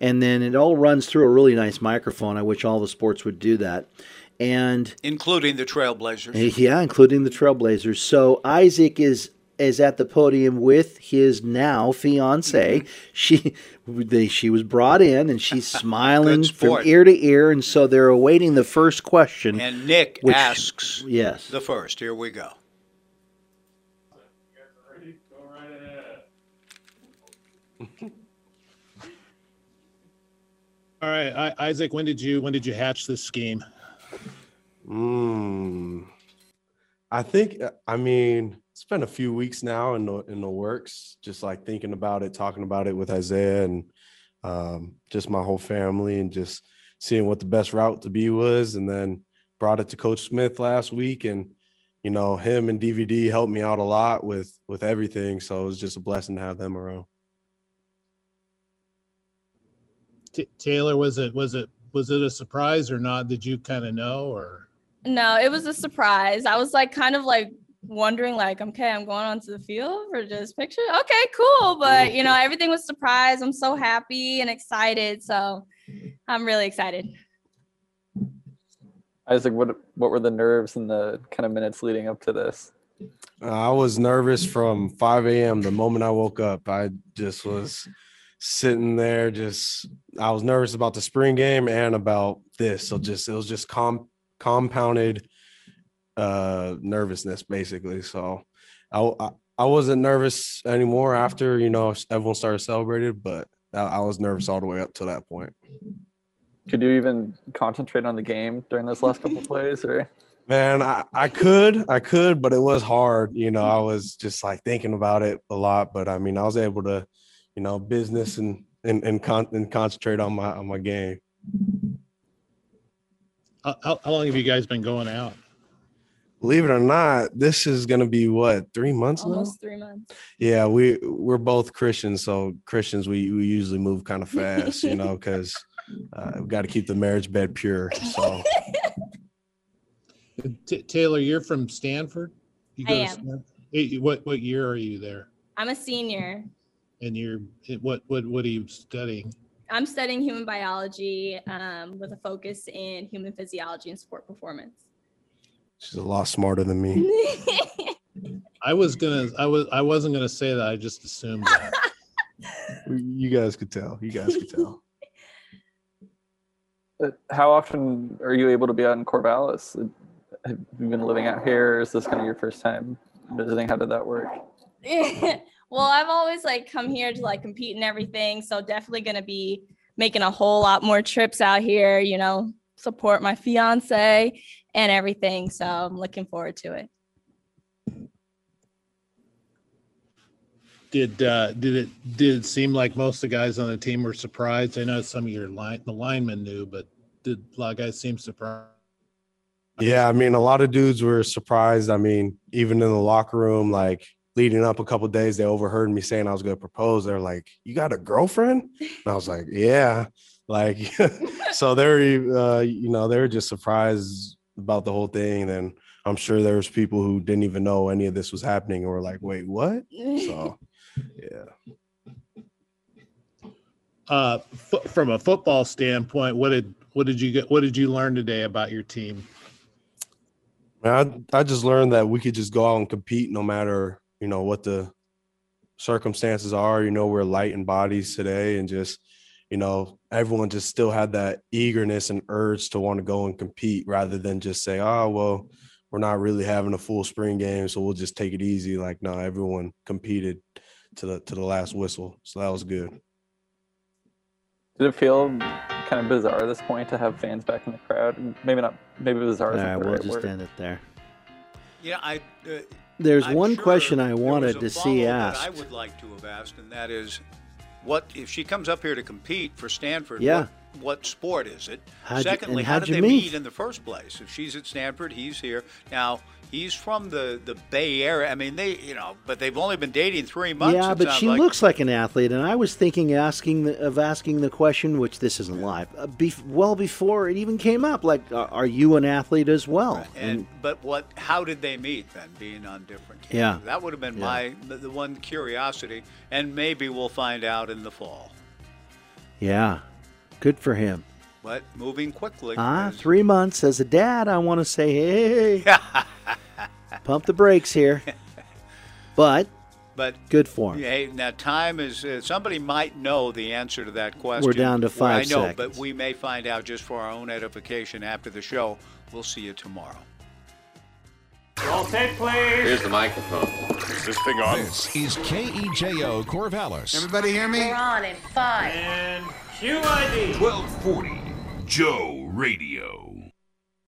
And then it all runs through a really nice microphone. I wish all the sports would do that. And Including the Trailblazers. Yeah including the trailblazers. So isaac is is at the podium with his now fiance Mm-hmm. she they, she was brought in and she's smiling from ear to ear and so they're awaiting the first question And Nick which- asks yes the first. Here we go. All right, I, Isaac. When did you when did you hatch this scheme? Mm, I think uh, I mean it's been a few weeks now in the in the works, just like thinking about it, talking about it with Isaiah and um, just my whole family, and just seeing what the best route to be was, and then brought it to Coach Smith last week, and you know him and DVD helped me out a lot with with everything, so it was just a blessing to have them around. T- Taylor, was it was it was it a surprise or not? Did you kind of know or? No, it was a surprise. I was like kind of like wondering like, okay, I'm going onto the field for just picture Okay, cool. But you know, everything was surprise. I'm so happy and excited. So I'm really excited. Isaac, what what were the nerves and the kind of minutes leading up to this? Uh, I was nervous from 5 a.m. the moment I woke up. I just was sitting there, just I was nervous about the spring game and about this. So just it was just com- compounded uh nervousness basically. So I, I I wasn't nervous anymore after you know everyone started celebrating, but I, I was nervous all the way up to that point. Could you even concentrate on the game during those last couple plays, or Man, I, I could, I could, but it was hard. You know, I was just like thinking about it a lot. But I mean, I was able to, you know, business and and and, con- and concentrate on my on my game. How, how, how long have you guys been going out? Believe it or not, this is gonna be what three months now. Almost three months. Yeah, we we're both Christians, so Christians we we usually move kind of fast, you know, because uh, we got to keep the marriage bed pure. So T- Taylor, you're from Stanford. You I to am. Stan- Hey, what what year are you there? I'm a senior. And you're what what what are you studying? I'm studying human biology um, with a focus in human physiology and sport performance. She's a lot smarter than me. I was gonna I was I wasn't gonna say that. I just assumed that. You guys could tell. You guys could tell. Uh, how often are you able to be out in Corvallis? Uh, Have you been living out here? Is this kind of your first time visiting? How did that work? well, I've always like come here to like compete and everything, so definitely gonna be making a whole lot more trips out here. You know, support my fiance and everything. So I'm looking forward to it. Did uh did it did it seem like most of the guys on the team were surprised? I know some of your line the linemen knew, but did a lot of guys seem surprised? Yeah, I mean, a lot of dudes were surprised. I mean, even in the locker room, like leading up a couple days, they overheard me saying I was going to propose. They're like, "You got a girlfriend?" And I was like, "Yeah." Like, so they're, uh, you know, they were just surprised about the whole thing. And I'm sure there was people who didn't even know any of this was happening, and were like, "Wait, what?" So, yeah. Uh, fo- from a football standpoint, what did what did you get? What did you learn today about your team? I, I just learned that we could just go out and compete no matter, you know, what the circumstances are. You know, we're light in bodies today and just, you know, everyone just still had that eagerness and urge to want to go and compete rather than just say, oh, well, we're not really having a full spring game, so we'll just take it easy. Like, no, everyone competed to the to the last whistle. So that was good. Did it feel kind of bizarre at this point to have fans back in the crowd? Maybe not. Maybe bizarre. All isn't right, the we'll right just word. end it there. Yeah, I. Uh, There's I'm one sure question I wanted to see asked. that I would like to have asked, and that is, what if she comes up here to compete for Stanford? Yeah. What, what sport is it? How'd Secondly, and how did you they meet? meet in the first place? If she's at Stanford, he's here. Now, he's from the, the Bay Area. I mean, they, you know, but they've only been dating three months. yeah, but she like. looks like an athlete, and I was thinking asking the, of asking the question, which this isn't live, uh, bef- well before it even came up. Like, uh, are you an athlete as well? And but what? How did they meet then? Being on different. Campuses? Yeah. that would have been Yeah. my the, the one curiosity, and maybe we'll find out in the fall. yeah, good for him. But moving quickly. Ah, three months as a dad, I want to say, hey, pump the brakes here. But But good for him. Hey, now time is. Uh, somebody might know the answer to that question. We're down to Well, I know, seconds. but we may find out just for our own edification after the show. We'll see you tomorrow. Roll tape, please. Here's the microphone. Is this thing on? This is KEJO Corvallis. Everybody hear me? We're on in five. And cue ID. 1240 Joe Radio.